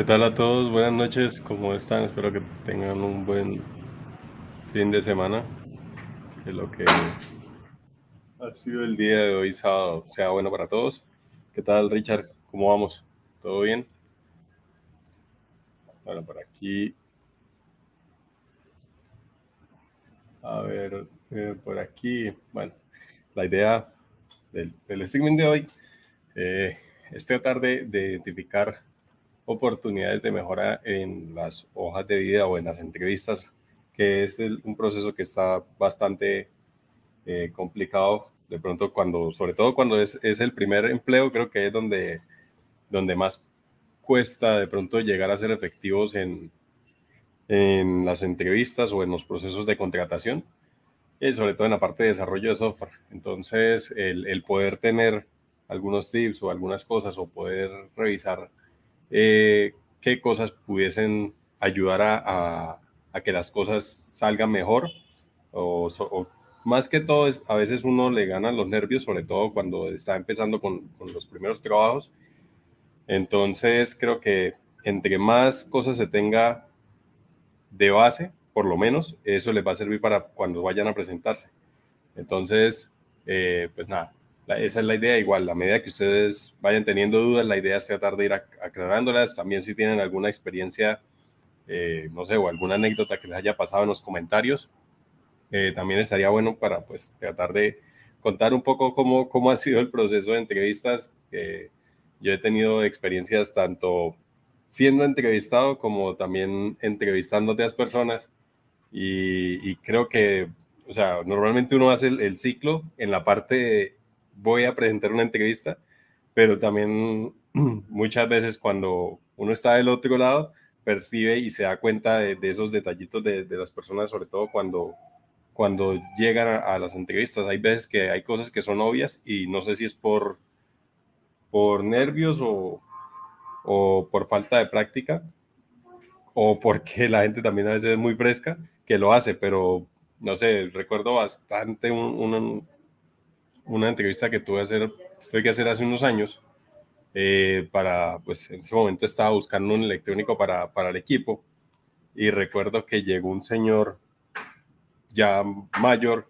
¿Qué tal a todos? Buenas noches, ¿cómo están? Espero que tengan un buen fin de semana. Que lo que ha sido el día de hoy, sábado, sea bueno para todos. ¿Qué tal, Richard? ¿Cómo vamos? ¿Todo bien? Bueno, por aquí. A ver, eh, por aquí. Bueno, la idea del, del streaming de hoy eh, es tratar de, de identificar oportunidades de mejora en las hojas de vida o en las entrevistas, que es un proceso que está bastante eh, complicado. De pronto, cuando, sobre todo cuando es, es, el primer empleo, creo que es donde, donde más cuesta de pronto llegar a ser efectivos en, en las entrevistas o en los procesos de contratación, y sobre todo en la parte de desarrollo de software. Entonces, el, el poder tener algunos tips o algunas cosas o poder revisar eh, qué cosas pudiesen ayudar a, que las cosas salgan mejor o, más que todo a veces uno le gana los nervios, sobre todo cuando está empezando con, con los primeros trabajos. Entonces creo que entre más cosas se tenga de base, por lo menos, eso les va a servir para cuando vayan a presentarse. Entonces, eh, pues nada, esa es la idea. Igual, a medida que ustedes vayan teniendo dudas, la idea es tratar de ir aclarándolas. También si tienen alguna experiencia, eh, no sé, o alguna anécdota que les haya pasado en los comentarios, eh, también estaría bueno para pues tratar de contar un poco cómo, cómo ha sido el proceso de entrevistas. yo he tenido experiencias tanto siendo entrevistado como también entrevistando a otras personas y, y creo que, o sea, normalmente uno hace el, el ciclo en la parte voy a presentar una entrevista, pero también muchas veces cuando uno está del otro lado, percibe y se da cuenta de, esos detallitos de, de, las personas, sobre todo cuando, cuando llegan a, las entrevistas. Hay veces que hay cosas que son obvias y no sé si es por, por nervios o, o por falta de práctica o porque la gente también a veces es muy fresca que lo hace, pero no sé, recuerdo bastante un, una entrevista que tuve, hacer, tuve que hacer hace unos años eh, para, pues en ese momento estaba buscando un electrónico para, para el equipo y recuerdo que llegó un señor ya mayor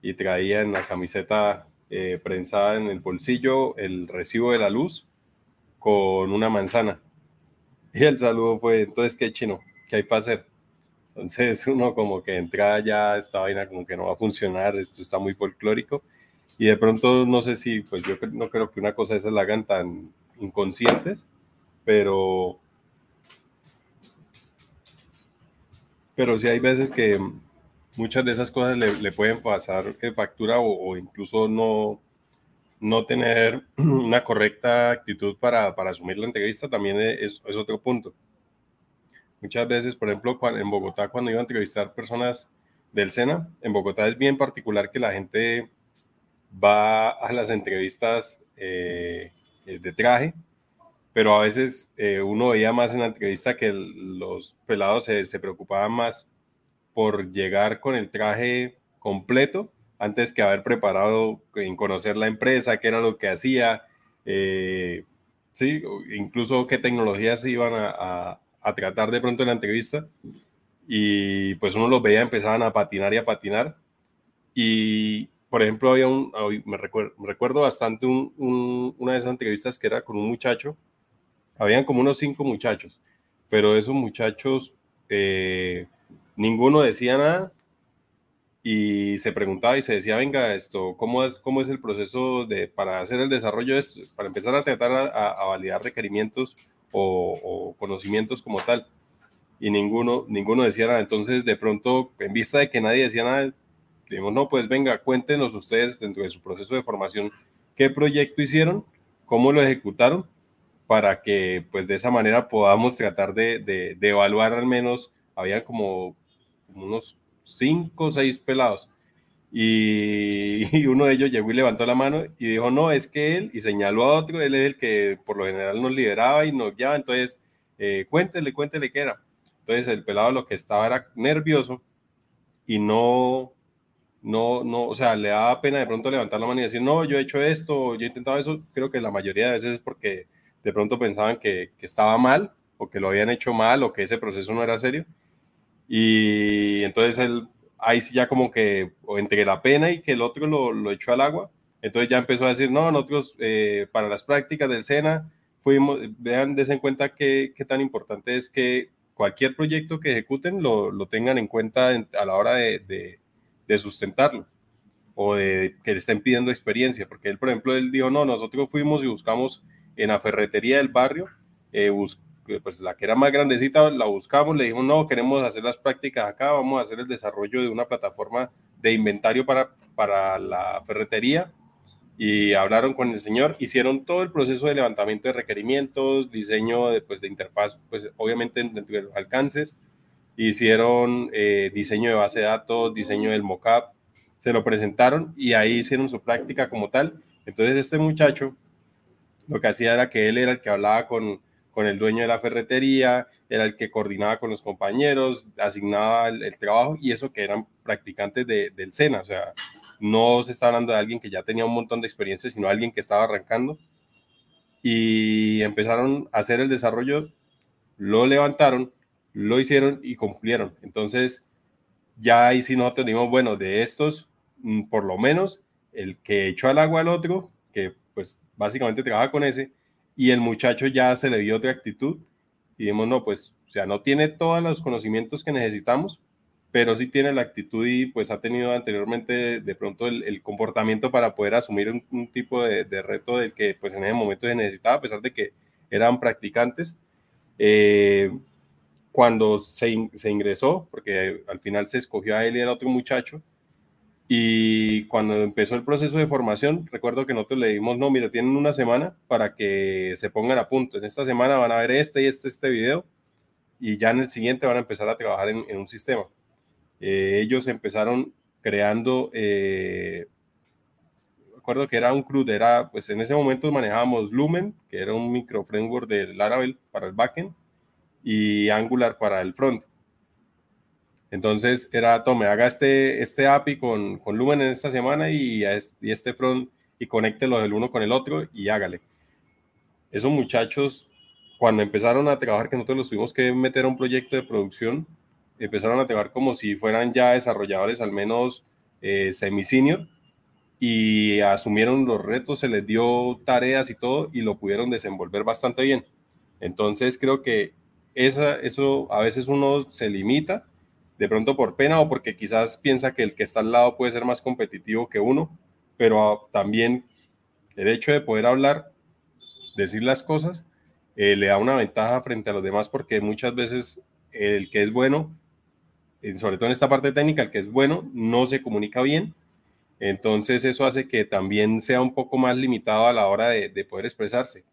y traía en la camiseta eh, prensada en el bolsillo el recibo de la luz con una manzana. Y el saludo fue, entonces, ¿qué chino? ¿Qué hay para hacer? Entonces uno como que entra ya, esta vaina como que no va a funcionar, esto está muy folclórico y de pronto no sé si, pues yo no creo que una cosa de esas la hagan tan inconscientes, pero, pero sí hay veces que muchas de esas cosas le, le pueden pasar factura o, incluso no, no tener una correcta actitud para, para asumir la entrevista también es, es, otro punto. Muchas veces, por ejemplo, cuando, en Bogotá, cuando iba a entrevistar personas del SENA, en Bogotá es bien particular que la gente va a las entrevistas eh, de traje, pero a veces eh, uno veía más en la entrevista que los pelados se, se, preocupaban más por llegar con el traje completo antes que haber preparado en conocer la empresa, qué era lo que hacía, eh, sí, incluso qué tecnologías iban a, a, a, tratar de pronto en la entrevista. Y pues uno los veía, empezaban a patinar y a patinar. Y, por ejemplo, había un, me recuerdo, me recuerdo bastante un, un, una de esas entrevistas que era con un muchacho, habían como unos cinco muchachos, pero esos muchachos, eh, ninguno decía nada y se preguntaba y se decía, venga, esto, ¿cómo es, cómo es el proceso de, para hacer el desarrollo? Para empezar a tratar a validar requerimientos o, o, conocimientos como tal. Y ninguno, ninguno decía nada. Entonces, de pronto, en vista de que nadie decía nada, dijimos, no, pues venga, cuéntenos ustedes dentro de su proceso de formación qué proyecto hicieron, cómo lo ejecutaron, para que pues de esa manera podamos tratar de, de, evaluar al menos, había como, unos cinco o seis pelados. Y, y, uno de ellos llegó y levantó la mano y dijo, no, es que él, y señaló a otro, él es el que por lo general nos lideraba y nos guiaba, entonces eh, cuéntele, cuéntele qué era. Entonces el pelado lo que estaba era nervioso y no, no, no, o sea, le daba pena de pronto levantar la mano y decir, no, yo he hecho esto, yo he intentado eso. Creo que la mayoría de veces es porque de pronto pensaban que, que estaba mal o que lo habían hecho mal o que ese proceso no era serio. Y entonces él ahí sí ya como que entre la pena y que el otro lo, lo echó al agua, entonces ya empezó a decir, no, nosotros eh, para las prácticas del SENA fuimos, vean, des en cuenta qué, qué tan importante es que cualquier proyecto que ejecuten lo, lo tengan en cuenta a la hora de, sustentarlo o de que le estén pidiendo experiencia, porque él, por ejemplo, él dijo, no, nosotros fuimos y buscamos en la ferretería del barrio, eh, pues la que era más grandecita, la buscamos, le dijimos, no, queremos hacer las prácticas acá, vamos a hacer el desarrollo de una plataforma de inventario para, para la ferretería y hablaron con el señor, hicieron todo el proceso de levantamiento de requerimientos, diseño de, pues, de interfaz, pues obviamente dentro de los alcances, hicieron eh, diseño de base de datos, diseño del mockup, se lo presentaron y ahí hicieron su práctica como tal. Entonces este muchacho lo que hacía era que él era el que hablaba con, con el dueño de la ferretería, era el que coordinaba con los compañeros, asignaba el, trabajo y eso que eran practicantes de, del SENA, o sea, no se está hablando de alguien que ya tenía un montón de experiencia, sino alguien que estaba arrancando. Y empezaron a hacer el desarrollo, lo levantaron, lo hicieron y cumplieron. Entonces, ya ahí sí nosotros dimos, bueno, de estos, mm, por lo menos el que echó al agua al otro, que pues básicamente trabaja con ese, y el muchacho ya se le dio otra actitud y dijimos, no, pues, o sea, no tiene todos los conocimientos que necesitamos, pero sí tiene la actitud y pues ha tenido anteriormente de pronto el, comportamiento para poder asumir un, tipo de, reto del que pues en ese momento se necesitaba, a pesar de que eran practicantes. Eh, cuando se, se, ingresó, porque al final se escogió a él y al otro muchacho, y cuando empezó el proceso de formación, recuerdo que nosotros le dimos, no, mira, tienen una semana para que se pongan a punto. En esta semana van a ver este y este, este video, y ya en el siguiente van a empezar a trabajar en, en un sistema. Eh, ellos empezaron creando, eh, recuerdo que era un CRUD, era, pues en ese momento manejábamos Lumen, que era un micro framework de Laravel para el backend, y Angular para el front. Entonces era, tome, haga este, este API con, con Lumen en esta semana y, este front y conéctelo del uno con el otro y hágale. Esos muchachos, cuando empezaron a trabajar, que nosotros los tuvimos que meter a un proyecto de producción, empezaron a trabajar como si fueran ya desarrolladores al menos eh, semi-senior y asumieron los retos, se les dio tareas y todo y lo pudieron desenvolver bastante bien. Entonces creo que eso a veces uno se limita, de pronto por pena o porque quizás piensa que el que está al lado puede ser más competitivo que uno, pero también el hecho de poder hablar, decir las cosas, eh, le da una ventaja frente a los demás porque muchas veces el que es bueno sobre todo en esta parte técnica, el que es bueno no se comunica bien. Entonces eso hace que también sea un poco más limitado a la hora de, poder expresarse.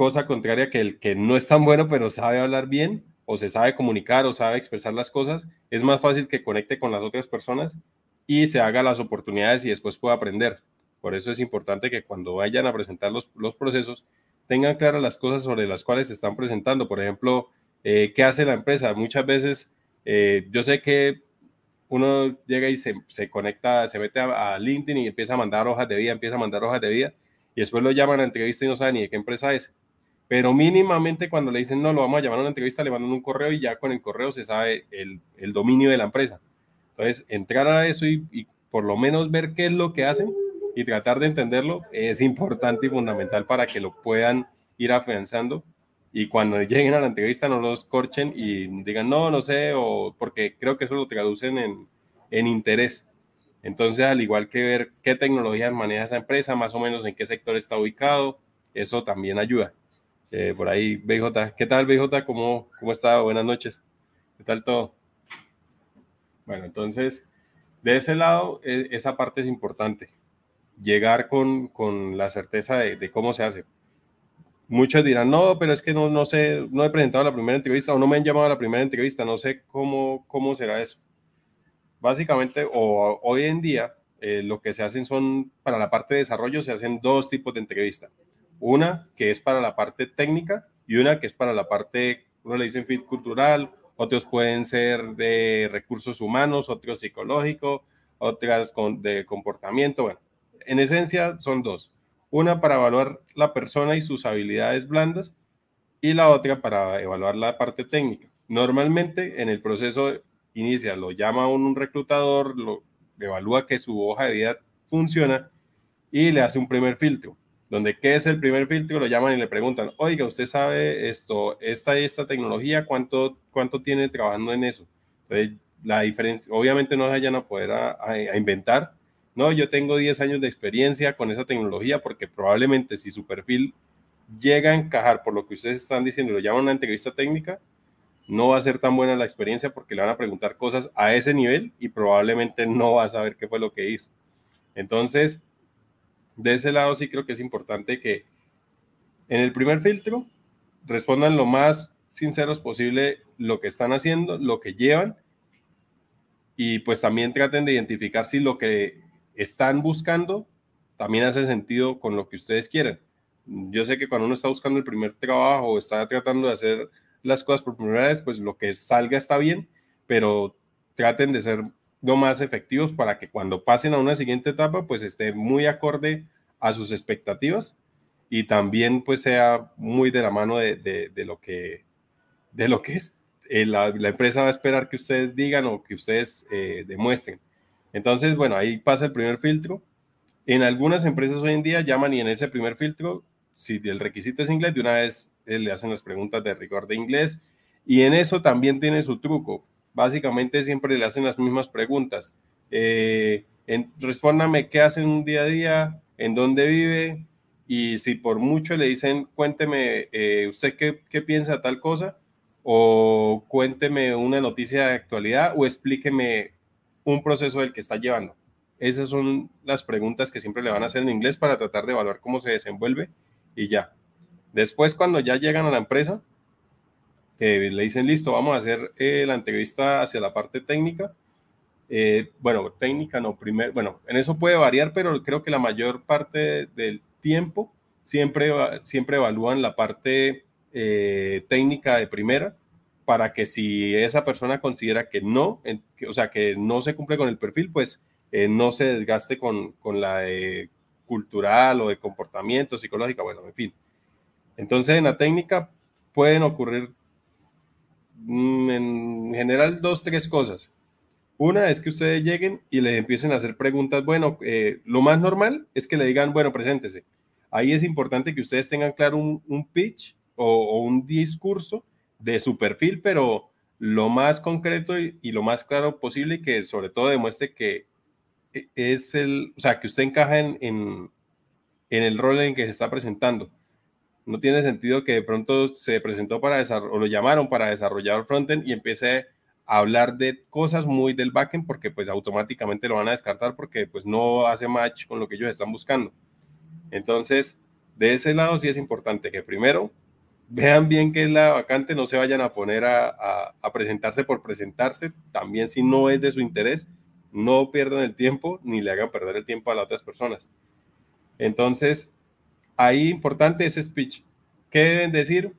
Cosa contraria que el que no es tan bueno pero sabe hablar bien o se sabe comunicar o sabe expresar las cosas, es más fácil que conecte con las otras personas y se haga las oportunidades y después pueda aprender. Por eso es importante que cuando vayan a presentar los, los procesos tengan claras las cosas sobre las cuales se están presentando. Por ejemplo, eh, ¿qué hace la empresa? Muchas veces eh, yo sé que uno llega y se, se conecta, se mete a, LinkedIn y empieza a mandar hojas de vida, empieza a mandar hojas de vida y después lo llaman a entrevista y no sabe ni de qué empresa es. Pero mínimamente cuando le dicen no, lo vamos a llamar a una entrevista, le mandan un correo y ya con el correo se sabe el, el dominio de la empresa. Entonces, entrar a eso y, y por lo menos ver qué es lo que hacen y tratar de entenderlo es importante y fundamental para que lo puedan ir afianzando y cuando lleguen a la entrevista no los corchen y digan, no, no sé, o porque creo que eso lo traducen en, en interés. Entonces, al igual que ver qué tecnologías maneja esa empresa, más o menos en qué sector está ubicado, eso también ayuda. Eh, por ahí, BJ, ¿qué tal, BJ? ¿Cómo, ¿Cómo está? Buenas noches. ¿Qué tal todo? Bueno, entonces, de ese lado, e, esa parte es importante. Llegar con, con la certeza de, cómo se hace muchos dirán, no, pero es que no, no sé, no he presentado la primera entrevista o no me han llamado a la primera entrevista, no sé cómo, cómo será eso. Básicamente, o hoy en día, eh, lo que se hacen son, para la parte de desarrollo, se hacen dos tipos de entrevista. Una que es para la parte técnica y una que es para la parte, uno le dicen fit cultural, otros pueden ser de recursos humanos, otros psicológicos, otras de comportamiento. Bueno, en esencia son dos una para evaluar la persona y sus habilidades blandas y la otra para evaluar la parte técnica. Normalmente en el proceso inicial lo llama un reclutador, lo evalúa que su hoja de vida funciona y le hace un primer filtro. Donde, ¿qué es el primer filtro? Lo llaman y le preguntan, oiga, ¿usted sabe esto, esta y esta tecnología, cuánto, cuánto tiene trabajando en eso? Entonces, la diferencia, obviamente no se vayan a poder a, inventar, no, yo tengo 10 años de experiencia con esa tecnología porque probablemente si su perfil llega a encajar por lo que ustedes están diciendo, lo llaman una entrevista técnica, no va a ser tan buena la experiencia porque le van a preguntar cosas a ese nivel y probablemente no va a saber qué fue lo que hizo. Entonces, de ese lado sí creo que es importante que en el primer filtro respondan lo más sinceros posible lo que están haciendo, lo que llevan y pues también traten de identificar si lo que están buscando también hace sentido con lo que ustedes quieren. Yo sé que cuando uno está buscando el primer trabajo o está tratando de hacer las cosas por primera vez, pues lo que salga está bien, pero traten de ser más efectivos para que cuando pasen a una siguiente etapa, pues esté muy acorde a sus expectativas y también pues sea muy de la mano de, lo, que, de lo que es, eh, la, empresa va a esperar que ustedes digan o que ustedes eh, demuestren. Entonces, bueno, ahí pasa el primer filtro. En algunas empresas hoy en día llaman y en ese primer filtro, si el requisito es inglés, de una vez eh, le hacen las preguntas de rigor de inglés y en eso también tiene su truco. Básicamente siempre le hacen las mismas preguntas. Eh, respóndame qué hacen un día a día, en dónde vive y si por mucho le dicen cuénteme eh, usted qué, qué piensa tal cosa o cuénteme una noticia de actualidad o explíqueme un proceso del que está llevando. Esas son las preguntas que siempre le van a hacer en inglés para tratar de evaluar cómo se desenvuelve y ya. Después, cuando ya llegan a la empresa, que le dicen, listo, vamos a hacer eh, la entrevista hacia la parte técnica. Eh, bueno, técnica no, primero, bueno, en eso puede variar, pero creo que la mayor parte del tiempo siempre, siempre evalúan la parte eh, técnica de primera para que si esa persona considera que no, o sea, que no se cumple con el perfil, pues no se desgaste con, con la cultural o de comportamiento psicológica, bueno, en fin. Entonces, en la técnica pueden ocurrir en general dos, tres cosas. Una es que ustedes lleguen y les empiecen a hacer preguntas. Bueno, eh, lo más normal es que le digan, bueno, preséntese. Ahí es importante que ustedes tengan claro un, pitch o, un discurso de su perfil, pero lo más concreto y, lo más claro posible y que sobre todo demuestre que e, es el, o sea, que usted encaja en, en, en el rol en que se está presentando. No tiene sentido que de pronto se presentó para desarrollar, o lo llamaron para desarrollar frontend y empiece a hablar de cosas muy del backend porque pues automáticamente lo van a descartar porque pues no hace match con lo que ellos están buscando. Entonces, de ese lado sí es importante que primero vean bien qué es la vacante, no se vayan a poner a, a, presentarse por presentarse, también si no es de su interés, no pierdan el tiempo ni le hagan perder el tiempo a las otras personas. Entonces, ahí importante ese speech. ¿Qué deben decir?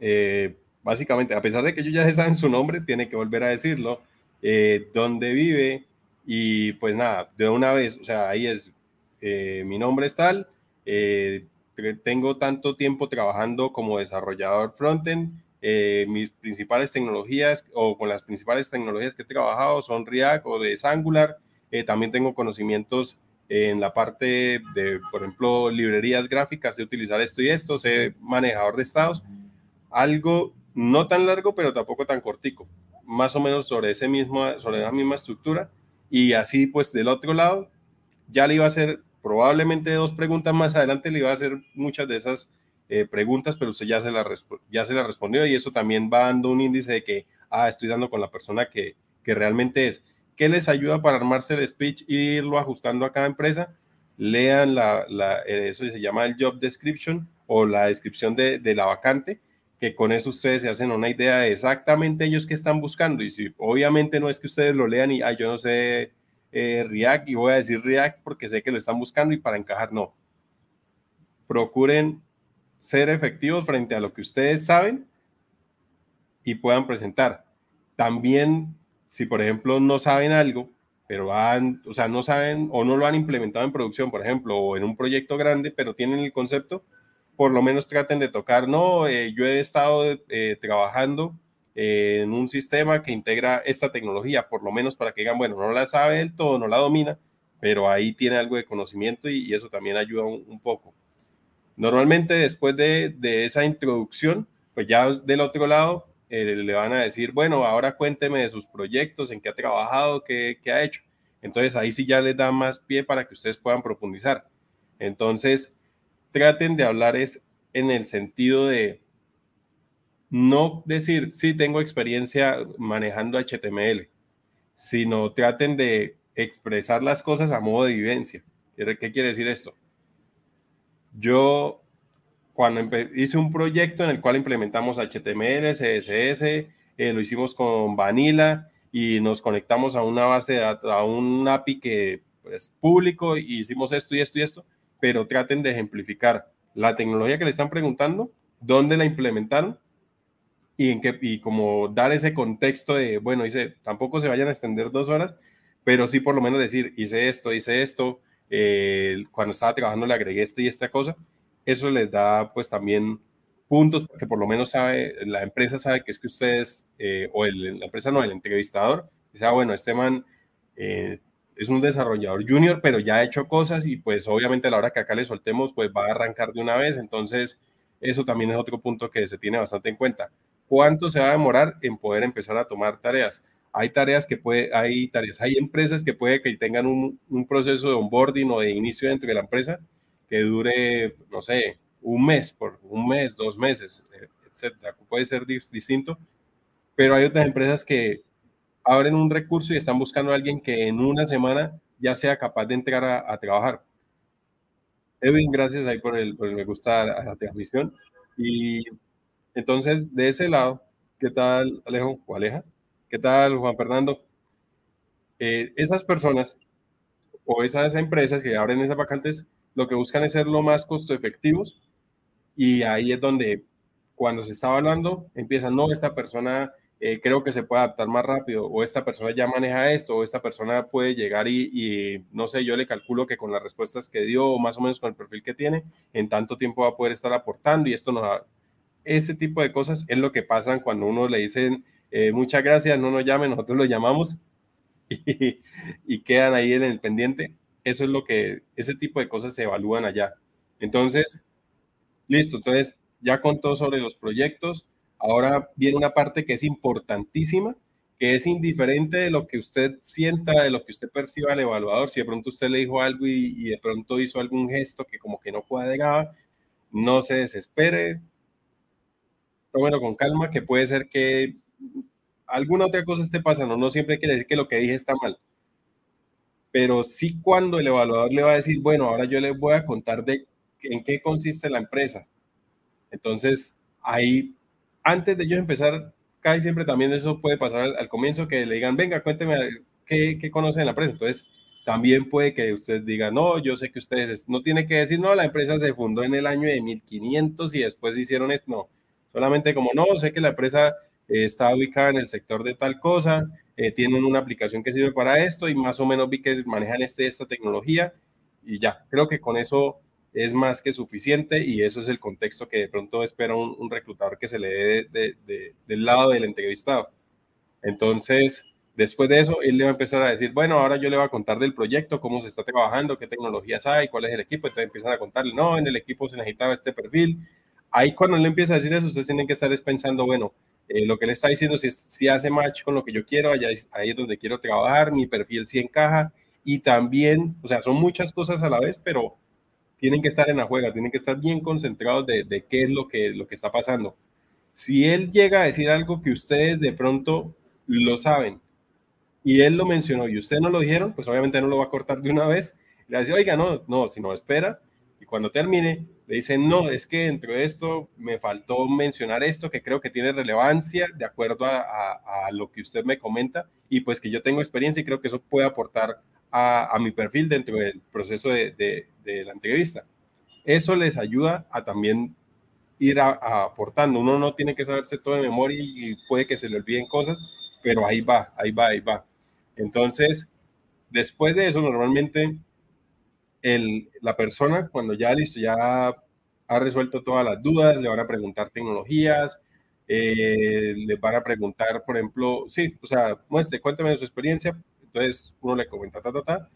Eh, básicamente, a pesar de que ellos ya saben su nombre, tiene que volver a decirlo, eh, dónde vive y pues nada, de una vez, o sea, ahí es, eh, mi nombre es tal, tengo tanto tiempo trabajando como desarrollador frontend, mis principales tecnologías o con las principales tecnologías que he trabajado son React o de Angular, también tengo conocimientos en la parte de, por ejemplo, librerías gráficas, de utilizar esto y esto, sé manejador de estados, algo no tan largo, pero tampoco tan cortico, más o menos sobre, ese mismo, sobre esa misma estructura. Y así, pues, del otro lado, ya le iba a hacer probablemente dos preguntas más adelante, le iba a hacer muchas de esas eh, preguntas, pero usted ya se, la ya se la respondió y eso también va dando un índice de que, ah, estoy dando con la persona que, que realmente es. ¿Qué les ayuda para armarse el speech e irlo ajustando a cada empresa? Lean la, eso se llama el job description o la descripción de, la vacante, que con eso ustedes se hacen una idea de exactamente ellos qué están buscando. Y si obviamente no es que ustedes lo lean y, yo no sé eh, React y voy a decir React porque sé que lo están buscando y para encajar, no. Procuren ser efectivos frente a lo que ustedes saben y puedan presentar. También si por ejemplo no saben algo, pero han, o sea, no saben o no lo han implementado en producción, por ejemplo, o en un proyecto grande, pero tienen el concepto, por lo menos traten de tocar, no, eh, yo he estado eh, trabajando en un sistema que integra esta tecnología, por lo menos para que digan, bueno, no la sabe del todo, no la domina, pero ahí tiene algo de conocimiento y, eso también ayuda un, poco. Normalmente después de, de, esa introducción, pues ya del otro lado eh, le van a decir, bueno, ahora cuénteme de sus proyectos, en qué ha trabajado, qué, qué ha hecho. Entonces ahí sí ya les da más pie para que ustedes puedan profundizar. Entonces, traten de hablar es en el sentido de no decir, sí, tengo experiencia manejando HTML, sino traten de expresar las cosas a modo de vivencia. ¿Qué quiere decir esto? Yo, cuando hice un proyecto en el cual implementamos HTML, CSS, eh, lo hicimos con Vanilla y nos conectamos a una base de datos, a un API que es pues, público y hicimos esto y esto y esto, pero traten de ejemplificar la tecnología que le están preguntando, dónde la implementaron y en qué, y como dar ese contexto de, bueno, dice, tampoco se vayan a extender dos horas, pero sí por lo menos decir, hice esto, hice esto, eh, cuando estaba trabajando le agregué esta y esta cosa, eso les da pues también puntos, porque por lo menos sabe, la empresa sabe que es que ustedes, eh, o el, la empresa no, el entrevistador, dice, ah, bueno, este man eh, es un desarrollador junior, pero ya ha hecho cosas y pues obviamente a la hora que acá le soltemos, pues va a arrancar de una vez, entonces eso también es otro punto que se tiene bastante en cuenta. ¿Cuánto se va a demorar en poder empezar a tomar tareas? Hay tareas que puede, hay tareas, hay empresas que puede que tengan un, un proceso de onboarding o de inicio dentro de la empresa que dure, no sé, un mes, por un mes, dos meses, etcétera. Puede ser distinto, pero hay otras empresas que abren un recurso y están buscando a alguien que en una semana ya sea capaz de entrar a, trabajar. Edwin, gracias ahí por el, por el me gusta a la transmisión. Y entonces, de ese lado, ¿qué tal Alejo o Aleja? ¿Qué tal Juan Fernando? Eh, esas personas o esas empresas que abren esas vacantes lo que buscan es ser lo más costo efectivos y ahí es donde cuando se está hablando empiezan, no, esta persona eh, creo que se puede adaptar más rápido o esta persona ya maneja esto o esta persona puede llegar y, no sé, yo le calculo que con las respuestas que dio o más o menos con el perfil que tiene, en tanto tiempo va a poder estar aportando y esto nos da, ese tipo de cosas es lo que pasan cuando uno le dicen eh, muchas gracias, no nos llame, nosotros lo llamamos y, y quedan ahí en el pendiente eso es lo que, ese tipo de cosas se evalúan allá. Entonces, listo, entonces ya contó sobre los proyectos. Ahora viene una parte que es importantísima, que es indiferente de lo que usted sienta, de lo que usted perciba al evaluador. Si de pronto usted le dijo algo y, de pronto hizo algún gesto que como que no cuadraba, no se desespere. Tómelo con calma, que puede ser que alguna otra cosa esté pasando. No siempre quiere decir que lo que dije está mal pero sí cuando el evaluador le va a decir, bueno, ahora yo les voy a contar de en qué consiste la empresa. Entonces, ahí, antes de ellos empezar, casi siempre también eso puede pasar al, comienzo, que le digan, venga, cuénteme qué, qué conocen la empresa. Entonces, también puede que usted diga, no, yo sé que ustedes, no tiene que decir, no, la empresa se fundó en el año de 1500 y después hicieron esto, no, solamente como, no, sé que la empresa está ubicada en el sector de tal cosa, eh, tienen una aplicación que sirve para esto y más o menos vi que manejan este, esta tecnología y ya, creo que con eso es más que suficiente y eso es el contexto que de pronto espera un, reclutador que se le dé del lado del entrevistado. Entonces, después de eso, él le va a empezar a decir, bueno, ahora yo le voy a contar del proyecto, cómo se está trabajando, qué tecnologías hay, cuál es el equipo. Entonces empiezan a contarle, no, en el equipo se necesitaba este perfil. Ahí cuando él empieza a decir eso, ustedes tienen que estar pensando, bueno, eh, lo que le está diciendo, si, si hace match con lo que yo quiero, allá ahí es donde quiero trabajar, mi perfil sí encaja y también, o sea, son muchas cosas a la vez, pero tienen que estar en la juega, tienen que estar bien concentrados de, de qué es lo que, lo que está pasando. Si él llega a decir algo que ustedes de pronto lo saben y él lo mencionó y ustedes no lo dijeron, pues obviamente no lo va a cortar de una vez. Le va oiga, no, no, si no espera, cuando termine, le dicen, no, es que dentro de esto me faltó mencionar esto que creo que tiene relevancia de acuerdo a, lo que usted me comenta y pues que yo tengo experiencia y creo que eso puede aportar a, mi perfil dentro del proceso de, la entrevista. Eso les ayuda a también ir aportando. Uno no tiene que saberse todo de memoria y puede que se le olviden cosas, pero ahí va, ahí va, ahí va. Entonces, después de eso, normalmente el, la persona cuando ya listo, ya ha resuelto todas las dudas, le van a preguntar tecnologías, eh, le van a preguntar, por ejemplo, sí, o sea, muestre, cuéntame su experiencia, entonces uno le comenta, ta, ta, ta,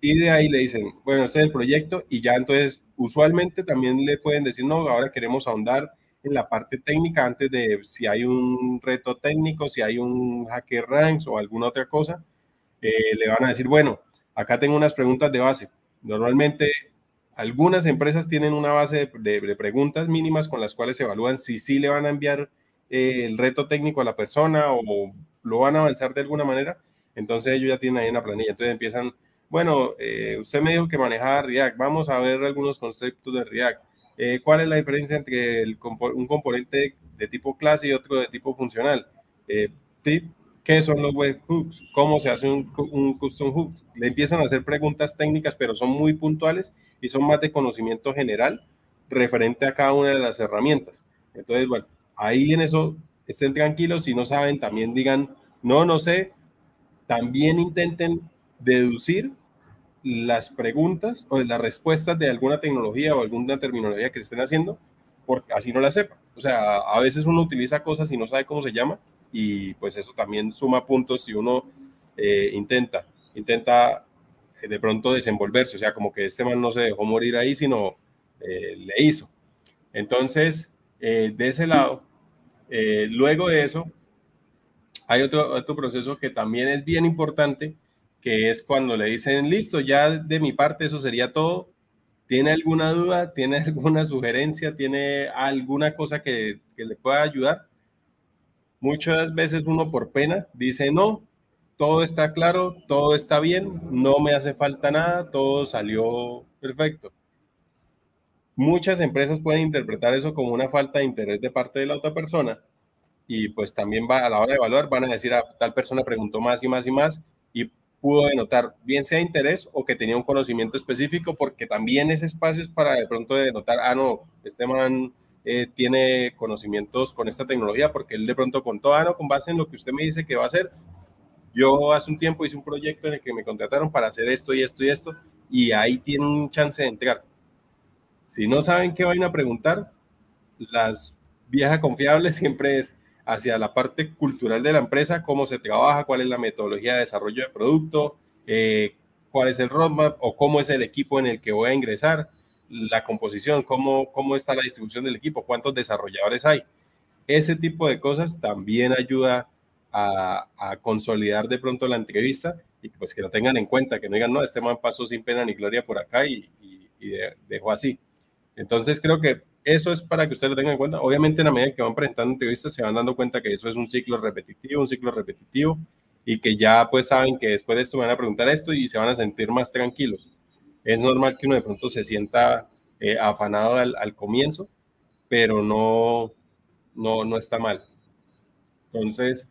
y de ahí le dicen, bueno, este es el proyecto, y ya entonces usualmente también le pueden decir, no, ahora queremos ahondar en la parte técnica antes de si hay un reto técnico, si hay un hacker ranks o alguna otra cosa, eh, le van a decir, bueno, acá tengo unas preguntas de base. Normalmente algunas empresas tienen una base de, preguntas mínimas con las cuales se evalúan si sí le van a enviar eh, el reto técnico a la persona o lo van a avanzar de alguna manera. Entonces ellos ya tienen ahí una planilla. Entonces empiezan, bueno, eh, usted me dijo que manejaba React. Vamos a ver algunos conceptos de React. Eh, ¿Cuál es la diferencia entre un componente de tipo clase y otro de tipo funcional? ¿Qué son los webhooks? ¿Cómo se hace un, custom hook? Le empiezan a hacer preguntas técnicas, pero son muy puntuales y son más de conocimiento general referente a cada una de las herramientas. Entonces, bueno, ahí en eso estén tranquilos. Si no saben, también digan, no, no sé. También intenten deducir las preguntas o las respuestas de alguna tecnología o alguna terminología que estén haciendo, porque así no la sepa. O sea, a veces uno utiliza cosas y no sabe cómo se llama y pues eso también suma puntos si uno eh, intenta, intenta eh, de pronto desenvolverse, o sea, como que este man no se dejó morir ahí, sino eh, le hizo. Entonces, de ese lado, luego de eso, hay otro, otro proceso que también es bien importante, que es cuando le dicen, listo, ya de mi parte eso sería todo. ¿Tiene alguna duda? ¿Tiene alguna sugerencia? ¿Tiene alguna cosa que, que le pueda ayudar? Muchas veces uno por pena dice, no, todo está claro, todo está bien, no me hace falta nada, todo salió perfecto. Muchas empresas pueden interpretar eso como una falta de interés de parte de la otra persona y pues también va, a la hora de evaluar van a decir a ah, tal persona preguntó más y más y más y pudo denotar bien sea interés o que tenía un conocimiento específico porque también ese espacio es para de pronto denotar, ah no, este man eh, tiene conocimientos con esta tecnología, porque él de pronto contó, ah, no, con base en lo que usted me dice que va a hacer, yo hace un tiempo hice un proyecto en el que me contrataron para hacer esto y esto y esto, y ahí tienen chance de entregar. Si no saben qué van a preguntar, las viejas confiables siempre es hacia la parte cultural de la empresa, cómo se trabaja, cuál es la metodología de desarrollo de producto, eh, cuál es el roadmap o cómo es el equipo en el que voy a ingresar la composición, cómo, cómo está la distribución del equipo, cuántos desarrolladores hay. Ese tipo de cosas también ayuda a, consolidar de pronto la entrevista y pues que lo tengan en cuenta, que no digan, no, este man pasó sin pena ni gloria por acá y, dejó así. Entonces creo que eso es para que ustedes lo tengan en cuenta. Obviamente en la medida que van presentando entrevistas se van dando cuenta que eso es un ciclo repetitivo, un ciclo repetitivo y que ya pues saben que después de esto van a preguntar esto y se van a sentir más tranquilos es normal que uno de pronto se sienta eh, afanado al, comienzo, pero no, no, no está mal. Entonces,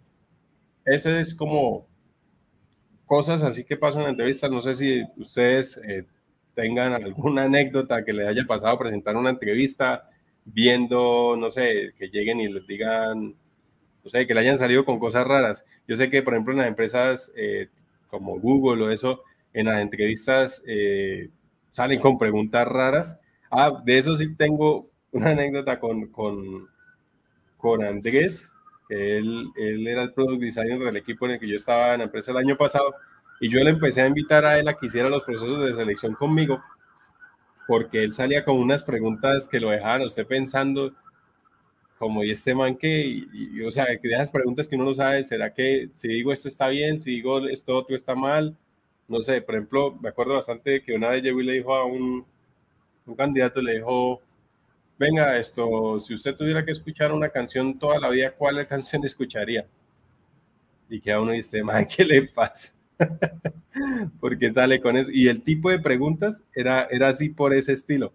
ese es como cosas así que pasan en entrevistas. No sé si ustedes eh, tengan alguna anécdota que les haya pasado presentar una entrevista viendo, no sé, que lleguen y les digan, no sé, que le hayan salido con cosas raras. Yo sé que, por ejemplo, en las empresas eh, como Google o eso, en las entrevistas eh, salen con preguntas raras. Ah, de eso sí tengo una anécdota con, con, con Andrés, él, él era el product designer del equipo en el que yo estaba en la empresa el año pasado, y yo le empecé a invitar a él a que hiciera los procesos de selección conmigo, porque él salía con unas preguntas que lo dejaban a usted pensando, como, ¿y este man qué? o sea, que de esas preguntas que uno no sabe, ¿será que si digo esto está bien, si digo esto otro está mal? No sé, por ejemplo, me acuerdo bastante que una vez llegó le dijo a un, un candidato, le dijo, venga, esto, si usted tuviera que escuchar una canción toda la vida, ¿cuál canción escucharía? Y que a uno dice, man, ¿qué le pasa? Porque sale con eso. Y el tipo de preguntas era, era así por ese estilo.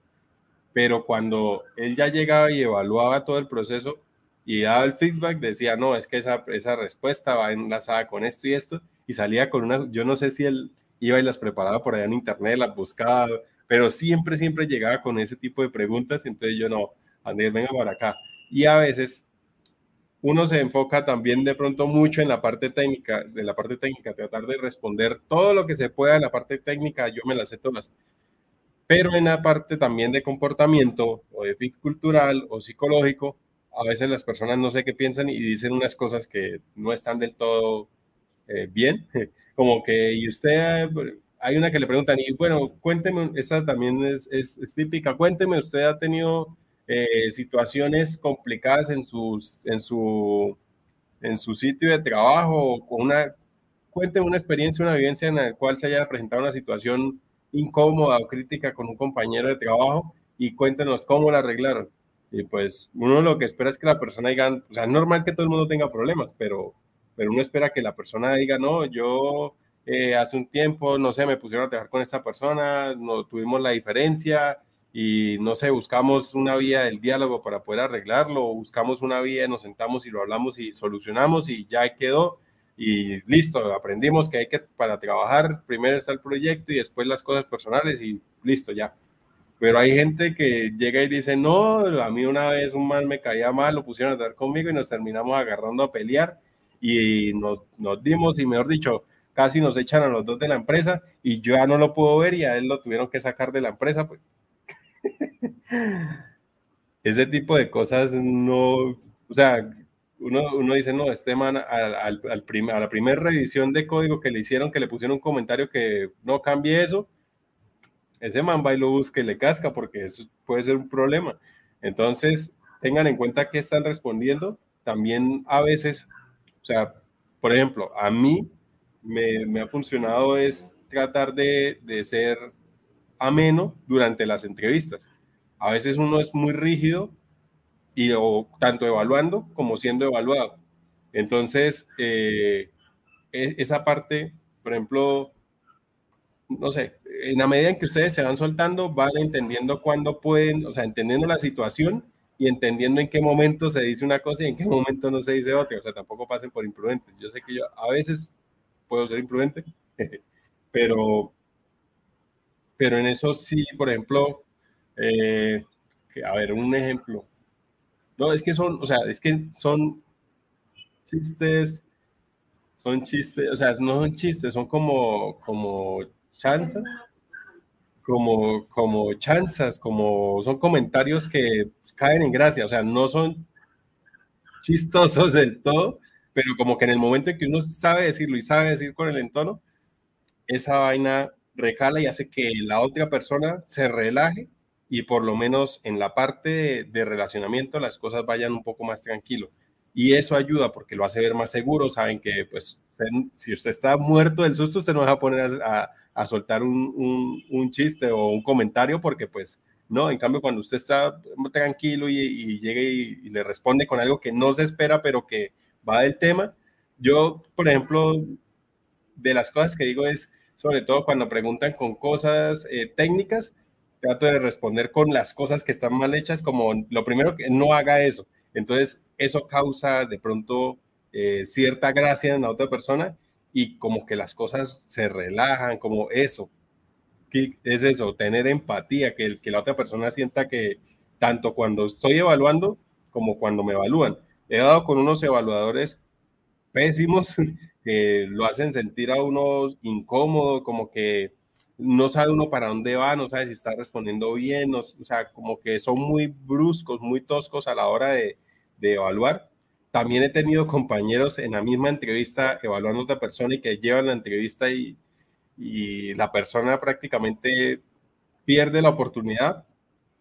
Pero cuando él ya llegaba y evaluaba todo el proceso y daba el feedback, decía, no, es que esa, esa respuesta va enlazada con esto y esto. Y salía con una, yo no sé si él iba y las preparaba por allá en internet, las buscaba, pero siempre, siempre llegaba con ese tipo de preguntas, entonces yo no, Andrés, venga para acá. Y a veces uno se enfoca también de pronto mucho en la parte técnica, de la parte técnica, tratar de responder todo lo que se pueda en la parte técnica, yo me las sé todas. pero en la parte también de comportamiento o de fit cultural o psicológico, a veces las personas no sé qué piensan y dicen unas cosas que no están del todo eh, bien, como que, y usted, hay una que le preguntan, y bueno, cuénteme, esta también es, típica, cuénteme, usted ha tenido eh, situaciones complicadas en, sus, en, su, en su sitio de trabajo, con una, cuénteme una experiencia, una vivencia en la cual se haya presentado una situación incómoda o crítica con un compañero de trabajo y cuéntenos cómo la arreglaron. Y pues uno lo que espera es que la persona diga, o sea, normal que todo el mundo tenga problemas, pero, pero uno espera que la persona diga, no, yo eh, hace un tiempo, no sé, me pusieron a trabajar con esta persona, no tuvimos la diferencia y no sé, buscamos una vía del diálogo para poder arreglarlo, buscamos una vía, nos sentamos y lo hablamos y solucionamos y ya quedó y listo, aprendimos que hay que, para trabajar, primero está el proyecto y después las cosas personales y listo, ya. Pero hay gente que llega y dice, no, a mí una vez un mal me caía mal, lo pusieron a estar conmigo y nos terminamos agarrando a pelear y nos, nos dimos y mejor dicho, casi nos echan a los dos de la empresa y yo ya no lo puedo ver y a él lo tuvieron que sacar de la empresa. Pues. Ese tipo de cosas no, o sea, uno, uno dice, no, este man al, al, a la primera revisión de código que le hicieron, que le pusieron un comentario que no cambie eso, ese man va y lo busca y le casca porque eso puede ser un problema. Entonces, tengan en cuenta que están respondiendo. También a veces, o sea, por ejemplo, a mí me, ha funcionado es tratar de, de ser ameno durante las entrevistas. A veces uno es muy rígido y o tanto evaluando como siendo evaluado. Entonces, eh, e, esa parte, por ejemplo, no sé, en la medida en que ustedes se van soltando, van entendiendo cuándo pueden, o sea, entendiendo la situación y entendiendo en qué momento se dice una cosa y en qué momento no se dice otra. O sea, tampoco pasen por imprudentes. Yo sé que yo a veces puedo ser imprudente, pero, pero en eso sí, por ejemplo, eh, a ver, un ejemplo. No, es que son, o sea, es que son chistes, son chistes, o sea, no son chistes, son como, como chanzas, como, como chanzas, como son comentarios que caen en gracia, o sea, no son chistosos del todo, pero como que en el momento en que uno sabe decirlo y sabe decir con el entono, esa vaina recala y hace que la otra persona se relaje y por lo menos en la parte de, relacionamiento las cosas vayan un poco más tranquilo. Y eso ayuda porque lo hace ver más seguro. Saben que, pues, si usted está muerto del susto, usted no va a poner a, a soltar un, un, chiste o un comentario porque, pues, no. En cambio, cuando usted está tranquilo y, y llega y, le responde con algo que no se espera, pero que va del tema, yo, por ejemplo, de las cosas que digo es, sobre todo cuando preguntan con cosas eh, técnicas, trato de responder con las cosas que están mal hechas, como lo primero que no haga eso. Entonces, eso causa de pronto eh, cierta gracia en la otra persona y como que las cosas se relajan, como eso. ¿Qué es eso? Tener empatía, que, que la otra persona sienta que tanto cuando estoy evaluando como cuando me evalúan. He dado con unos evaluadores pésimos que lo hacen sentir a uno incómodo, como que no sabe uno para dónde va, no sabe si está respondiendo bien, o sea, como que son muy bruscos, muy toscos a la hora de, evaluar. También he tenido compañeros en la misma entrevista evaluando a otra persona y que llevan la entrevista y, y la persona prácticamente pierde la oportunidad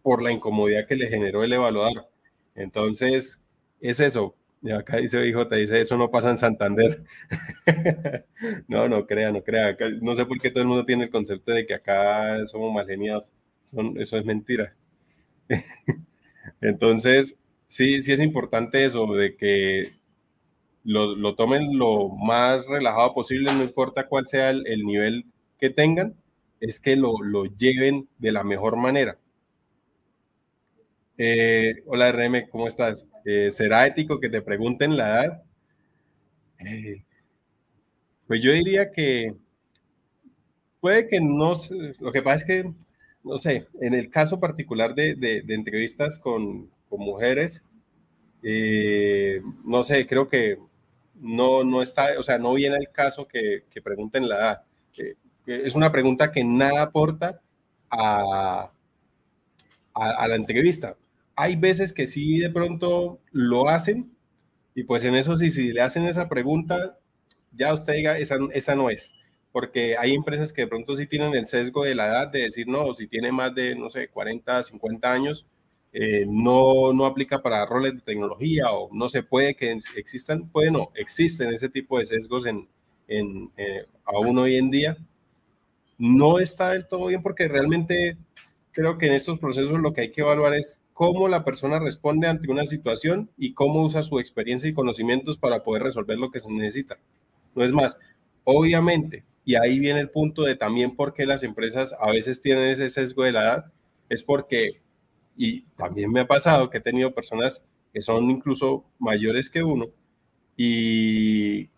por la incomodidad que le generó el evaluador. Entonces, es eso, acá dice IJ, dice, eso no pasa en Santander. no, no crea, no crea. No sé por qué todo el mundo tiene el concepto de que acá somos mal geniados. eso es mentira. Entonces, sí, sí es importante eso, de que lo, tomen lo más relajado posible, no importa cuál sea el, nivel que tengan, es que lo, lo lleven de la mejor manera. Eh, hola RM, ¿cómo estás? Eh, ¿Será ético que te pregunten la edad? Eh, pues yo diría que puede que no, lo que pasa es que, no sé, en el caso particular de, entrevistas con, mujeres, no sé, creo que no, no está, o sea, no viene el caso que, pregunten la edad. es una pregunta que nada aporta a, a, la entrevista. Hay veces que sí de pronto lo hacen y pues en eso sí, si le hacen esa pregunta, ya usted diga, esa, esa no es porque hay empresas que de pronto sí tienen el sesgo de la edad de decir, no, si tiene más de, no sé, 40, 50 años, eh, no, no aplica para roles de tecnología o no se puede que existan, puede no, existen ese tipo de sesgos en, en eh, aún hoy en día. No está del todo bien porque realmente creo que en estos procesos lo que hay que evaluar es cómo la persona responde ante una situación y cómo usa su experiencia y conocimientos para poder resolver lo que se necesita. No es más, obviamente, y ahí viene el punto de también por qué las empresas a veces tienen ese sesgo de la edad, es porque, y también me ha pasado que he tenido personas que son incluso mayores que uno, y,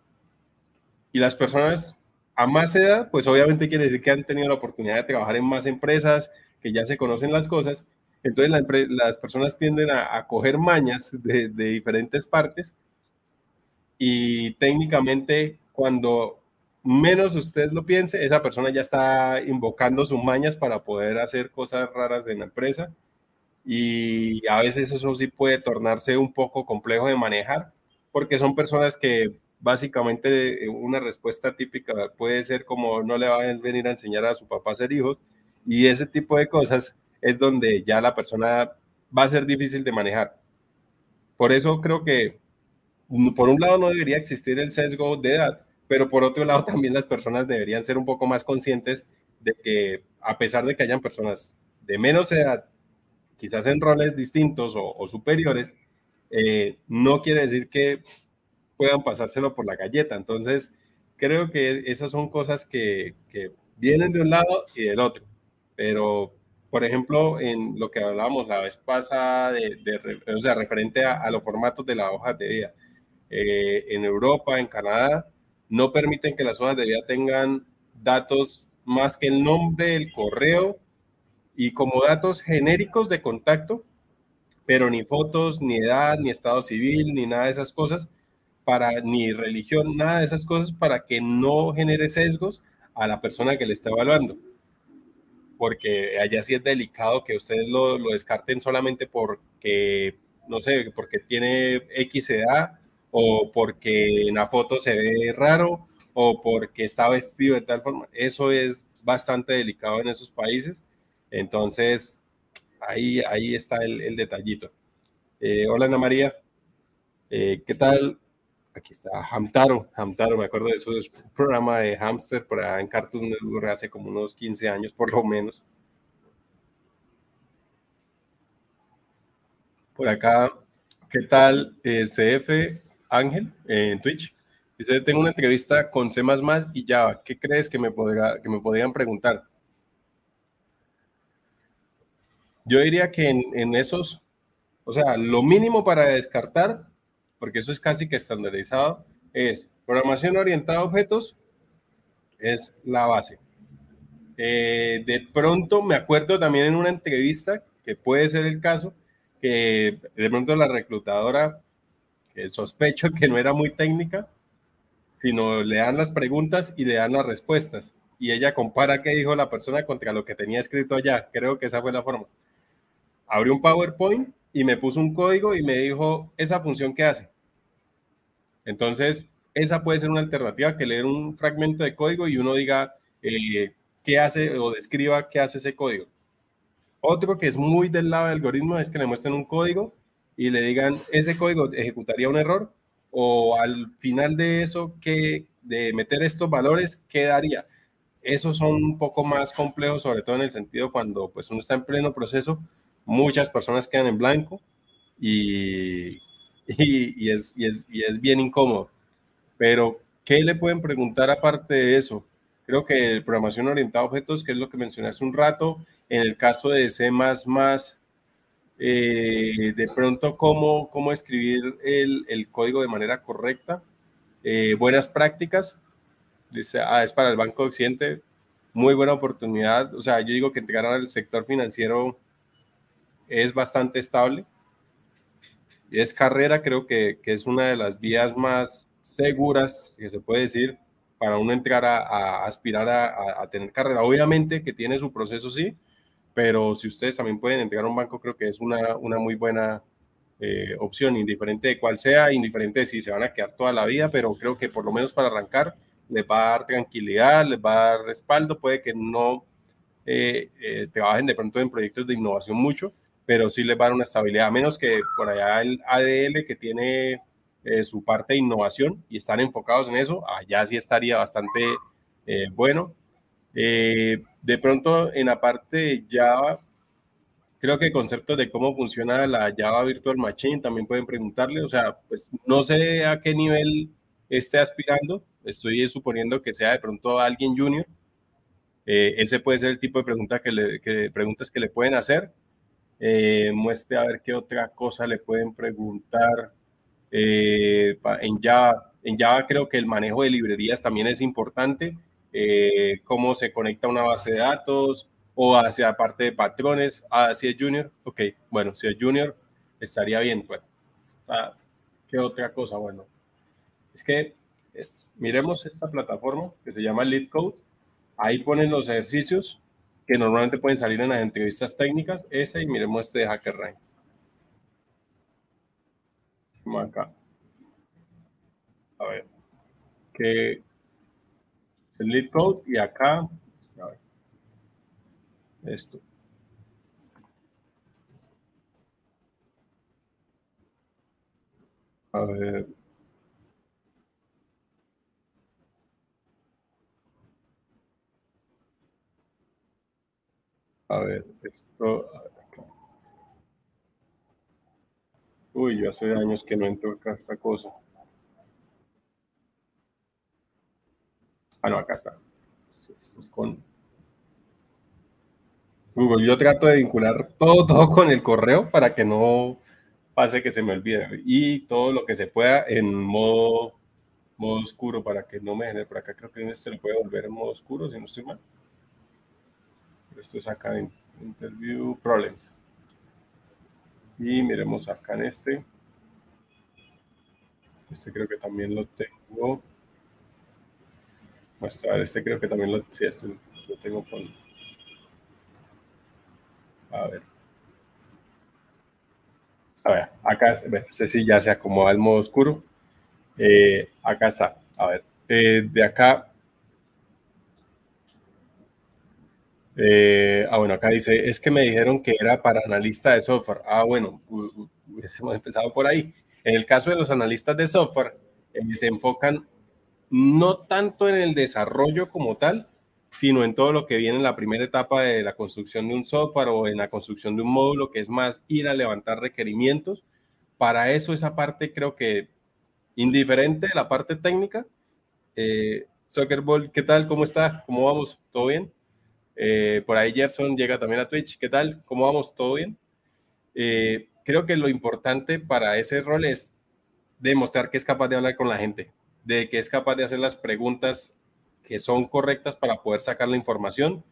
y las personas a más edad, pues obviamente quiere decir que han tenido la oportunidad de trabajar en más empresas, que ya se conocen las cosas, entonces las personas tienden a, a coger mañas de, de diferentes partes y técnicamente cuando menos usted lo piense, esa persona ya está invocando sus mañas para poder hacer cosas raras en la empresa y a veces eso sí puede tornarse un poco complejo de manejar porque son personas que básicamente eh, una respuesta típica puede ser como no le va a venir a enseñar a su papá a ser hijos y ese tipo de cosas es donde ya la persona va a ser difícil de manejar. Por eso creo que por un lado no debería existir el sesgo de edad, pero por otro lado también las personas deberían ser un poco más conscientes de que a pesar de que hayan personas de menos edad, quizás en roles distintos o, superiores, eh, no quiere decir que puedan pasárselo por la galleta. Entonces, creo que esas son cosas que, vienen de un lado y del otro. Pero, por ejemplo, en lo que hablábamos la vez pasada, de, o sea, referente a, los formatos de la hoja de vida, eh, en Europa, en Canadá, no permiten que las hojas de vida tengan datos más que el nombre, el correo y como datos genéricos de contacto, pero ni fotos, ni edad, ni estado civil, ni nada de esas cosas, para ni religión, nada de esas cosas para que no genere sesgos a la persona que le está evaluando. Porque allá sí es delicado que ustedes lo, lo descarten solamente porque, no sé, porque tiene X edad o porque en la foto se ve raro, o porque está vestido de tal forma. Eso es bastante delicado en esos países. Entonces, ahí, ahí está el, detallito. Eh, hola Ana María, eh, ¿qué tal? Aquí está Hamtaro, Hamtaro, me acuerdo de su programa de Hamster por en Cartoon Network hace como unos 15 años por lo menos. Por acá, ¿qué tal? Eh, CF, Ángel en Twitch. Dice, tengo una entrevista con C++ y Java. ¿Qué crees que me, podría, que me podrían preguntar? Yo diría que en, esos, o sea, lo mínimo para descartar, porque eso es casi que estandarizado, es programación orientada a objetos, es la base. Eh, de pronto me acuerdo también en una entrevista, que puede ser el caso, que de pronto la reclutadora sospecho que no era muy técnica, sino le dan las preguntas y le dan las respuestas. Y ella compara qué dijo la persona contra lo que tenía escrito allá. Creo que esa fue la forma. Abrió un PowerPoint y me puso un código y me dijo esa función que hace. Entonces, esa puede ser una alternativa que leer un fragmento de código y uno diga eh, qué hace o describa qué hace ese código. Otro que es muy del lado del algoritmo es que le muestren un código y le digan, ese código ejecutaría un error o al final de eso, que de meter estos valores, ¿qué daría? Esos son un poco más complejos, sobre todo en el sentido cuando pues uno está en pleno proceso, muchas personas quedan en blanco y, y, es, y, es, y es bien incómodo. Pero, ¿qué le pueden preguntar aparte de eso? Creo que programación orientada a objetos, que es lo que mencioné hace un rato, en el caso de C++, eh, de pronto cómo, cómo escribir el, el, código de manera correcta, eh, buenas prácticas, dice, ah, es para el Banco Occidente, muy buena oportunidad, o sea, yo digo que entregar al sector financiero es bastante estable, es carrera, creo que, que, es una de las vías más seguras, que se puede decir, para uno entrar a, aspirar a, a, tener carrera. Obviamente que tiene su proceso, sí, pero si ustedes también pueden entregar un banco, creo que es una, una muy buena eh, opción, indiferente de cuál sea, indiferente de si se van a quedar toda la vida, pero creo que por lo menos para arrancar les va a dar tranquilidad, les va a dar respaldo, puede que no eh, eh, te bajen de pronto en proyectos de innovación mucho, pero sí les va a dar una estabilidad, a menos que por allá el ADL que tiene su parte de innovación y están enfocados en eso, allá sí estaría bastante bueno. de pronto en la parte de Java, creo que conceptos de cómo funciona la Java Virtual Machine también pueden preguntarle, o sea, pues no sé a qué nivel esté aspirando, estoy suponiendo que sea de pronto alguien junior, eh, ese puede ser el tipo de pregunta que le, preguntas que le pueden hacer. Eh, muestre a ver qué otra cosa le pueden preguntar. Eh, en, Java, en Java creo que el manejo de librerías también es importante. cómo se conecta una base de datos, o hacia parte de patrones. Ah, junior, ok, bueno, si es junior, estaría bien. Bueno, ah, ¿qué otra cosa? Bueno, es que es, miremos esta plataforma que se llama Lead Code. Ahí ponen los ejercicios que normalmente pueden salir en las entrevistas técnicas. Este y miremos este de HackerRank. Acá. A ver. Que el Lead Code y acá esto. A ver. A ver, esto. Uy, yo hace años que no entro acá esta cosa. Ah, no, acá está. Esto es con Google. Yo trato de vincular todo, todo con el correo para que no pase que se me olvide. Y todo lo que se pueda en modo, modo oscuro para que no me genere. Por acá creo que este lo puede volver en modo oscuro, si no estoy mal. Esto es acá en Interview Problems. Y miremos acá en este. Este creo que también lo tengo. Mostrar, este creo que también lo, sí, este lo tengo con a ver. A ver, acá, sé si ya se acomoda el modo oscuro. Eh, acá está. A ver, eh, de acá. Eh, ah, bueno, acá dice, es que me dijeron que era para analista de software. Ah, bueno, hubiésemos empezado por ahí. En el caso de los analistas de software, se enfocan no tanto en el desarrollo como tal, sino en todo lo que viene en la primera etapa de la construcción de un software o en la construcción de un módulo, que es más ir a levantar requerimientos. Para eso esa parte creo que indiferente de la parte técnica. Eh, Ball, ¿qué tal? ¿Cómo está? ¿Cómo vamos? ¿Todo bien? Eh, por ahí Gerson llega también a Twitch. ¿Qué tal? ¿Cómo vamos? ¿Todo bien? Eh, creo que lo importante para ese rol es demostrar que es capaz de hablar con la gente, de que es capaz de hacer las preguntas que son correctas para poder sacar la información.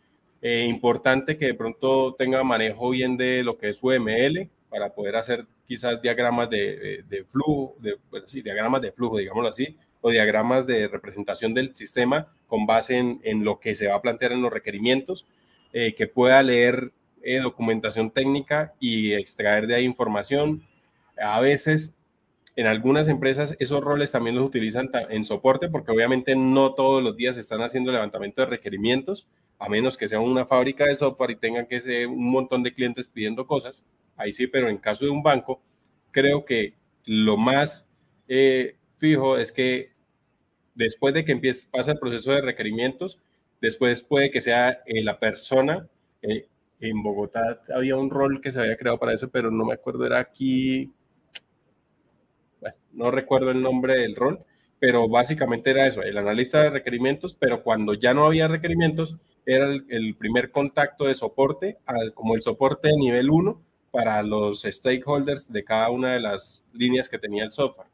Eh, importante que de pronto tenga manejo bien de lo que es UML para poder hacer quizás diagramas de, de, flujo, de, sí, diagramas de flujo, digámoslo así, diagramas de representación del sistema con base en, en lo que se va a plantear en los requerimientos, eh, que pueda leer eh, documentación técnica y extraer de ahí información. A veces en algunas empresas esos roles también los utilizan en soporte porque obviamente no todos los días están haciendo levantamiento de requerimientos, a menos que sea una fábrica de software y tengan que ser un montón de clientes pidiendo cosas. Ahí sí, pero en caso de un banco, creo que lo más eh, fijo es que después de que empiece, pasa el proceso de requerimientos, después puede que sea eh, la persona. Eh, en Bogotá había un rol que se había creado para eso, pero no me acuerdo, era aquí no recuerdo el nombre del rol, pero básicamente era eso, el analista de requerimientos, pero cuando ya no había requerimientos, era el, primer contacto de soporte, como el soporte de nivel 1 para los stakeholders de cada una de las líneas que tenía el software.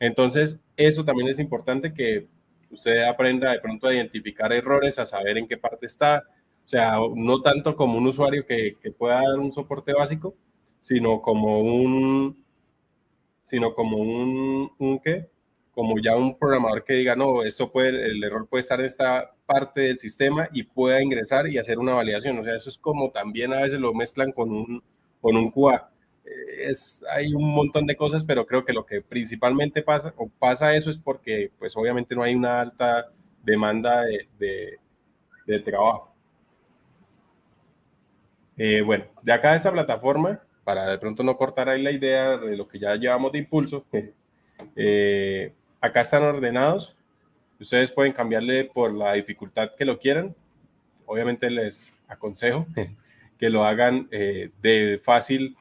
Entonces, eso también es importante que usted aprenda de pronto a identificar errores, a saber en qué parte está, o sea, no tanto como un usuario que, que pueda dar un soporte básico, sino como un sino como un, un ¿qué? como ya un programador que diga, no, esto puede, el error puede estar en esta parte del sistema y pueda ingresar y hacer una validación. O sea, eso es como también a veces lo mezclan con un, con un QA. Es, hay un montón de cosas, pero creo que lo que principalmente pasa, o pasa eso es porque, pues obviamente no hay una alta demanda de, de, trabajo. Eh, bueno, de acá esta plataforma, para de pronto no cortar ahí la idea de lo que ya llevamos de impulso, eh, Acá están ordenados. Ustedes pueden cambiarle por la dificultad que lo quieran. Obviamente les aconsejo que lo hagan eh, de fácil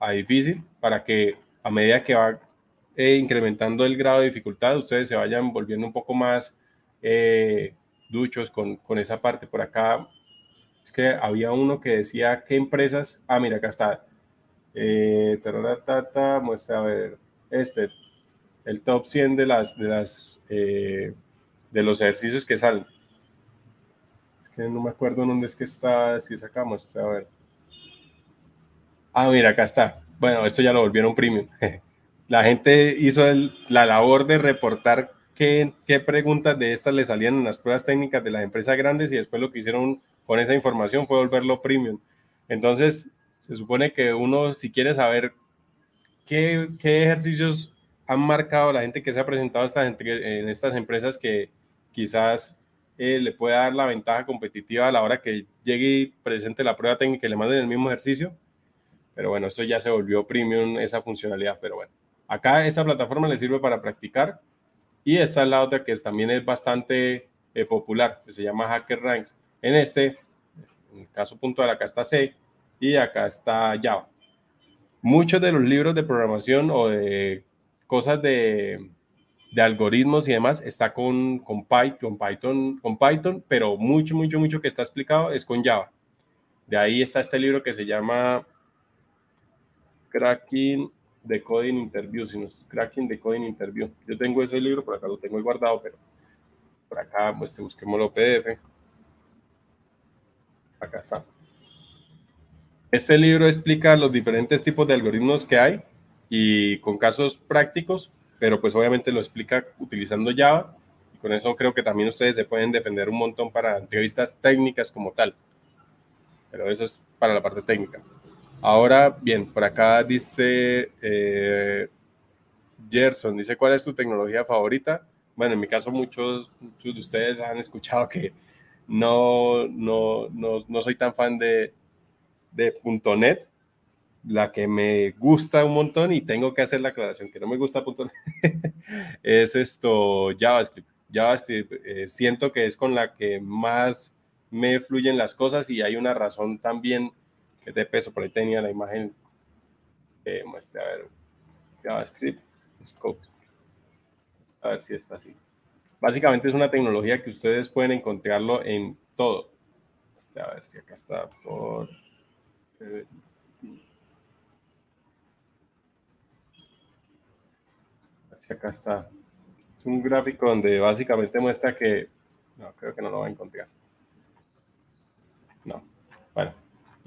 a difícil para que a medida que va eh, incrementando el grado de dificultad, ustedes se vayan volviendo un poco más eh, duchos con, con, esa parte. Por acá es que había uno que decía qué empresas. Ah, mira, acá está. Eh, muestra a ver. Este, el top 100 de, las, de, las, eh, de los ejercicios que salen. Es que no me acuerdo dónde es que está, si sacamos, a ver. Ah, mira, acá está. Bueno, esto ya lo volvieron premium. La gente hizo la labor de reportar qué, preguntas de estas le salían en las pruebas técnicas de las empresas grandes y después lo que hicieron con esa información fue volverlo premium. Entonces, se supone que uno, si quiere saber qué, qué ejercicios han marcado la gente que se ha presentado en estas empresas que quizás eh, le pueda dar la ventaja competitiva a la hora que llegue y presente la prueba técnica y le manden el mismo ejercicio. Pero bueno, eso ya se volvió premium, esa funcionalidad. Pero bueno, acá esta plataforma le sirve para practicar. Y esta es la otra que también es bastante eh, popular, que se llama Hacker Ranks. En este, en el caso puntual, acá está C y acá está Java. Muchos de los libros de programación o de cosas de, de algoritmos y demás está con, con, Python, Python, con Python, pero mucho, mucho, mucho que está explicado es con Java. De ahí está este libro que se llama Cracking the Coding Interview, sino Cracking the Coding Interview. Yo tengo ese libro, por acá lo tengo guardado, pero por acá, pues busquemos lo PDF. Acá está. Este libro explica los diferentes tipos de algoritmos que hay y con casos prácticos, pero pues obviamente lo explica utilizando Java y con eso creo que también ustedes se pueden defender un montón para entrevistas técnicas como tal. Pero eso es para la parte técnica. Ahora, bien, por acá dice eh, Gerson, dice, ¿cuál es tu tecnología favorita? Bueno, en mi caso muchos, muchos de ustedes han escuchado que no, no, no, no soy tan fan de, de .NET, la que me gusta un montón y tengo que hacer la aclaración que no me gusta punto es esto JavaScript. JavaScript eh, siento que es con la que más me fluyen las cosas y hay una razón también que de peso, por ahí tenía la imagen, eh, a ver, JavaScript, Scope, a ver si está así. Básicamente es una tecnología que ustedes pueden encontrarlo en todo. a ver si acá está por... Eh, acá está. Es un gráfico donde básicamente muestra que... No, creo que no lo va a encontrar. No. Bueno,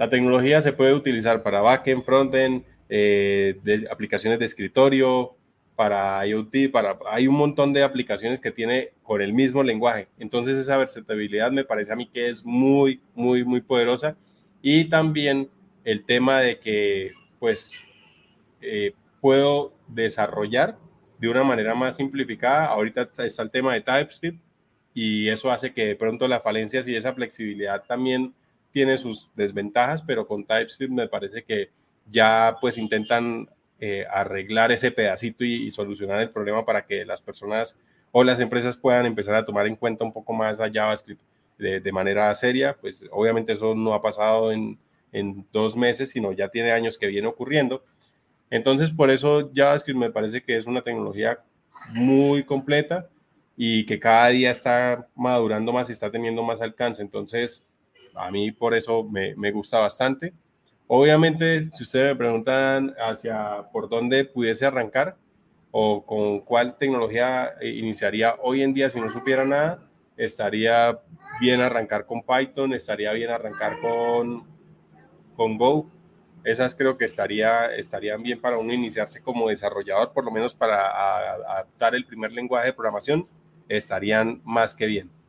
la tecnología se puede utilizar para backend, frontend, eh, aplicaciones de escritorio, para IoT, para, hay un montón de aplicaciones que tiene con el mismo lenguaje. Entonces esa versatilidad me parece a mí que es muy, muy, muy poderosa. Y también el tema de que, pues, eh, puedo desarrollar de una manera más simplificada. Ahorita está el tema de TypeScript y eso hace que de pronto las falencias y esa flexibilidad también tiene sus desventajas, pero con TypeScript me parece que ya pues intentan eh, arreglar ese pedacito y, solucionar el problema para que las personas o las empresas puedan empezar a tomar en cuenta un poco más a JavaScript de, manera seria. Pues obviamente eso no ha pasado en, en dos meses, sino ya tiene años que viene ocurriendo entonces, por eso JavaScript me parece que es una tecnología muy completa y que cada día está madurando más y está teniendo más alcance. Entonces, a mí por eso me, gusta bastante. Obviamente, si ustedes me preguntan hacia por dónde pudiese arrancar o con cuál tecnología iniciaría hoy en día si no supiera nada, estaría bien arrancar con Python, estaría bien arrancar con, con Go, Esas creo que estaría, estarían bien para uno iniciarse como desarrollador, por lo menos para adaptar el primer lenguaje de programación, estarían más que bien.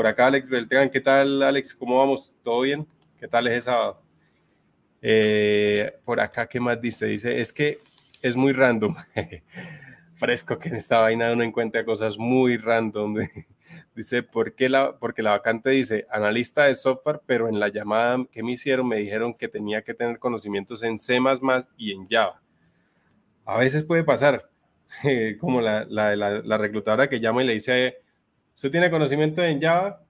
Por acá Alex Beltrán, ¿qué tal Alex? ¿Cómo vamos? ¿Todo bien? ¿Qué tal es esa? Eh, por acá, ¿qué más dice? Dice, es que es muy random. Fresco que en esta vaina uno encuentra cosas muy random. Dice, ¿por qué la, porque la vacante dice analista de software, pero en la llamada que me hicieron me dijeron que tenía que tener conocimientos en C y en Java. A veces puede pasar, como la, la, la, reclutadora que llama y le dice, ¿usted tiene conocimiento en Java?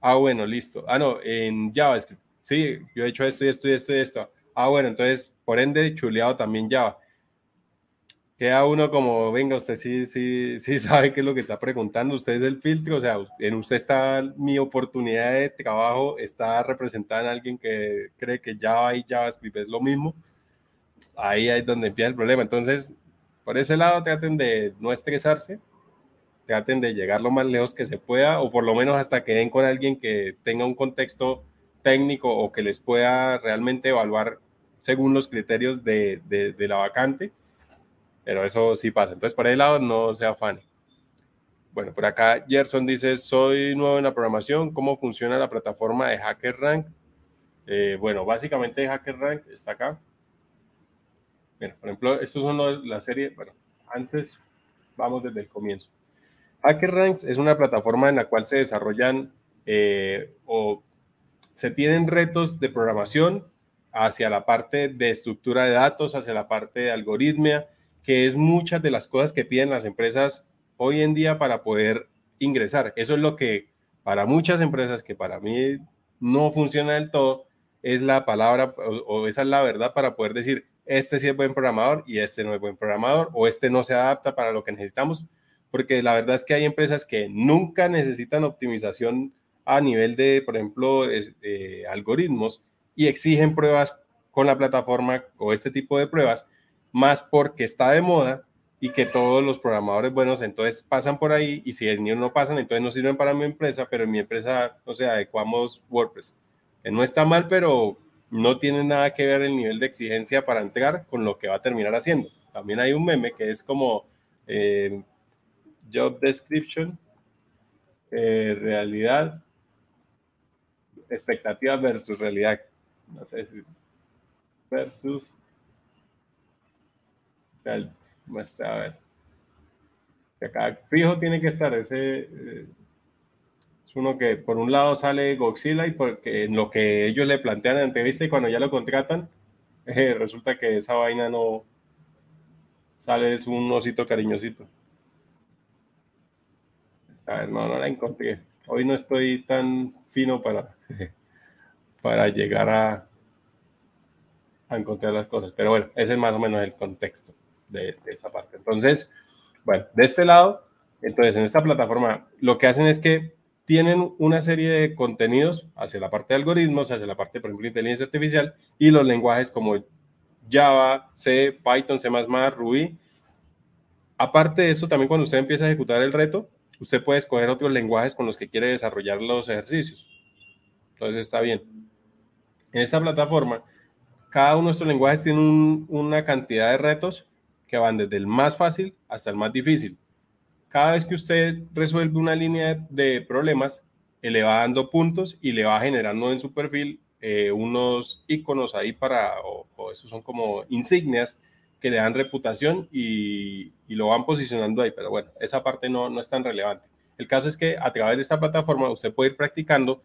Ah, bueno, listo. Ah, no, en JavaScript. Sí, yo he hecho esto y esto y esto y esto. Ah, bueno, entonces, por ende, chuleado también Java queda uno como, venga, usted sí, sí, sí sabe qué es lo que está preguntando, usted es el filtro, o sea, en usted está mi oportunidad de trabajo, está representada en alguien que cree que Java y JavaScript es lo mismo, ahí es donde empieza el problema. Entonces, por ese lado, traten de no estresarse, traten de llegar lo más lejos que se pueda, o por lo menos hasta que den con alguien que tenga un contexto técnico o que les pueda realmente evaluar según los criterios de, de, de la vacante pero eso sí pasa. Entonces, por ese lado, no se afane. Bueno, por acá Gerson dice, soy nuevo en la programación, ¿cómo funciona la plataforma de HackerRank? Eh, bueno, básicamente HackerRank está acá. Bueno, por ejemplo, esto es uno de la serie, bueno, antes vamos desde el comienzo. HackerRank es una plataforma en la cual se desarrollan eh, o se tienen retos de programación hacia la parte de estructura de datos, hacia la parte de algoritmia, que es muchas de las cosas que piden las empresas hoy en día para poder ingresar. Eso es lo que para muchas empresas, que para mí no funciona del todo, es la palabra o, esa es la verdad para poder decir, este sí es buen programador y este no es buen programador, o este no se adapta para lo que necesitamos, porque la verdad es que hay empresas que nunca necesitan optimización a nivel de, por ejemplo, eh, algoritmos y exigen pruebas con la plataforma o este tipo de pruebas más porque está de moda y que todos los programadores buenos entonces pasan por ahí y si ellos no pasan, entonces no sirven para mi empresa, pero en mi empresa, no sé, adecuamos WordPress, que no está mal, pero no tiene nada que ver el nivel de exigencia para entregar con lo que va a terminar haciendo. También hay un meme que es como eh, job description, eh, realidad, expectativa versus realidad. No sé si versus a ver. Acá fijo tiene que estar ese. Eh, es uno que por un lado sale Godzilla y porque en lo que ellos le plantean en entrevista y cuando ya lo contratan, resulta que esa vaina no sale, es un osito cariñosito. Ver, no, no la encontré. Hoy no estoy tan fino para, para llegar a, a encontrar las cosas. Pero bueno, ese es más o menos el contexto de, esa parte. Entonces, bueno, de este lado, entonces en esta plataforma lo que hacen es que tienen una serie de contenidos hacia la parte de algoritmos, hacia la parte, por ejemplo, de inteligencia artificial y los lenguajes como Java, C, Python, C++, Ruby. Aparte de eso, también cuando usted empieza a ejecutar el reto, usted puede escoger otros lenguajes con los que quiere desarrollar los ejercicios. Entonces está bien. En esta plataforma, cada uno de estos lenguajes tiene una cantidad de retos que van desde el más fácil hasta el más difícil. Cada vez que usted resuelve una línea de problemas, le va dando puntos y le va generando en su perfil eh, unos iconos ahí para, o, esos son como insignias que le dan reputación y, lo van posicionando ahí. Pero bueno, esa parte no, no es tan relevante. El caso es que a través de esta plataforma usted puede ir practicando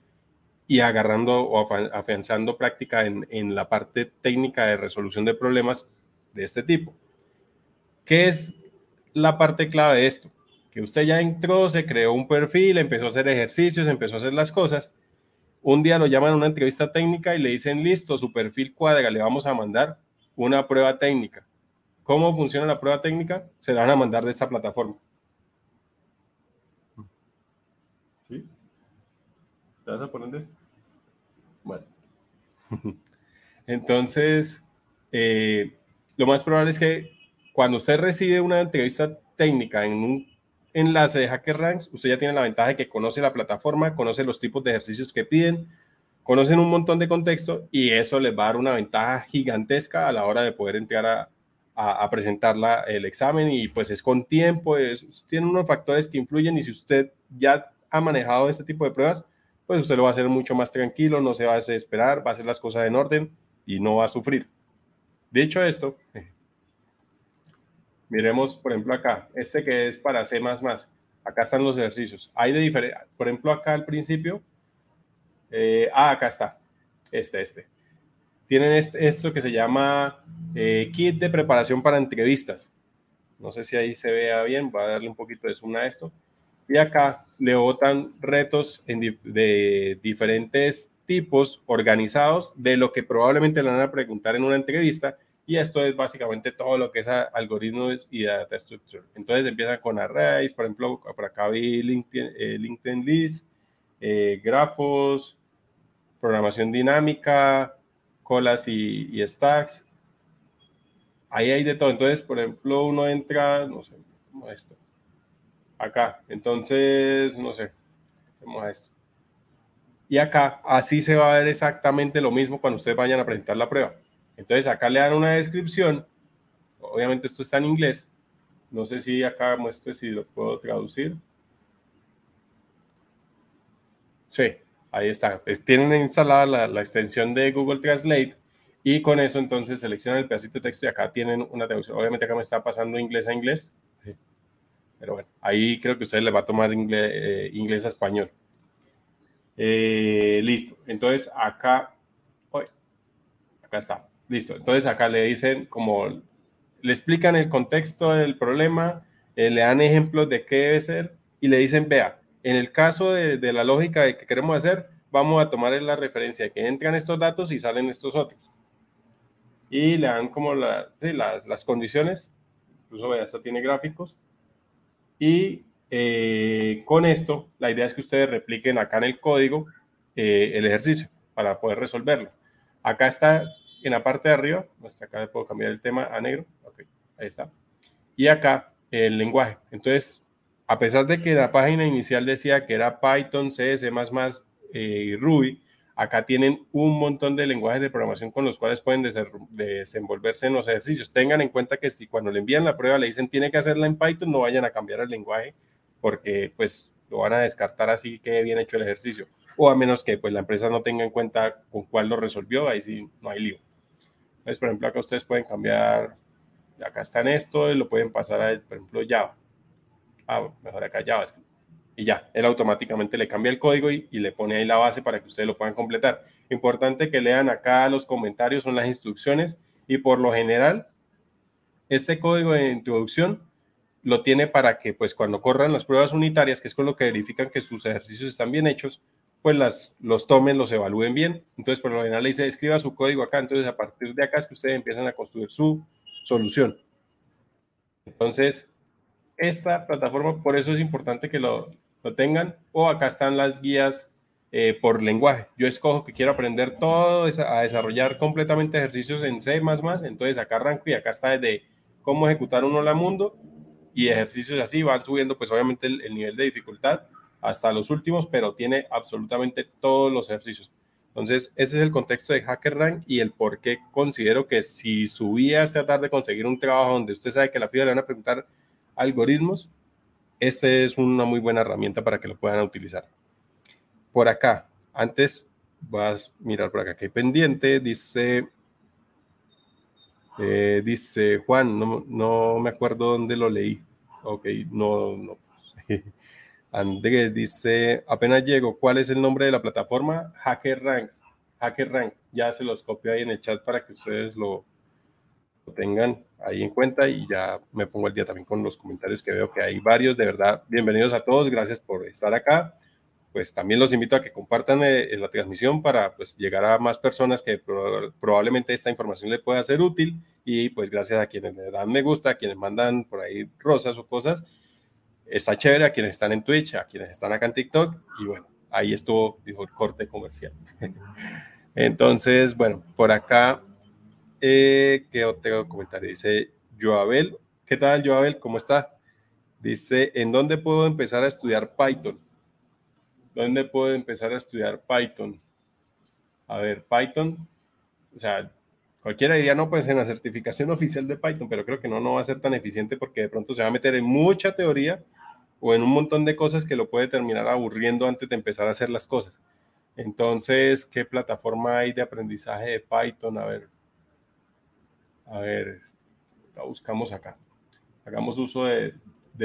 y agarrando o afianzando práctica en, en la parte técnica de resolución de problemas de este tipo. ¿Qué es la parte clave de esto? Que usted ya entró, se creó un perfil, empezó a hacer ejercicios, empezó a hacer las cosas. Un día lo llaman a una entrevista técnica y le dicen, listo, su perfil cuadra, le vamos a mandar una prueba técnica. ¿Cómo funciona la prueba técnica? Se la van a mandar de esta plataforma. ¿Sí? ¿Te vas a poner de eso? Bueno. Entonces, eh, lo más probable es que cuando usted recibe una entrevista técnica en un enlace de HackerRanks, usted ya tiene la ventaja de que conoce la plataforma, conoce los tipos de ejercicios que piden, conocen un montón de contexto y eso les va a dar una ventaja gigantesca a la hora de poder entrar a, a, presentar el examen y pues es con tiempo, es, tiene unos factores que influyen y si usted ya ha manejado este tipo de pruebas, pues usted lo va a hacer mucho más tranquilo, no se va a desesperar, va a hacer las cosas en orden y no va a sufrir. Dicho esto, miremos por ejemplo acá, este que es para C++, acá están los ejercicios. Hay de diferente, por ejemplo acá al principio, eh, ah, acá está, este, este tienen esto que se llama eh, kit de preparación para entrevistas. No sé si ahí se vea bien, voy a darle un poquito de zoom a esto. Y acá le botan retos de diferentes tipos organizados de lo que probablemente le van a preguntar en una entrevista. Y esto es básicamente todo lo que es algoritmos y data structure. Entonces empiezan con arrays, por ejemplo, por acá vi LinkedIn, eh, LinkedIn list, eh, grafos, programación dinámica, colas y, stacks. Ahí hay de todo. Entonces, por ejemplo, uno entra, no sé, como esto. Acá. Entonces, no sé, hacemos esto. Y acá, así se va a ver exactamente lo mismo cuando ustedes vayan a presentar la prueba. Entonces, acá le dan una descripción. Obviamente esto está en inglés. No sé si acá muestre si lo puedo traducir. Sí, Ahí está. tienen instalada la, extensión de Google Translate y con eso entonces seleccionan el pedacito de texto y acá tienen una traducción. Obviamente acá me está pasando inglés a inglés. Pero bueno, ahí creo que ustedes les va a tomar inglés, eh, inglés a español. Eh, listo. Entonces acá, acá está. Listo. Entonces acá le dicen como, le explican el contexto del problema, eh, le dan ejemplos de qué debe ser y le dicen, vea, en el caso de, la lógica de que queremos hacer, vamos a tomar la referencia que entran estos datos y salen estos otros. Y le dan como las, las, condiciones, incluso ya hasta tiene gráficos. Y eh, con esto, la idea es que ustedes repliquen acá en el código eh, el ejercicio para poder resolverlo. Acá está en la parte de arriba, acá le puedo cambiar el tema a negro, ahí está. Y acá el lenguaje. Entonces, a pesar de que la página inicial decía que era Python, C, C++ eh, Ruby, acá tienen un montón de lenguajes de programación con los cuales pueden desenvolverse en los ejercicios. Tengan en cuenta que si cuando le envían la prueba le dicen tiene que hacerla en Python, no vayan a cambiar el lenguaje porque pues lo van a descartar así que bien hecho el ejercicio. O a menos que pues la empresa no tenga en cuenta con cuál lo resolvió, ahí sí no hay lío. Entonces, por ejemplo, acá ustedes pueden cambiar, acá está en esto, lo pueden pasar a, por ejemplo, Java ah, mejor acá JavaScript. Y ya, él automáticamente le cambia el código y, le pone ahí la base para que ustedes lo puedan completar. Importante que lean acá los comentarios, son las instrucciones y por lo general, este código de introducción lo tiene para que pues cuando corran las pruebas unitarias, que es con lo que verifican que sus ejercicios están bien hechos, pues las, los tomen, los evalúen bien. Entonces, por lo general le dice, escriba su código acá. Entonces, a partir de acá es que ustedes empiezan a construir su solución. Entonces, esta plataforma, por eso es importante que lo, lo tengan. O acá están las guías eh, por lenguaje. Yo escojo que quiero aprender todo, a desarrollar completamente ejercicios en C++, entonces acá arranco y acá está desde cómo ejecutar un hola mundo y ejercicios así, van subiendo pues obviamente el, el nivel de dificultad hasta los últimos, pero tiene absolutamente todos los ejercicios. Entonces, ese es el contexto de HackerRank y el por qué considero que si subía a tratar de conseguir un trabajo donde usted sabe que la FIA le van a preguntar algoritmos, esta es una muy buena herramienta para que lo puedan utilizar. Por acá, antes vas a mirar por acá que hay pendiente, dice, eh, dice Juan, no, no, me acuerdo dónde lo leí. Ok, no, no. Andrés dice, apenas llego, ¿cuál es el nombre de la plataforma? Hacker Ranks. Hacker Rank, ya se los copio ahí en el chat para que ustedes lo, tengan ahí en cuenta y ya me pongo el día también con los comentarios que veo que hay varios. De verdad, bienvenidos a todos, gracias por estar acá. Pues también los invito a que compartan eh, la transmisión para pues, llegar a más personas que probablemente esta información le pueda ser útil y pues gracias a quienes le dan me gusta, a quienes mandan por ahí rosas o cosas. Está chévere a quienes están en Twitch, a quienes están acá en TikTok y bueno, ahí estuvo, dijo, el corte comercial. Entonces, bueno, por acá eh, ¿Qué otro comentario? Dice Joabel. ¿Qué tal, Joabel? ¿Cómo está? Dice, ¿en dónde puedo empezar a estudiar Python? ¿Dónde puedo empezar a estudiar Python? A ver, Python, o sea, cualquiera diría, no, pues en la certificación oficial de Python, pero creo que no, no va a ser tan eficiente porque de pronto se va a meter en mucha teoría o en un montón de cosas que lo puede terminar aburriendo antes de empezar a hacer las cosas. Entonces, ¿qué plataforma hay de aprendizaje de Python? A ver, a ver, la buscamos acá. Hagamos uso de,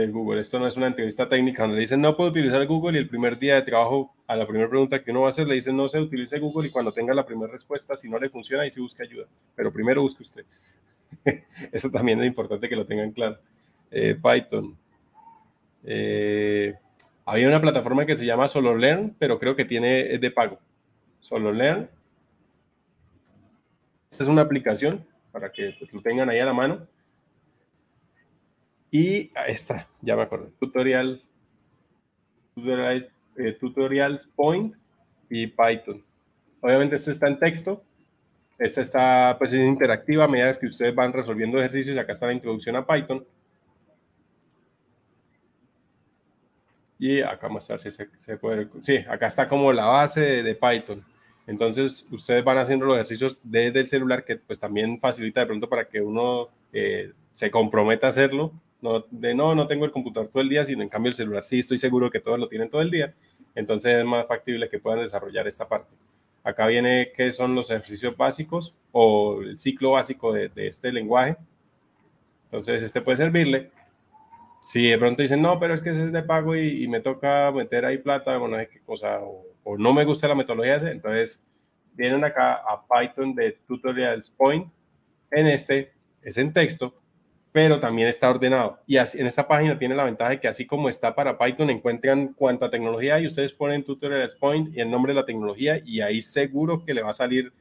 Google. Esto no es una entrevista técnica donde le dicen no puedo utilizar Google y el primer día de trabajo a la primera pregunta que uno va a hacer le dicen no se utilice Google y cuando tenga la primera respuesta, si no le funciona, ahí se busque ayuda. Pero primero busque usted. Eso también es importante que lo tengan claro. Eh, Python. Eh, había una plataforma que se llama Solo Learn, pero creo que tiene, es de pago. Solo Learn. Esta es una aplicación para que pues, lo tengan ahí a la mano y ahí está, ya me acuerdo. Tutorial, tutorial eh, tutorials Point y Python. Obviamente este está en texto. Esta está pues interactiva a medida que ustedes van resolviendo ejercicios. Acá está la introducción a Python. Y acá mostrar si se, puede. Sí, acá está como la base de, Python. Entonces, ustedes van haciendo los ejercicios desde el celular, que pues también facilita de pronto para que uno eh, se comprometa a hacerlo no, de no, no tengo el computador todo el día, sino en cambio el celular sí estoy seguro que todos lo tienen todo el día. Entonces es más factible que puedan desarrollar esta parte. Acá viene qué son los ejercicios básicos o el ciclo básico de, este lenguaje. Entonces este puede servirle. Si de pronto dicen, no, pero es que ese es de pago y, me toca meter ahí plata o no sé qué cosa, o, no me gusta la metodología, entonces vienen acá a Python de Tutorials Point. En este es en texto, pero también está ordenado. Y así, en esta página tiene la ventaja de que así como está para Python, encuentran cuánta tecnología hay, ustedes ponen tutorials point y el nombre de la tecnología y ahí seguro que le va a salir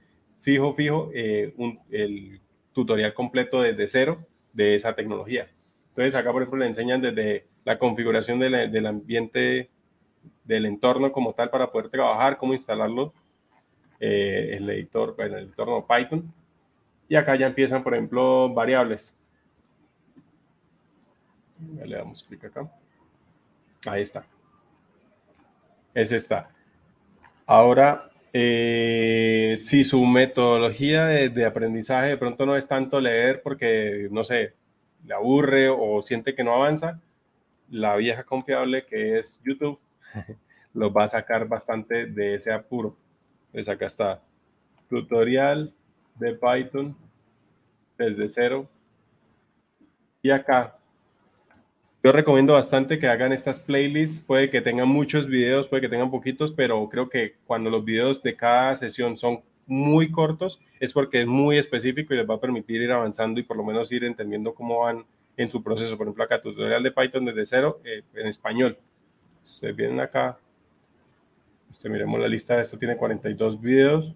fijo, fijo eh, un, el tutorial completo desde cero de esa tecnología. Entonces acá, por ejemplo, le enseñan desde la configuración del ambiente, del entorno como tal para poder trabajar, cómo instalarlo, eh, el editor, en el entorno Python. Y acá ya empiezan, por ejemplo, variables le damos clic acá. Ahí está. Es esta. Ahora, eh, si su metodología de, aprendizaje de pronto no es tanto leer porque, no sé, le aburre o siente que no avanza, la vieja confiable que es YouTube los va a sacar bastante de ese apuro. Pues acá está. Tutorial de Python desde cero. Y acá yo recomiendo bastante que hagan estas playlists. Puede que tengan muchos videos, puede que tengan poquitos, pero creo que cuando los videos de cada sesión son muy cortos, es porque es muy específico y les va a permitir ir avanzando y por lo menos ir entendiendo cómo van en su proceso. Por ejemplo, acá tutorial de Python desde cero eh, en español. Ustedes vienen acá. Este, miremos la lista. Esto tiene 42 videos.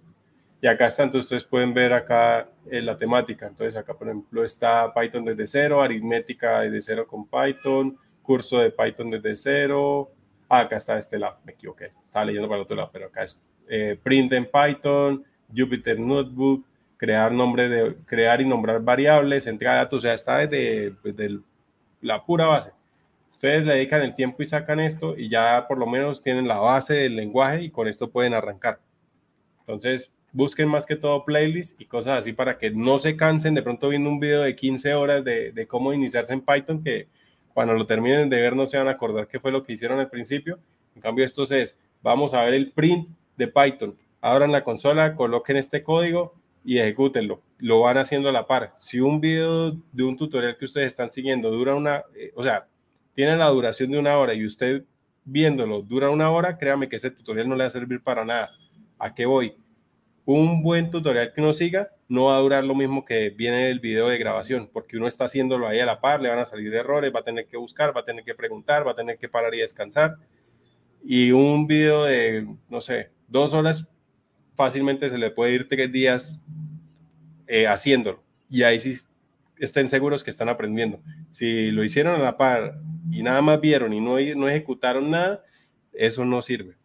Y acá está, entonces ustedes pueden ver acá eh, la temática. Entonces acá, por ejemplo, está Python desde cero, aritmética desde cero con Python, curso de Python desde cero. Ah, acá está este lado, me equivoqué, estaba leyendo para el otro lado, pero acá es eh, print en Python, Jupyter Notebook, crear nombre de, crear y nombrar variables, entrega de datos, o sea, está desde, desde la pura base. Ustedes le dedican el tiempo y sacan esto y ya por lo menos tienen la base del lenguaje y con esto pueden arrancar. Entonces, busquen más que todo playlists y cosas así para que no se cansen de pronto viendo un video de 15 horas de, de, cómo iniciarse en Python, que cuando lo terminen de ver no se van a acordar qué fue lo que hicieron al principio. En cambio, esto es, vamos a ver el print de Python. Abran la consola, coloquen este código y ejecútenlo. Lo van haciendo a la par. Si un video de un tutorial que ustedes están siguiendo dura una, eh, o sea, tiene la duración de una hora y usted viéndolo dura una hora, créame que ese tutorial no le va a servir para nada. ¿A qué voy? un buen tutorial que uno siga no va a durar lo mismo que viene el video de grabación, porque uno está haciéndolo ahí a la par, le van a salir errores, va a tener que buscar, va a tener que preguntar, va a tener que parar y descansar. Y un video de, no sé, dos horas, fácilmente se le puede ir tres días eh, haciéndolo. Y ahí sí estén seguros que están aprendiendo. Si lo hicieron a la par y nada más vieron y no, no ejecutaron nada, eso no sirve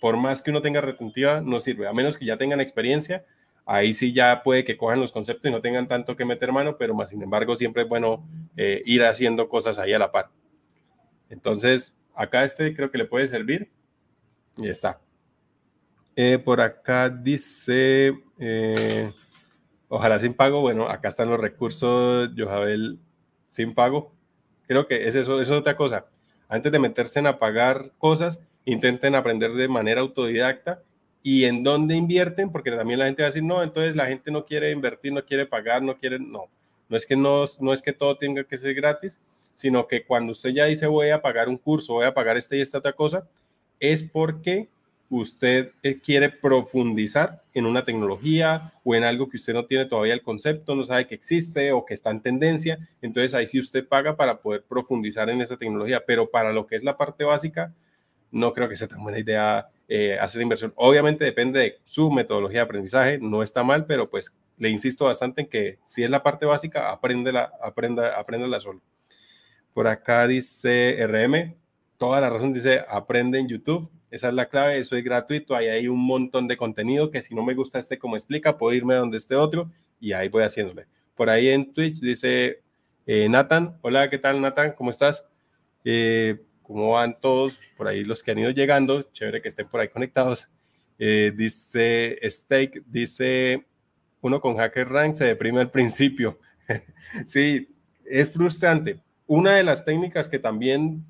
por más que uno tenga retentiva, no sirve, a menos que ya tengan experiencia, ahí sí ya puede que cojan los conceptos y no tengan tanto que meter mano, pero más sin embargo siempre es bueno eh, ir haciendo cosas ahí a la par. Entonces, acá este creo que le puede servir y está. Eh, por acá dice, eh, ojalá sin pago. Bueno, acá están los recursos, Jojabel, sin pago. Creo que es eso, es otra cosa. Antes de meterse en a pagar cosas, intenten aprender de manera autodidacta y en dónde invierten, porque también la gente va a decir, no, entonces la gente no quiere invertir, no quiere pagar, no quiere, no, no es que no, no es que todo tenga que ser gratis, sino que cuando usted ya dice voy a pagar un curso, voy a pagar esta y esta otra cosa, es porque usted eh, quiere profundizar en una tecnología o en algo que usted no tiene todavía el concepto, no sabe que existe o que está en tendencia, entonces ahí sí usted paga para poder profundizar en esa tecnología, pero para lo que es la parte básica, no creo que sea tan buena idea eh, hacer inversión. Obviamente depende de su metodología de aprendizaje, no está mal, pero pues le insisto bastante en que si es la parte básica, apréndela, aprenda, apréndela solo. Por acá dice RM, toda la razón dice aprende en YouTube. Esa es la clave, eso es gratuito, ahí hay un montón de contenido que si no me gusta este como explica, puedo irme a donde esté otro y ahí voy haciéndole. Por ahí en Twitch dice eh, Nathan, hola, ¿qué tal Nathan? ¿Cómo estás? Eh, cómo van todos por ahí los que han ido llegando, chévere que estén por ahí conectados. Eh, dice Steak, dice uno con Hacker Rank se deprime al principio. sí, es frustrante. Una de las técnicas que también,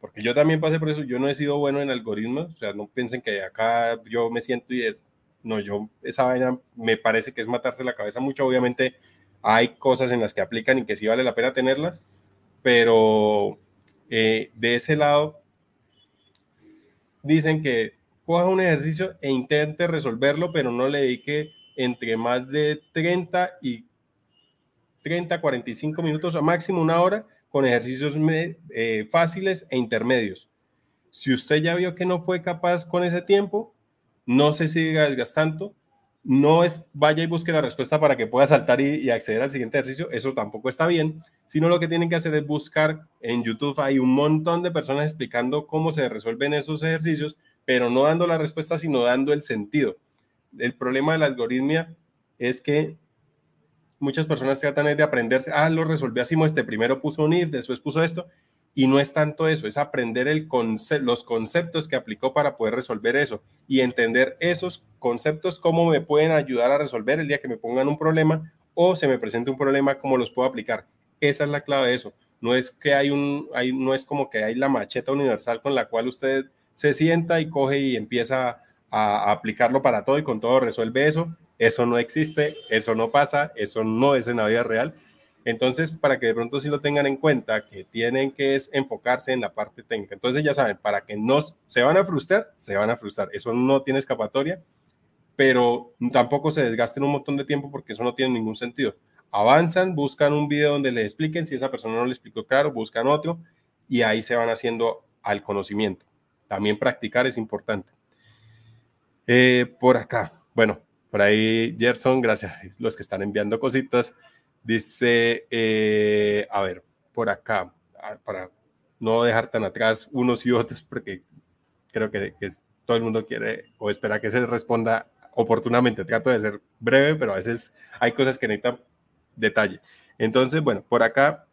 porque yo también pasé por eso, yo no he sido bueno en algoritmos, o sea, no piensen que acá yo me siento y no, yo esa vaina me parece que es matarse la cabeza mucho, obviamente hay cosas en las que aplican y que sí vale la pena tenerlas, pero eh, de ese lado, dicen que coja un ejercicio e intente resolverlo, pero no le dedique entre más de 30 y 30, 45 minutos a máximo una hora con ejercicios eh, fáciles e intermedios. Si usted ya vio que no fue capaz con ese tiempo, no se siga desgastando, no es vaya y busque la respuesta para que pueda saltar y, acceder al siguiente ejercicio, eso tampoco está bien, sino lo que tienen que hacer es buscar en YouTube, hay un montón de personas explicando cómo se resuelven esos ejercicios, pero no dando la respuesta, sino dando el sentido. El problema de la algoritmia es que muchas personas tratan de aprenderse, ah, lo resolvió así, este primero puso un if, después puso esto, y no es tanto eso, es aprender el los conceptos que aplicó para poder resolver eso y entender esos conceptos, cómo me pueden ayudar a resolver el día que me pongan un problema o se me presente un problema, cómo los puedo aplicar. Esa es la clave de eso. No es que hay un, hay, no es como que hay la macheta universal con la cual usted se sienta y coge y empieza a aplicarlo para todo y con todo resuelve eso. Eso no existe, eso no pasa, eso no es en la vida real entonces, para que de pronto sí lo tengan en cuenta, que tienen que es enfocarse en la parte técnica. Entonces, ya saben, para que no se van a frustrar, se van a frustrar. Eso no tiene escapatoria, pero tampoco se desgasten un montón de tiempo porque eso no tiene ningún sentido. Avanzan, buscan un video donde les expliquen, si esa persona no le explicó claro, buscan otro y ahí se van haciendo al conocimiento. También practicar es importante. Eh, por acá, bueno, por ahí, Gerson, gracias a los que están enviando cositas. Dice, eh, a ver, por acá, ah, para no dejar tan atrás unos y otros, porque creo que, todo el mundo quiere o espera que se responda oportunamente. Trato de ser breve, pero a veces hay cosas que necesitan detalle. Entonces, bueno, por acá,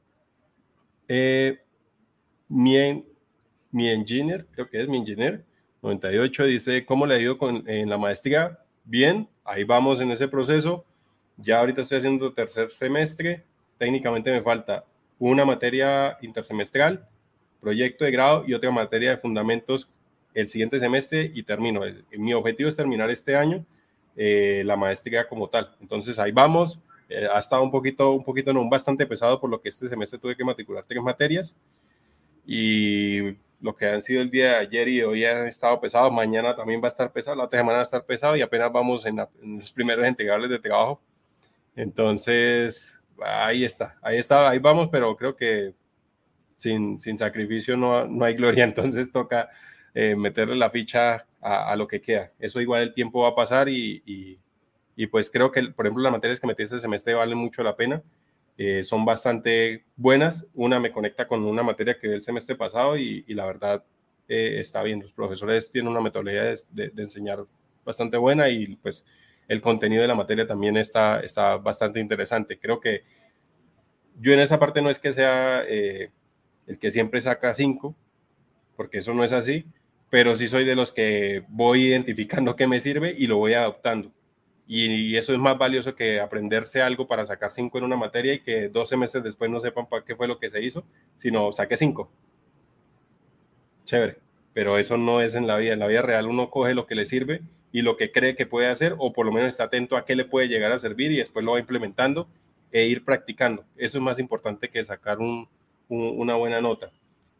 eh, mi, mi engineer, creo que es mi engineer, 98, dice, ¿cómo le ha ido con, en la maestría? Bien, ahí vamos en ese proceso. Ya ahorita estoy haciendo tercer semestre, técnicamente me falta una materia intersemestral, proyecto de grado y otra materia de fundamentos el siguiente semestre y termino. Mi objetivo es terminar este año eh, la maestría como tal. Entonces ahí vamos. Eh, ha estado un poquito, un poquito, no, bastante pesado por lo que este semestre tuve que matricular tres materias y lo que han sido el día de ayer y hoy han estado pesados. Mañana también va a estar pesado, la otra semana va a estar pesado y apenas vamos en, en los primeros integrales de trabajo entonces, ahí está, ahí está, ahí vamos, pero creo que sin, sin sacrificio no, no, hay gloria, entonces toca eh, meterle la ficha a, lo que queda. Eso igual el tiempo va a pasar y, y, pues creo que, por ejemplo, las materias que metí este semestre valen mucho la pena. Eh, son bastante buenas. Una me conecta con una materia que vi el semestre pasado y, la verdad eh, está bien. Los profesores tienen una metodología de, enseñar bastante buena y pues el contenido de la materia también está, está bastante interesante. Creo que yo en esa parte no es que sea eh, el que siempre saca cinco, porque eso no es así, pero sí soy de los que voy identificando qué me sirve y lo voy adoptando. Y, eso es más valioso que aprenderse algo para sacar cinco en una materia y que 12 meses después no sepan para qué fue lo que se hizo, sino saqué cinco. Chévere, pero eso no es en la vida. En la vida real uno coge lo que le sirve y lo que cree que puede hacer, o por lo menos está atento a qué le puede llegar a servir y después lo va implementando e ir practicando. Eso es más importante que sacar una buena nota.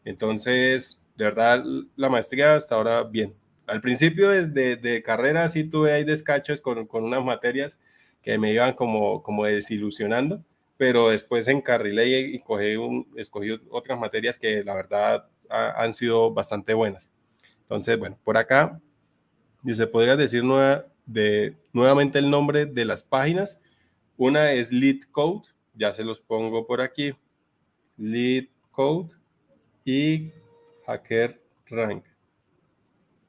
Entonces, de verdad, la maestría hasta ahora bien. Al principio desde de carrera sí tuve ahí descachos con, con, unas materias que me iban como, como desilusionando, pero después encarrilé y, y cogí, un, escogí otras materias que la verdad han sido bastante buenas. Entonces, bueno, por acá, se podría decir nueva, de, nuevamente el nombre de las páginas. Una es Lead Code, ya se los pongo por aquí. Lead Code y Hacker Rank.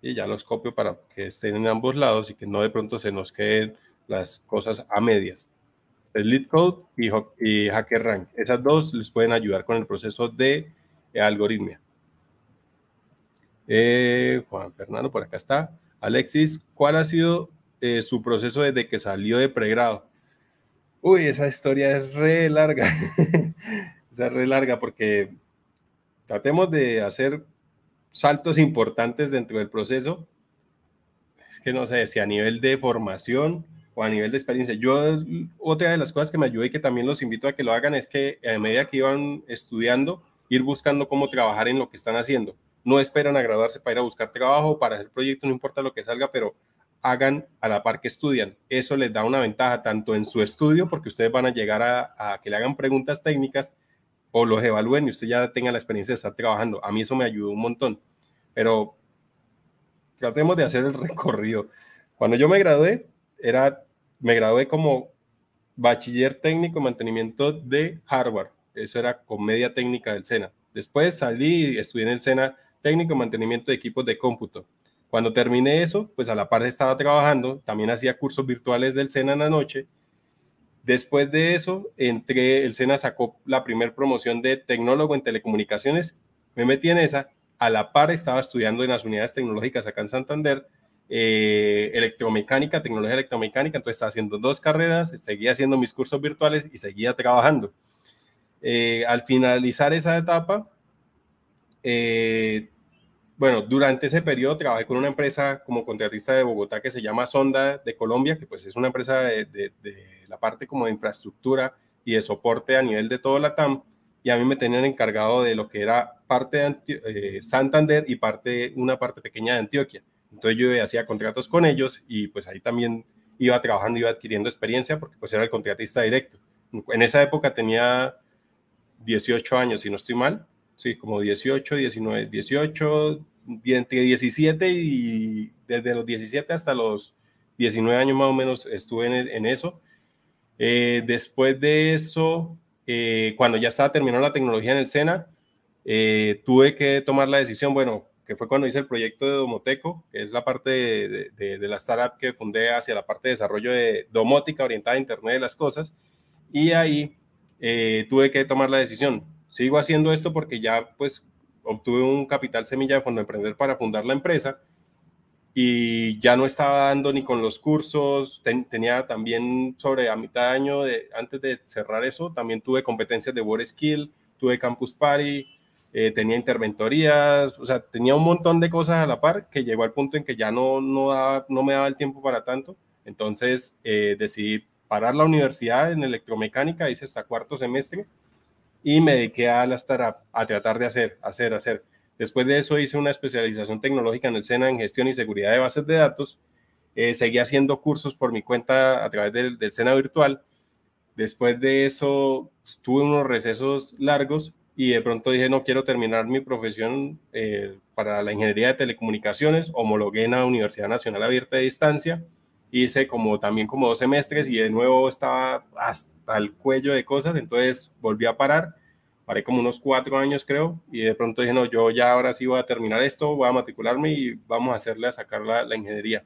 Y ya los copio para que estén en ambos lados y que no de pronto se nos queden las cosas a medias. Lead Code y, Hacker Rank. Esas dos les pueden ayudar con el proceso de algoritmia. Eh, Juan Fernando, por acá está. Alexis, ¿cuál ha sido eh, su proceso desde que salió de pregrado? Uy, esa historia es re larga. es re larga porque tratemos de hacer saltos importantes dentro del proceso. Es que no sé si a nivel de formación o a nivel de experiencia. Yo, otra de las cosas que me ayuda y que también los invito a que lo hagan es que a medida que iban estudiando, ir buscando cómo trabajar en lo que están haciendo no esperan a graduarse para ir a buscar trabajo, para hacer proyectos, no importa lo que salga, pero hagan a la par que estudian. Eso les da una ventaja tanto en su estudio, porque ustedes van a llegar a, que le hagan preguntas técnicas o los evalúen y usted ya tenga la experiencia de estar trabajando. A mí eso me ayudó un montón. Pero tratemos de hacer el recorrido. Cuando yo me gradué, era, me gradué como bachiller técnico en mantenimiento de hardware. Eso era comedia técnica del SENA. Después salí y estudié en el SENA técnico de mantenimiento de equipos de cómputo. Cuando terminé eso, pues a la par estaba trabajando, también hacía cursos virtuales del SENA en la noche. Después de eso, entré, el SENA sacó la primera promoción de tecnólogo en telecomunicaciones, me metí en esa, a la par estaba estudiando en las unidades tecnológicas acá en Santander, eh, electromecánica, tecnología electromecánica, entonces estaba haciendo dos carreras, seguía haciendo mis cursos virtuales y seguía trabajando. Eh, al finalizar esa etapa, eh, bueno, durante ese periodo trabajé con una empresa como contratista de Bogotá que se llama Sonda de Colombia, que pues es una empresa de, la parte como de infraestructura y de soporte a nivel de todo la TAM, y a mí me tenían encargado de lo que era parte de eh, Santander y parte, una parte pequeña de Antioquia. Entonces yo hacía contratos con ellos y pues ahí también iba trabajando, iba adquiriendo experiencia porque pues era el contratista directo. En esa época tenía 18 años, si no estoy mal, sí, como 18, 19, 18, entre 17 y desde los 17 hasta los 19 años más o menos estuve en, eso. Eh, después de eso, eh, cuando ya estaba terminando la tecnología en el SENA, eh, tuve que tomar la decisión, bueno, que fue cuando hice el proyecto de Domoteco, que es la parte de, de, de la startup que fundé hacia la parte de desarrollo de domótica orientada a Internet de las Cosas. Y ahí tuve que tomar la decisión, Sigo haciendo esto porque ya pues obtuve un capital semilla de Fondo Emprender para fundar la empresa y ya no estaba dando ni con los cursos, tenía también sobre a mitad de año, de, antes de cerrar eso, también tuve competencias de Word Skill, tuve Campus Party, eh, tenía interventorías, o sea, tenía un montón de cosas a la par que llegó al punto en que ya no, no, no me daba el tiempo para tanto, entonces eh, decidí parar la universidad en electromecánica, hice hasta cuarto semestre y me dediqué a la startup, a tratar de hacer, hacer, hacer. Después de eso hice una especialización tecnológica en el SENA en gestión y seguridad de bases de datos. Eh, seguí haciendo cursos por mi cuenta a través del, del SENA virtual. Después de eso tuve unos recesos largos y de pronto dije, no quiero terminar mi profesión eh, para la ingeniería de telecomunicaciones, homologué en la Universidad Nacional Abierta de Distancia, hice como también como dos semestres y de nuevo estaba hasta al cuello de cosas, entonces volví a parar, paré como unos cuatro años creo, y de pronto dije, no, yo ya ahora sí voy a terminar esto, voy a matricularme y vamos a hacerle a sacar la, la ingeniería.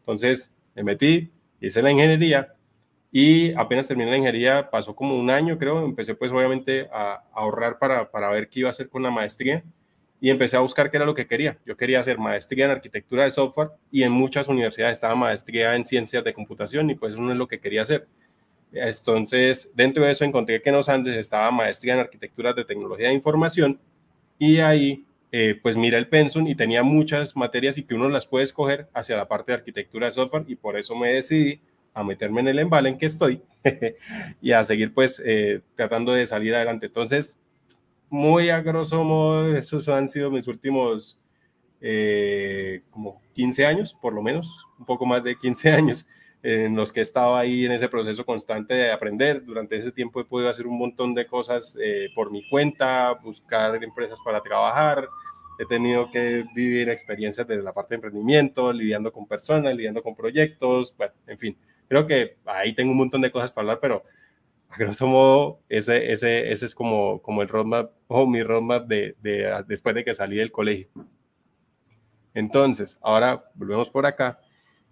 Entonces me metí, hice la ingeniería y apenas terminé la ingeniería, pasó como un año creo, empecé pues obviamente a, ahorrar para, para ver qué iba a hacer con la maestría y empecé a buscar qué era lo que quería. Yo quería hacer maestría en arquitectura de software y en muchas universidades estaba maestría en ciencias de computación y pues eso no es lo que quería hacer. Entonces, dentro de eso encontré que en los Andes estaba maestría en arquitectura de tecnología de información y ahí eh, pues mira el pensum y tenía muchas materias y que uno las puede escoger hacia la parte de arquitectura de software y por eso me decidí a meterme en el embale en que estoy y a seguir pues eh, tratando de salir adelante. Entonces, muy a grosso modo, esos han sido mis últimos eh, como 15 años, por lo menos, un poco más de 15 años en los que he estado ahí en ese proceso constante de aprender. Durante ese tiempo he podido hacer un montón de cosas eh, por mi cuenta, buscar empresas para trabajar. He tenido que vivir experiencias desde la parte de emprendimiento, lidiando con personas, lidiando con proyectos, bueno, en fin. Creo que ahí tengo un montón de cosas para hablar, pero a grosso modo, ese, ese, ese es como, como el roadmap o mi roadmap de, de, después de que salí del colegio. Entonces, ahora volvemos por acá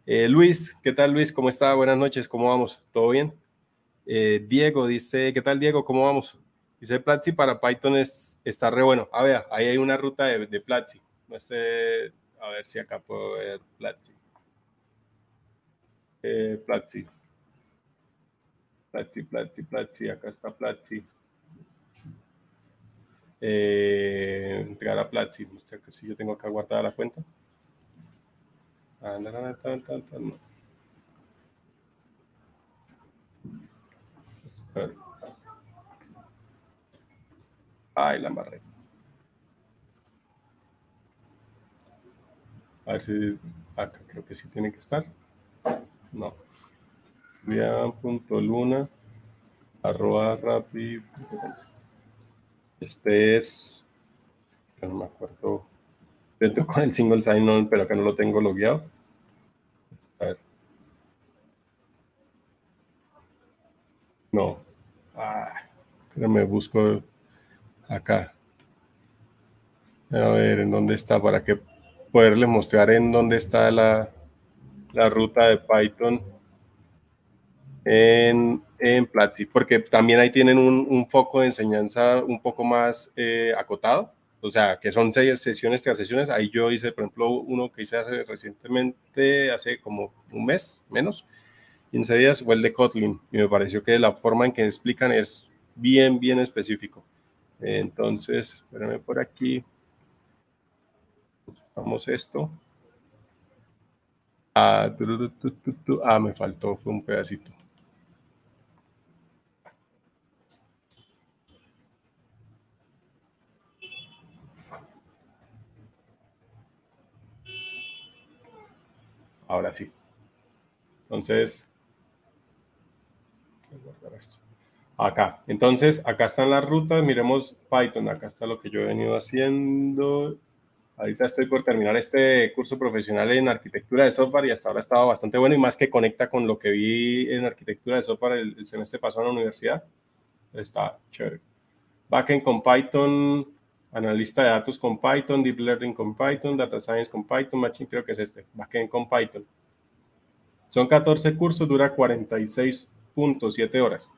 eh, Luis, ¿qué tal Luis? ¿Cómo está? Buenas noches, ¿cómo vamos? ¿Todo bien? Eh, Diego dice, ¿qué tal Diego? ¿Cómo vamos? Dice Platzi para Python es, está re bueno. Ah, vea, ahí hay una ruta de, de Platzi. No sé, a ver si acá puedo ver Platzi. Eh, Platzi. Platzi, Platzi, Platzi, acá está Platzi. Eh, entregar a Platzi, no sé si yo tengo acá guardada la cuenta. Ay, la embarré. A ver si acá creo que sí tiene que estar. No. Rapi. Este es. no me acuerdo dentro con el single time pero acá no lo tengo logueado. A ver. No. Ah, me busco acá. A ver en dónde está para que poderle mostrar en dónde está la, la ruta de Python en, Platzi, porque también ahí tienen un, un foco de enseñanza un poco más eh, acotado o sea, que son seis sesiones tras sesiones. Ahí yo hice, por ejemplo, uno que hice hace recientemente, hace como un mes, menos, 15 días, fue el de Kotlin. Y me pareció que la forma en que explican es bien, bien específico. Entonces, espérame por aquí. Vamos esto. Ah, ah, me faltó, fue un pedacito. Ahora sí. Entonces, acá. Entonces, acá están las rutas. Miremos Python. Acá está lo que yo he venido haciendo. Ahorita estoy por terminar este curso profesional en arquitectura de software y hasta ahora ha estado bastante bueno y más que conecta con lo que vi en arquitectura de software el, semestre pasado en la universidad. Está chévere. Backend con Python, analista de datos con Python, Deep Learning con Python, Data Science con Python, Machine creo que es este, Backend con Python. Son 14 cursos, dura 46.7 horas.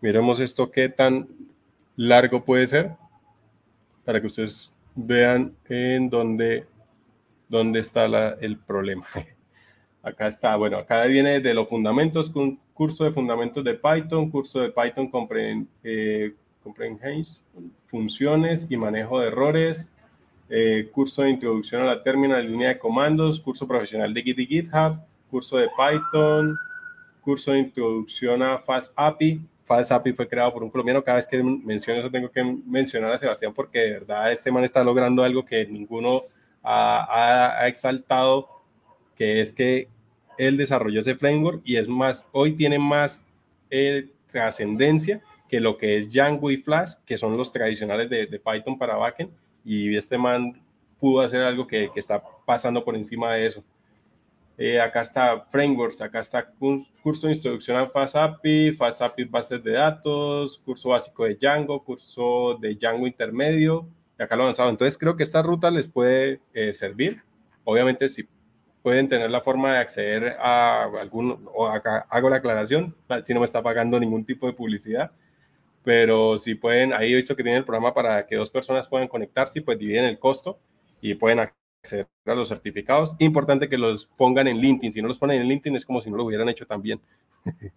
Miremos esto qué tan largo puede ser para que ustedes vean en dónde, dónde está el problema. Acá está, bueno, acá viene de los fundamentos, curso de fundamentos de Python, curso de Python compren, eh, funciones y manejo de errores, eh, curso de introducción a la terminal línea de comandos, curso profesional de GitHub, curso de Python, curso de introducción a Fast API. Fast API fue creado por un colombiano. Cada vez que menciono eso tengo que mencionar a Sebastián porque de verdad este man está logrando algo que ninguno ha, exaltado, que es que él desarrolló ese framework y es más, hoy tiene más eh, trascendencia que lo que es Django y Flash, que son los tradicionales de, Python para backend, y este man pudo hacer algo que, está pasando por encima de eso. Eh, acá está frameworks, acá está curso de introducción a FastAPI, FastAPI bases de datos, curso básico de Django, curso de Django intermedio, y acá lo avanzado. Entonces creo que esta ruta les puede eh, servir. Obviamente si pueden tener la forma de acceder a algún, o acá hago la aclaración, si no me está pagando ningún tipo de publicidad, pero si pueden, ahí he visto que tienen el programa para que dos personas puedan conectarse y pues dividen el costo y pueden acceder a los certificados. Importante que los pongan en LinkedIn, si no los ponen en LinkedIn es como si no lo hubieran hecho también.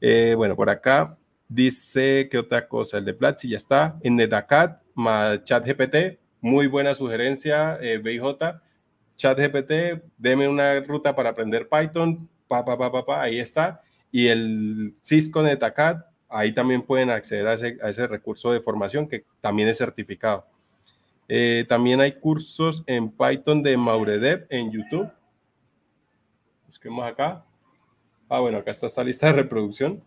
eh, bueno, por acá dice que otra cosa, el de Platzi ya está, en Netacat más ChatGPT, muy buena sugerencia, eh, BJ, ChatGPT, deme una ruta para aprender Python, pa, pa, pa, pa, pa, ahí está, y el Cisco Netacat, ahí también pueden acceder a ese, recurso de formación que también es certificado. Eh, también hay cursos en Python de Mauredev en YouTube. Busquemos acá. Ah, bueno, acá está esta lista de reproducción.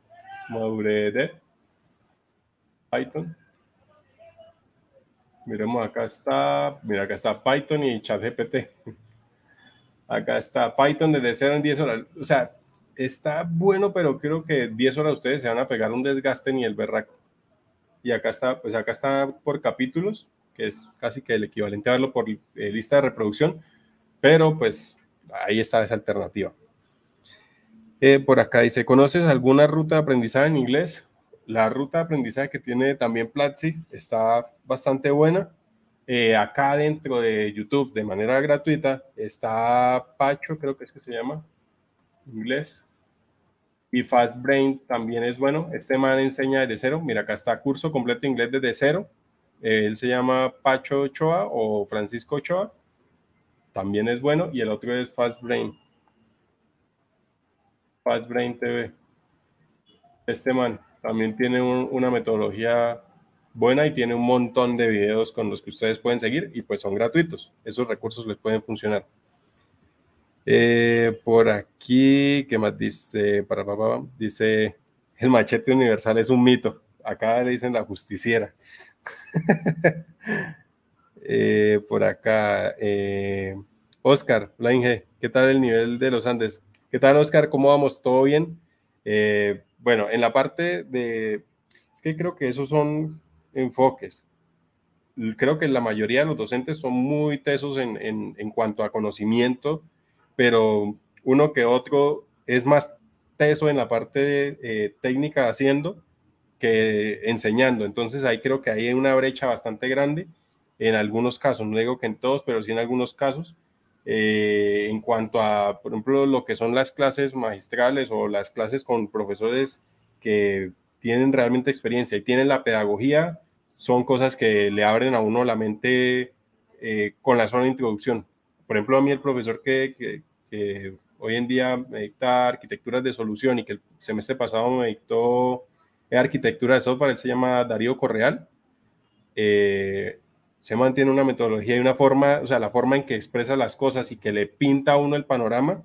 Mauredev. Python. Miremos, acá está. Mira, acá está Python y ChatGPT. Acá está Python desde 0 en 10 horas. O sea, está bueno, pero creo que 10 horas ustedes se van a pegar un desgaste ni el berraco. Y acá está, pues acá está por capítulos que es casi que el equivalente a verlo por eh, lista de reproducción, pero pues ahí está esa alternativa. Eh, por acá dice, ¿conoces alguna ruta de aprendizaje en inglés? La ruta de aprendizaje que tiene también Platzi está bastante buena. Eh, acá dentro de YouTube, de manera gratuita, está Pacho, creo que es que se llama, inglés. Y Fast Brain también es bueno. Este man enseña desde cero. Mira, acá está curso completo inglés desde cero él se llama Pacho Ochoa o Francisco Ochoa. También es bueno. Y el otro es Fast Brain. Fast Brain TV. Este man también tiene una metodología buena y tiene un montón de videos con los que ustedes pueden seguir y pues son gratuitos. Esos recursos les pueden funcionar. Eh, por aquí, ¿qué más dice? Para, para, dice, el machete universal es un mito. Acá le dicen la justiciera. Eh, por acá, eh, Oscar, ¿qué tal el nivel de los Andes? ¿Qué tal, Oscar? ¿Cómo vamos? ¿Todo bien? Eh, bueno, en la parte de... Es que creo que esos son enfoques. Creo que la mayoría de los docentes son muy tesos en, en cuanto a conocimiento, pero uno que otro es más teso en la parte técnica haciendo que enseñando. Entonces ahí creo que hay una brecha bastante grande en algunos casos, no digo que en todos, pero sí en algunos casos, eh, en cuanto a, por ejemplo, lo que son las clases magistrales o las clases con profesores que tienen realmente experiencia y tienen la pedagogía, son cosas que le abren a uno la mente eh, con la de introducción. Por ejemplo, a mí el profesor que, que hoy en día me dicta arquitecturas de solución y que el semestre pasado me dictó arquitectura de software, él se llama Darío Correal. Eh, se mantiene una metodología y una forma, o sea, la forma en que expresa las cosas y que le pinta a uno el panorama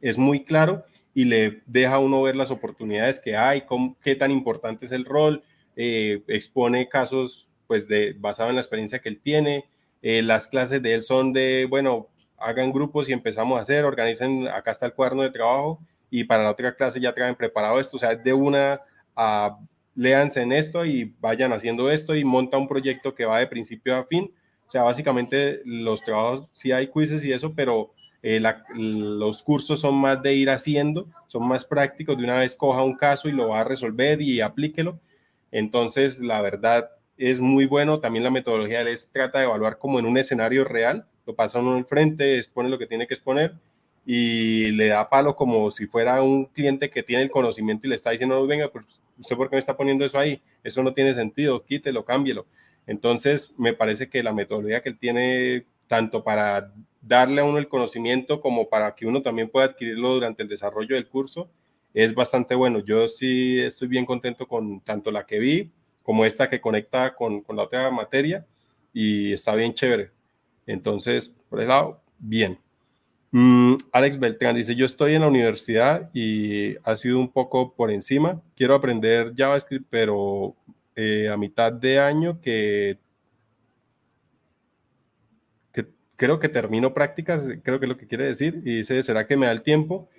es muy claro y le deja a uno ver las oportunidades que hay, cómo, qué tan importante es el rol, eh, expone casos pues de, basado en la experiencia que él tiene, eh, las clases de él son de, bueno, hagan grupos y empezamos a hacer, organicen, acá está el cuaderno de trabajo y para la otra clase ya traen preparado esto, o sea, de una a léanse en esto y vayan haciendo esto y monta un proyecto que va de principio a fin. O sea, básicamente los trabajos, sí hay quizzes y eso, pero eh, los cursos son más de ir haciendo, son más prácticos, de una vez coja un caso y lo va a resolver y aplíquelo. Entonces, la verdad es muy bueno. También la metodología les trata de evaluar como en un escenario real, lo pasa uno al frente, expone lo que tiene que exponer y le da palo como si fuera un cliente que tiene el conocimiento y le está diciendo, venga, pues ¿usted por qué me está poniendo eso ahí? Eso no tiene sentido, quítelo, cámbielo. Entonces, me parece que la metodología que él tiene, tanto para darle a uno el conocimiento como para que uno también pueda adquirirlo durante el desarrollo del curso, es bastante bueno. Yo sí estoy bien contento con tanto la que vi como esta que conecta con, con la otra materia y está bien chévere. Entonces, por ese lado, bien. Mm, Alex Beltrán dice, yo estoy en la universidad y ha sido un poco por encima. Quiero aprender JavaScript, pero eh, a mitad de año que, creo que termino prácticas, creo que es lo que quiere decir, y dice, ¿será que me da el tiempo?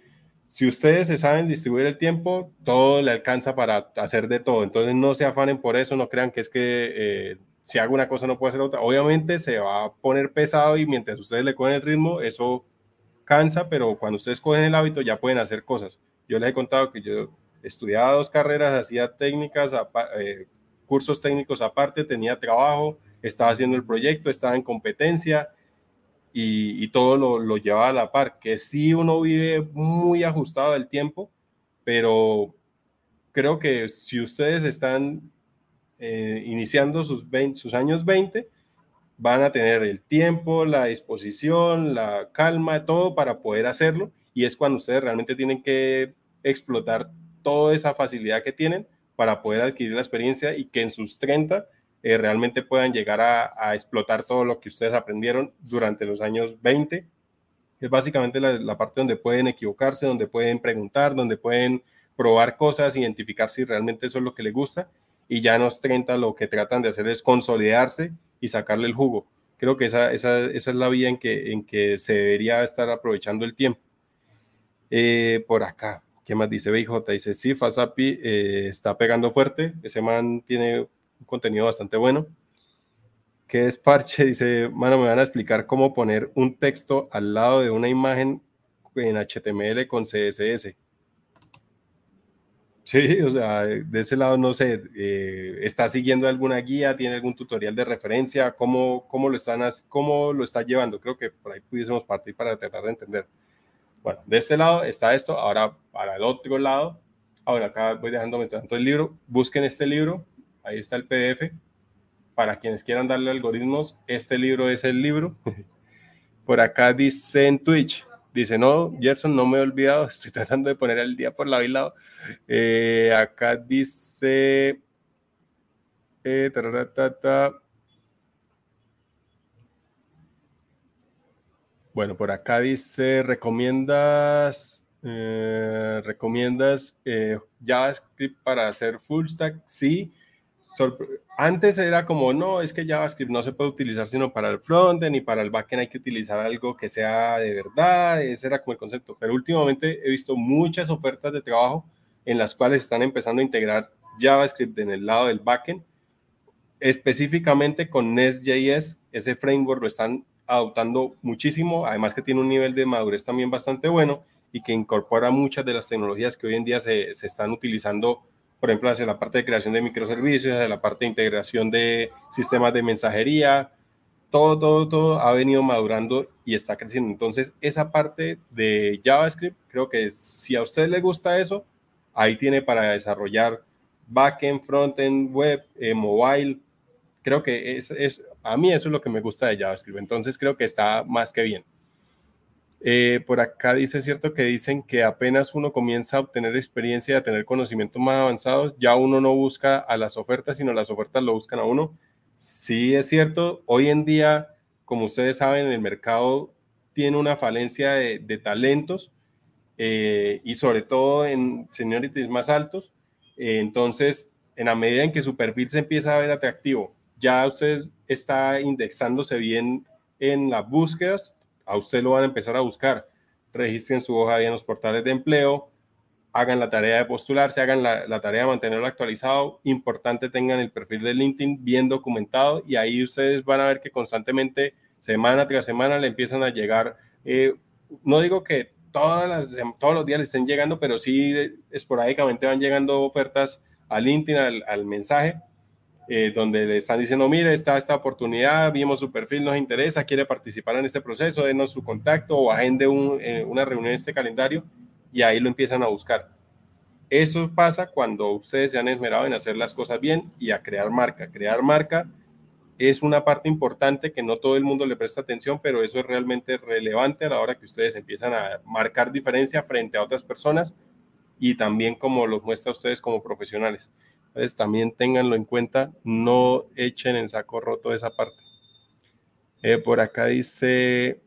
Si ustedes se saben distribuir el tiempo, todo le alcanza para hacer de todo. Entonces no se afanen por eso, no crean que es que eh, si hago una cosa no puedo hacer otra. Obviamente se va a poner pesado y mientras ustedes le cogen el ritmo, eso cansa, pero cuando ustedes cogen el hábito ya pueden hacer cosas. Yo les he contado que yo estudiaba dos carreras, hacía técnicas, eh, cursos técnicos aparte, tenía trabajo, estaba haciendo el proyecto, estaba en competencia y, todo lo, lo, llevaba a la par, que sí uno vive muy ajustado del tiempo, pero creo que si ustedes están eh, iniciando sus, sus años 20, van a tener el tiempo, la disposición, la calma, todo para poder hacerlo. Y es cuando ustedes realmente tienen que explotar toda esa facilidad que tienen para poder adquirir la experiencia y que en sus 30 eh, realmente puedan llegar a, explotar todo lo que ustedes aprendieron durante los años 20. Es básicamente la, la parte donde pueden equivocarse, donde pueden preguntar, donde pueden probar cosas, identificar si realmente eso es lo que les gusta y ya en los 30 lo que tratan de hacer es consolidarse y sacarle el jugo. Creo que esa, esa, esa es la vía en que, en que se debería estar aprovechando el tiempo. Eh, por acá, ¿qué más dice BJ? Dice, sí, Fasapi eh, está pegando fuerte, ese man tiene un contenido bastante bueno. ¿Qué es parche? Dice, mano, me van a explicar cómo poner un texto al lado de una imagen en HTML con CSS. Sí, o sea, de ese lado no sé, eh, ¿está siguiendo alguna guía? ¿Tiene algún tutorial de referencia? ¿Cómo, cómo, lo están, ¿Cómo lo está llevando? Creo que por ahí pudiésemos partir para tratar de entender. Bueno, de este lado está esto, ahora para el otro lado, ahora acá voy dejándome tanto el libro, busquen este libro, ahí está el PDF, para quienes quieran darle algoritmos, este libro es el libro. por acá dice en Twitch, Dice, no, Gerson, no me he olvidado, estoy tratando de poner el día por lado y lado. Eh, acá dice, eh, bueno, por acá dice, recomiendas, eh, recomiendas JavaScript para hacer full stack, sí antes era como, no, es que JavaScript no se puede utilizar sino para el frontend y para el backend hay que utilizar algo que sea de verdad, ese era como el concepto. Pero últimamente he visto muchas ofertas de trabajo en las cuales están empezando a integrar JavaScript en el lado del backend, específicamente con Nest.js, ese framework lo están adoptando muchísimo, además que tiene un nivel de madurez también bastante bueno y que incorpora muchas de las tecnologías que hoy en día se, se están utilizando por ejemplo, hacia la parte de creación de microservicios, hacia la parte de integración de sistemas de mensajería, todo, todo, todo ha venido madurando y está creciendo. Entonces, esa parte de JavaScript, creo que si a usted le gusta eso, ahí tiene para desarrollar backend, frontend, web, eh, mobile. Creo que es, es, a mí eso es lo que me gusta de JavaScript. Entonces, creo que está más que bien. Eh, por acá dice cierto que dicen que apenas uno comienza a obtener experiencia y a tener conocimientos más avanzados, ya uno no busca a las ofertas, sino las ofertas lo buscan a uno. Sí es cierto, hoy en día, como ustedes saben, el mercado tiene una falencia de, talentos eh, y sobre todo en seniorities más altos. Eh, entonces, en la medida en que su perfil se empieza a ver atractivo, ya usted está indexándose bien en las búsquedas a usted lo van a empezar a buscar. Registren su hoja en los portales de empleo, hagan la tarea de postularse, hagan la, tarea de mantenerlo actualizado. Importante tengan el perfil de LinkedIn bien documentado y ahí ustedes van a ver que constantemente, semana tras semana, le empiezan a llegar. Eh, no digo que todas las, todos los días le estén llegando, pero sí esporádicamente van llegando ofertas a LinkedIn, al mensaje eh, donde le están diciendo, mire, está esta oportunidad, vimos su perfil, nos interesa, quiere participar en este proceso, denos su contacto o agende eh, una reunión en este calendario y ahí lo empiezan a buscar. Eso pasa cuando ustedes se han esmerado en hacer las cosas bien y a crear marca. Crear marca es una parte importante que no todo el mundo le presta atención, pero eso es realmente relevante a la hora que ustedes empiezan a marcar diferencia frente a otras personas y también como los muestra ustedes como profesionales. Entonces también ténganlo en cuenta, no echen en saco roto esa parte. Eh, por acá dice,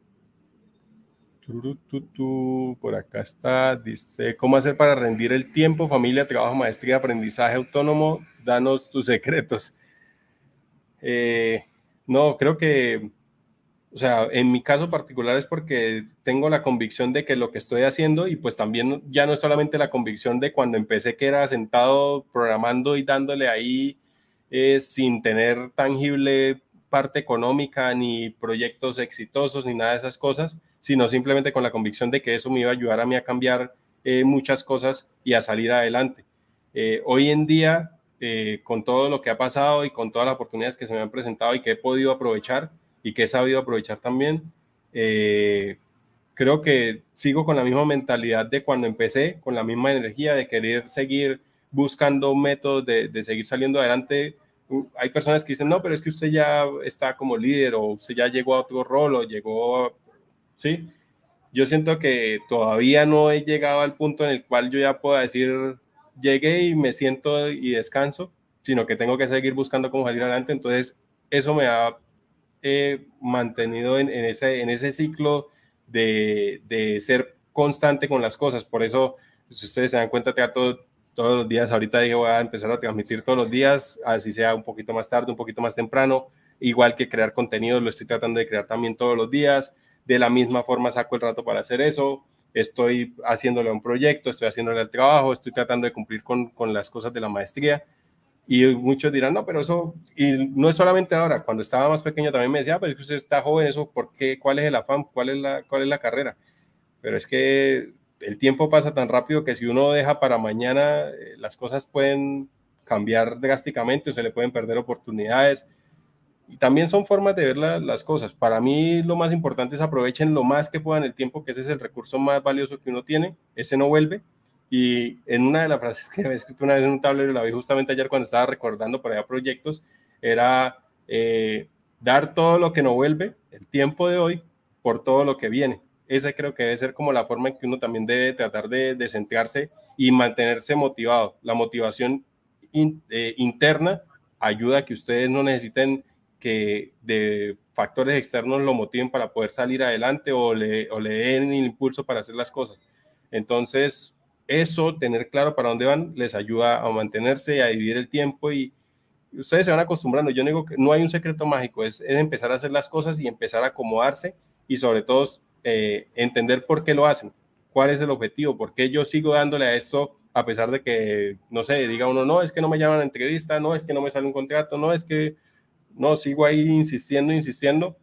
por acá está, dice, ¿cómo hacer para rendir el tiempo, familia, trabajo, maestría, aprendizaje autónomo? Danos tus secretos. Eh, no, creo que o sea, en mi caso particular es porque tengo la convicción de que lo que estoy haciendo y pues también ya no es solamente la convicción de cuando empecé que era sentado programando y dándole ahí eh, sin tener tangible parte económica ni proyectos exitosos ni nada de esas cosas, sino simplemente con la convicción de que eso me iba a ayudar a mí a cambiar eh, muchas cosas y a salir adelante. Eh, hoy en día, con todo lo que ha pasado y con todas las oportunidades que se me han presentado y que he podido aprovechar y que he sabido aprovechar también, creo que sigo con la misma mentalidad de cuando empecé, con la misma energía de querer seguir buscando métodos de, de seguir saliendo adelante hay personas que dicen, no, pero es que usted ya está como líder o usted ya llegó a otro rol o llegó, ¿sí? Yo siento que todavía no he llegado al punto en el cual yo ya pueda decir, llegué y me siento y descanso, sino que tengo que seguir buscando cómo salir adelante. Entonces, eso me ha eh, mantenido en, ese, en ese ciclo de, de, ser constante con las cosas. Por eso, si ustedes se dan cuenta, trato todos los días. Ahorita dije voy a empezar a transmitir todos los días, así sea un poquito más tarde, un poquito más temprano. Igual que crear contenido, lo estoy tratando de crear también todos los días. De la misma forma saco el rato para hacer eso. Estoy haciéndole un proyecto, estoy haciéndole el trabajo, estoy tratando de cumplir con, con las cosas de la maestría. Y muchos dirán, no, pero eso, y no es solamente ahora, cuando estaba más pequeño también me decía, ah, pero es que usted está joven, eso, ¿por qué? ¿Cuál es el afán? ¿Cuál es la, cuál es la carrera? Pero es que el tiempo pasa tan rápido que si uno deja para mañana, eh, las cosas pueden cambiar drásticamente, se le pueden perder oportunidades. Y también son formas de ver las cosas. Para mí lo más importante es aprovechen lo más que puedan el tiempo, que ese es el recurso más valioso que uno tiene, ese no vuelve. Y en una de las frases que he escrito una vez en un tablero, la vi justamente ayer cuando estaba recordando por allá proyectos, era eh, dar todo lo que no vuelve, el tiempo de hoy, por todo lo que viene esa creo que debe ser como la forma en que uno también debe tratar de, de y mantenerse motivado. La motivación eh, interna ayuda a que ustedes no necesiten que de factores externos lo motiven para poder salir adelante o le, o le den el impulso para hacer las cosas. Entonces, eso, tener claro para dónde van, les ayuda a mantenerse, a dividir el tiempo y, ustedes se van acostumbrando. Yo digo que no hay un secreto mágico, es, es, empezar a hacer las cosas y empezar a acomodarse y sobre todo eh, entender por qué lo hacen, cuál es el objetivo, por qué yo sigo dándole a esto a pesar de que, no sé, diga uno, no, es que no me llaman a entrevista, no, es que no me sale un contrato, no, es que, no, sigo ahí insistiendo, insistiendo,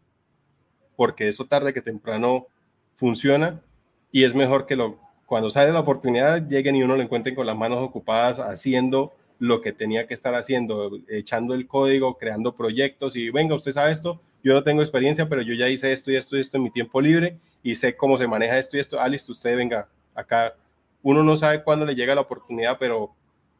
porque eso tarde que temprano funciona y es mejor que lo, cuando sale la oportunidad lleguen y uno lo encuentren con las manos ocupadas haciendo lo que tenía que estar haciendo, echando el código, creando proyectos y venga, usted sabe esto, yo no tengo experiencia, pero yo ya hice esto y esto y esto en mi tiempo libre y sé cómo se maneja esto y esto. Ah, listo, usted venga acá. Uno no sabe cuándo le llega la oportunidad, pero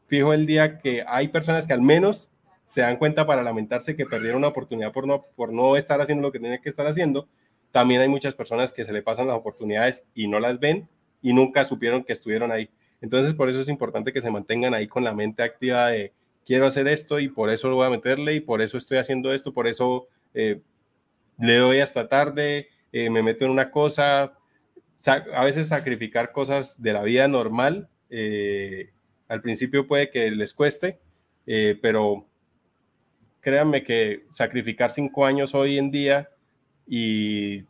fijo el día que hay personas que al menos se dan cuenta para lamentarse que perdieron una oportunidad por no, por no estar haciendo lo que tienen que estar haciendo. También hay muchas personas que se le pasan las oportunidades y no las ven y nunca supieron que estuvieron ahí. Entonces, por eso es importante que se mantengan ahí con la mente activa de quiero hacer esto y por eso lo voy a meterle y por eso estoy haciendo esto, por eso eh, le doy hasta tarde, eh, me meto en una cosa, a veces sacrificar cosas de la vida normal, eh, al principio puede que les cueste, eh, pero créanme que sacrificar cinco años hoy en día y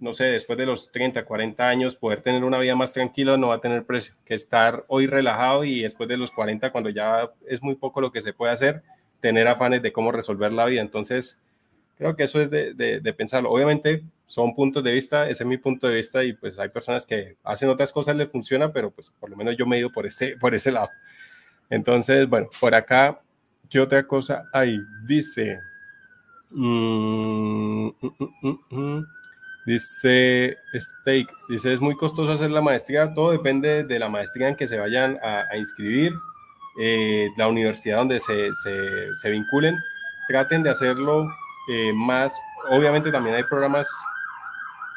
no sé, después de los 30, 40 años, poder tener una vida más tranquila no va a tener precio que estar hoy relajado y después de los 40, cuando ya es muy poco lo que se puede hacer, tener afanes de cómo resolver la vida. Entonces, Creo que eso es de, de, pensarlo. Obviamente son puntos de vista, ese es mi punto de vista y pues hay personas que hacen otras cosas, les funciona, pero pues por lo menos yo me he ido por ese, por ese lado. Entonces, bueno, por acá, ¿qué otra cosa hay? Dice, mm, mm, mm, dice Steak, dice, es muy costoso hacer la maestría, todo depende de la maestría en que se vayan a, inscribir, eh, la universidad donde se, se, se vinculen, traten de hacerlo eh, más, obviamente también hay programas,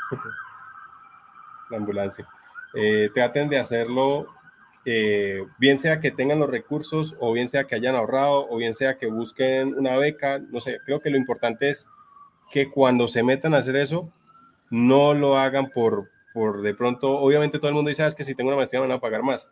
la ambulancia, eh, traten de hacerlo, eh, bien sea que tengan los recursos o bien sea que hayan ahorrado o bien sea que busquen una beca, no sé, creo que lo importante es que cuando se metan a hacer eso, no lo hagan por, por de pronto, obviamente todo el mundo dice, ah, es que si tengo una maestría me van a pagar más.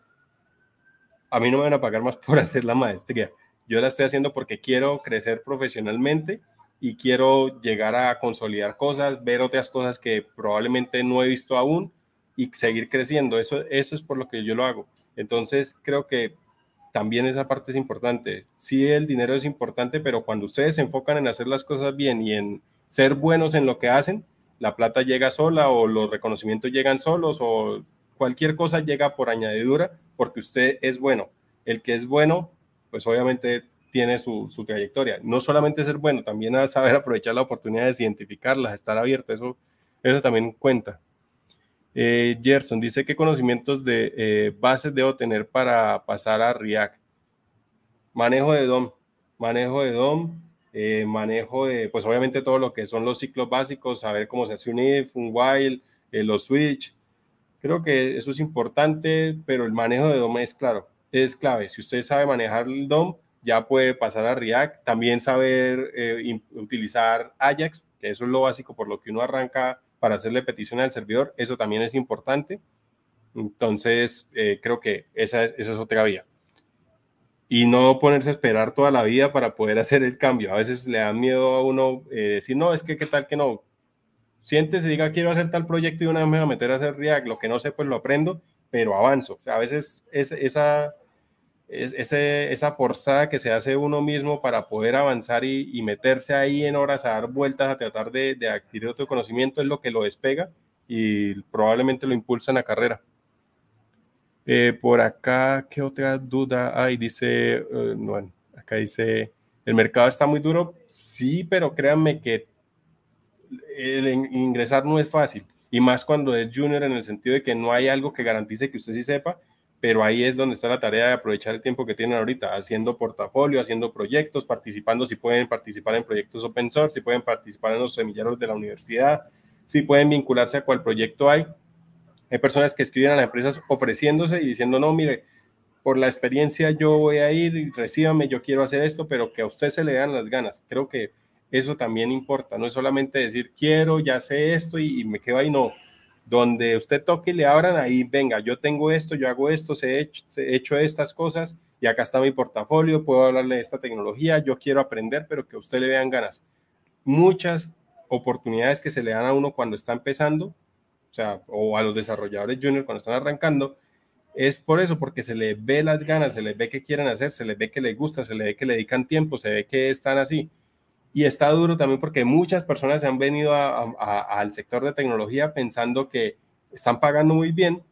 A mí no me van a pagar más por hacer la maestría. Yo la estoy haciendo porque quiero crecer profesionalmente y quiero llegar a consolidar cosas, ver otras cosas que probablemente no he visto aún y seguir creciendo. Eso, eso es por lo que yo lo hago. Entonces, creo que también esa parte es importante. Sí, el dinero es importante, pero cuando ustedes se enfocan en hacer las cosas bien y en ser buenos en lo que hacen, la plata llega sola o los reconocimientos llegan solos o cualquier cosa llega por añadidura porque usted es bueno. El que es bueno, pues obviamente tiene su, trayectoria. No solamente ser bueno, también saber aprovechar las oportunidades, identificarlas, estar abierto, eso, eso también cuenta. Eh, Gerson dice, ¿qué conocimientos de eh, bases debo tener para pasar a React? Manejo de DOM, manejo de DOM, eh, manejo de, pues obviamente todo lo que son los ciclos básicos, saber cómo se hace un if, un while, los switch. Creo que eso es importante, pero el manejo de DOM es claro, es clave. Si usted sabe manejar el DOM, ya puede pasar a React. También saber utilizar Ajax, que eso es lo básico por lo que uno arranca para hacerle petición al servidor, eso también es importante. Entonces, eh, creo que esa es, esa es otra vía. Y no ponerse a esperar toda la vida para poder hacer el cambio. A veces le da miedo a uno eh, decir, no, es que qué tal que no. Siéntese, diga, quiero hacer tal proyecto y una vez me voy a meter a hacer React. Lo que no sé, pues lo aprendo, pero avanzo. a veces es, esa ese, esa forzada que se hace uno mismo para poder avanzar y, meterse ahí en horas a dar vueltas, a tratar de, adquirir otro conocimiento, es lo que lo despega y probablemente lo impulsa en la carrera. Eh, por acá, ¿qué otra duda hay? Dice, eh, no, acá dice, ¿el mercado está muy duro? Sí, pero créanme que el ingresar no es fácil. Y más cuando es junior en el sentido de que no hay algo que garantice que usted sí sepa pero ahí es donde está la tarea de aprovechar el tiempo que tienen ahorita, haciendo portafolio, haciendo proyectos, participando, si pueden participar en proyectos open source, si pueden participar en los semilleros de la universidad, si pueden vincularse a cuál proyecto hay. Hay personas que escriben a las empresas ofreciéndose y diciendo, no, mire, por la experiencia yo voy a ir, y recíbame, yo quiero hacer esto, pero que a usted se le dan las ganas. Creo que eso también importa, no es solamente decir, quiero, ya sé esto y, y me quedo ahí, no donde usted toque y le abran ahí, venga, yo tengo esto, yo hago esto, se he, hecho, he hecho estas cosas y acá está mi portafolio, puedo hablarle de esta tecnología, yo quiero aprender, pero que a usted le vean ganas. Muchas oportunidades que se le dan a uno cuando está empezando, o sea, o a los desarrolladores junior cuando están arrancando, es por eso, porque se le ve las ganas, se les ve que quieren hacer, se les ve que les gusta, se les ve que le dedican tiempo, se ve que están así. Y está duro también porque muchas personas se han venido al sector de tecnología pensando que están pagando muy bien,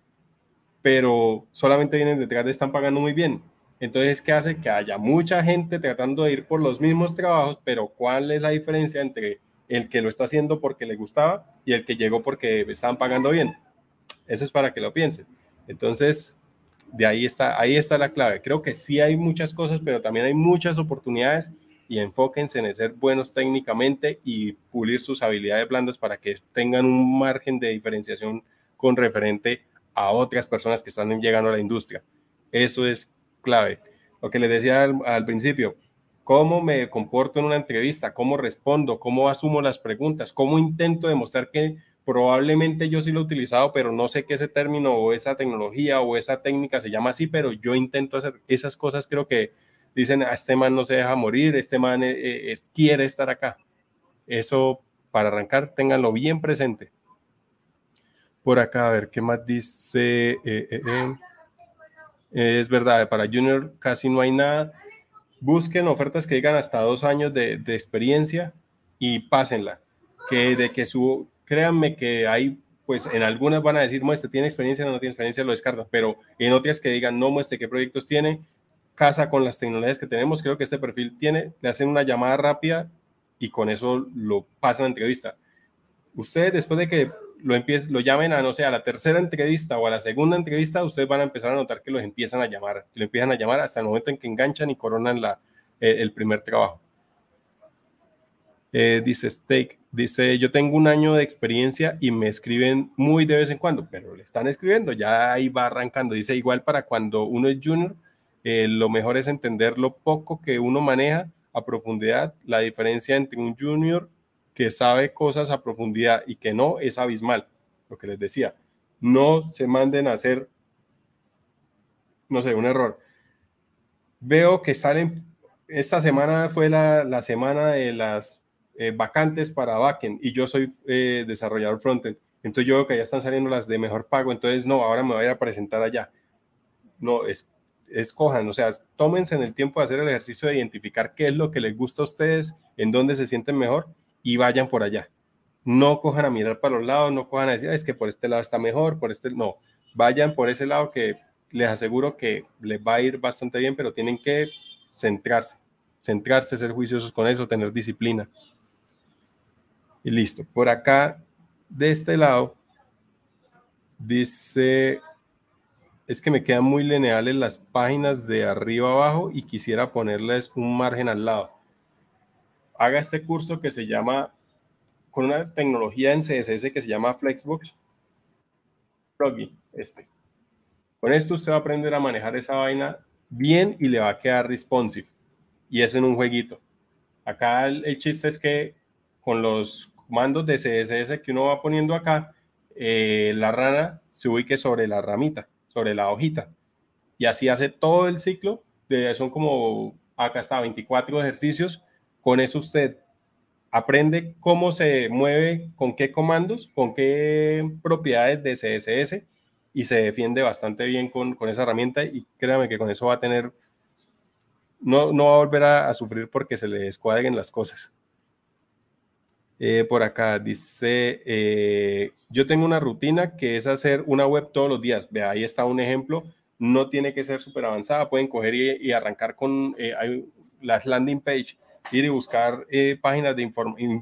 pero solamente vienen detrás de están pagando muy bien. Entonces, ¿qué hace? Que haya mucha gente tratando de ir por los mismos trabajos, pero ¿cuál es la diferencia entre el que lo está haciendo porque le gustaba y el que llegó porque están pagando bien? Eso es para que lo piensen. Entonces, de ahí está, ahí está la clave. Creo que sí hay muchas cosas, pero también hay muchas oportunidades y enfóquense en ser buenos técnicamente y pulir sus habilidades blandas para que tengan un margen de diferenciación con referente a otras personas que están llegando a la industria. Eso es clave. Lo que les decía al, principio, cómo me comporto en una entrevista, cómo respondo, cómo asumo las preguntas, cómo intento demostrar que probablemente yo sí lo he utilizado, pero no sé qué ese término o esa tecnología o esa técnica se llama así, pero yo intento hacer esas cosas, creo que dicen, a ah, este man no se deja morir, este man eh, eh, quiere estar acá. Eso, para arrancar, ténganlo bien presente. Por acá, a ver, ¿qué más dice? Eh, es verdad, para Junior casi no hay nada. Busquen ofertas que digan hasta dos años de, de experiencia y pásenla. Que de que su, créanme que hay pues en algunas van a decir, muestre, tiene experiencia, no tiene experiencia, lo descartan, pero en otras que digan, no muestre qué proyectos tiene, casa con las tecnologías que tenemos, creo que este perfil tiene, le hacen una llamada rápida y con eso lo pasan a entrevista. Ustedes después de que lo, empiecen, lo llamen a, no sé, a la tercera entrevista o a la segunda entrevista, ustedes van a empezar a notar que los empiezan a llamar, lo empiezan a llamar hasta el momento en que enganchan y coronan la, eh, el primer trabajo. Eh, dice Steak, dice, yo tengo un año de experiencia y me escriben muy de vez en cuando, pero le están escribiendo, ya ahí va arrancando. Dice, igual para cuando uno es junior, eh, lo mejor es entender lo poco que uno maneja a profundidad. La diferencia entre un junior que sabe cosas a profundidad y que no es abismal. Lo que les decía, no se manden a hacer, no sé, un error. Veo que salen, esta semana fue la, semana de las eh, vacantes para backend y yo soy eh, desarrollador frontend. Entonces yo veo que ya están saliendo las de mejor pago, entonces no, ahora me voy a presentar allá. No, es escojan, o sea, tómense en el tiempo de hacer el ejercicio de identificar qué es lo que les gusta a ustedes, en dónde se sienten mejor y vayan por allá. No cojan a mirar para los lados, no cojan a decir, es que por este lado está mejor, por este, no. vayan por ese lado que les aseguro que les va a ir bastante bien, pero tienen que centrarse, centrarse, ser juiciosos con eso, tener disciplina. Y listo. Por acá, de este lado, dice, es que me quedan muy lineales las páginas de arriba abajo y quisiera ponerles un margen al lado. Haga este curso que se llama, con una tecnología en CSS que se llama Flexbox. Plugin, este. Con esto usted va a aprender a manejar esa vaina bien y le va a quedar responsive. Y eso en un jueguito. Acá el, chiste es que con los comandos de CSS que uno va poniendo acá, eh, la rana se ubique sobre la ramita, sobre la hojita. Y así hace todo el ciclo. De, son como, acá está, 24 ejercicios. Con eso usted aprende cómo se mueve, con qué comandos, con qué propiedades de CSS y se defiende bastante bien con, esa herramienta y créame que con eso va a tener, no, no va a volver a, sufrir porque se le descuadren las cosas. Eh, por acá dice, eh, yo tengo una rutina que es hacer una web todos los días. Ve, ahí está un ejemplo. No tiene que ser súper avanzada. Pueden coger y, arrancar con eh, las landing page ir y buscar eh, páginas de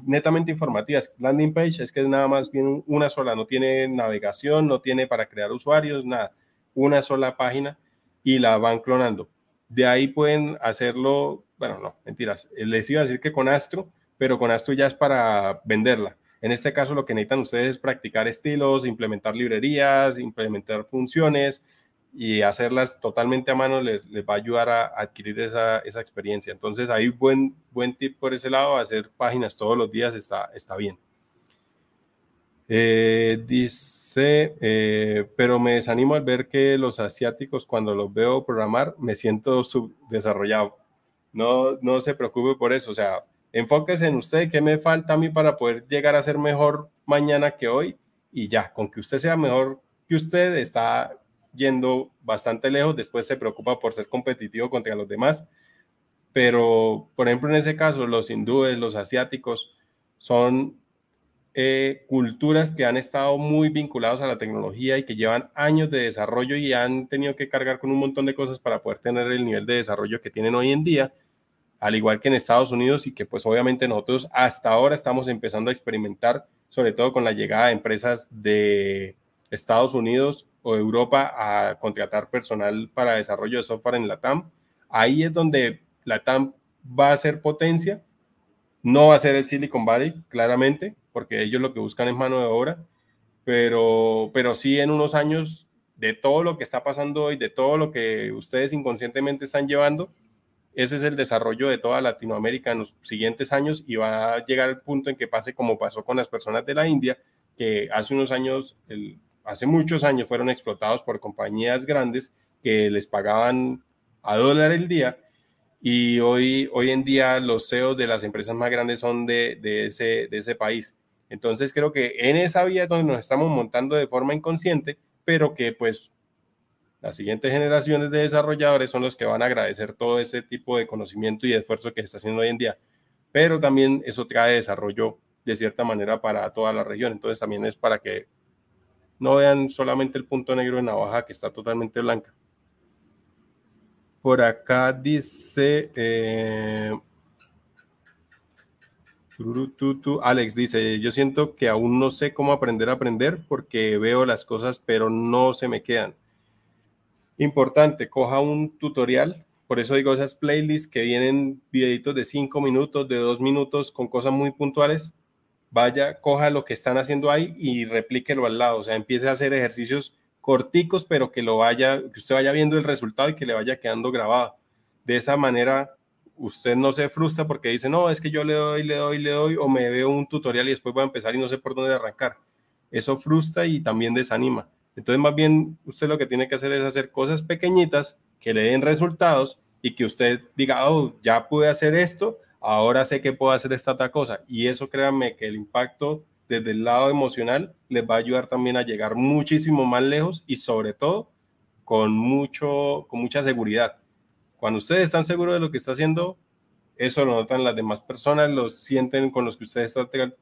netamente informativas. Landing page es que es nada más bien una sola, no tiene navegación, no tiene para crear usuarios, nada. Una sola página y la van clonando. De ahí pueden hacerlo, bueno, no, mentiras. Les iba a decir que con Astro, pero con Astro ya es para venderla. En este caso lo que necesitan ustedes es practicar estilos, implementar librerías, implementar funciones, y hacerlas totalmente a mano les, va a ayudar a, adquirir esa, experiencia. Entonces, ahí buen, buen tip por ese lado, hacer páginas todos los días está, está bien. Eh, dice, eh, pero me desanimo al ver que los asiáticos cuando los veo programar me siento subdesarrollado. No, no se preocupe por eso, o sea, enfóquese en usted, qué me falta a mí para poder llegar a ser mejor mañana que hoy y ya, con que usted sea mejor que usted está yendo bastante lejos, después se preocupa por ser competitivo contra los demás. Pero, por ejemplo, en ese caso, los hindúes, los asiáticos, son eh, culturas que han estado muy vinculados a la tecnología y que llevan años de desarrollo y han tenido que cargar con un montón de cosas para poder tener el nivel de desarrollo que tienen hoy en día, al igual que en Estados Unidos y que pues obviamente nosotros hasta ahora estamos empezando a experimentar, sobre todo con la llegada de empresas de Estados Unidos o Europa a contratar personal para desarrollo de software en la TAM. Ahí es donde la TAM va a ser potencia. No va a ser el Silicon Valley, claramente, porque ellos lo que buscan es mano de obra, pero, pero sí en unos años de todo lo que está pasando hoy, de todo lo que ustedes inconscientemente están llevando, ese es el desarrollo de toda Latinoamérica en los siguientes años y va a llegar al punto en que pase como pasó con las personas de la India, que hace unos años el, hace muchos años fueron explotados por compañías grandes que les pagaban a dólar el día y hoy, hoy en día los CEOs de las empresas más grandes son de, ese, de ese país. Entonces creo que en esa vía es donde nos estamos montando de forma inconsciente, pero que pues las siguientes generaciones de desarrolladores son los que van a agradecer todo ese tipo de conocimiento y esfuerzo que se está haciendo hoy en día. Pero también eso trae desarrollo de cierta manera para toda la región. Entonces también es para que no vean solamente el punto negro en la hoja que está totalmente blanca. Por acá dice... Eh, Alex dice, yo siento que aún no sé cómo aprender a aprender porque veo las cosas pero no se me quedan. Importante, coja un tutorial, por eso digo esas playlists que vienen videitos de 5 minutos, de 2 minutos con cosas muy puntuales, vaya, coja lo que están haciendo ahí y replíquelo al lado, o sea, empiece a hacer ejercicios corticos, pero que lo vaya, que usted vaya viendo el resultado y que le vaya quedando grabado. De esa manera, usted no se frustra porque dice, no, es que yo le doy, le doy, le doy, o me veo un tutorial y después voy a empezar y no sé por dónde arrancar. Eso frustra y también desanima. Entonces, más bien, usted lo que tiene que hacer es hacer cosas pequeñitas que le den resultados y que usted diga, oh, ya pude hacer esto, ahora sé que puedo hacer esta otra cosa. Y eso créanme que el impacto desde el lado emocional les va a ayudar también a llegar muchísimo más lejos y sobre todo con, mucho, con mucha seguridad. Cuando ustedes están seguros de lo que está haciendo, eso lo notan las demás personas, lo sienten con los que ustedes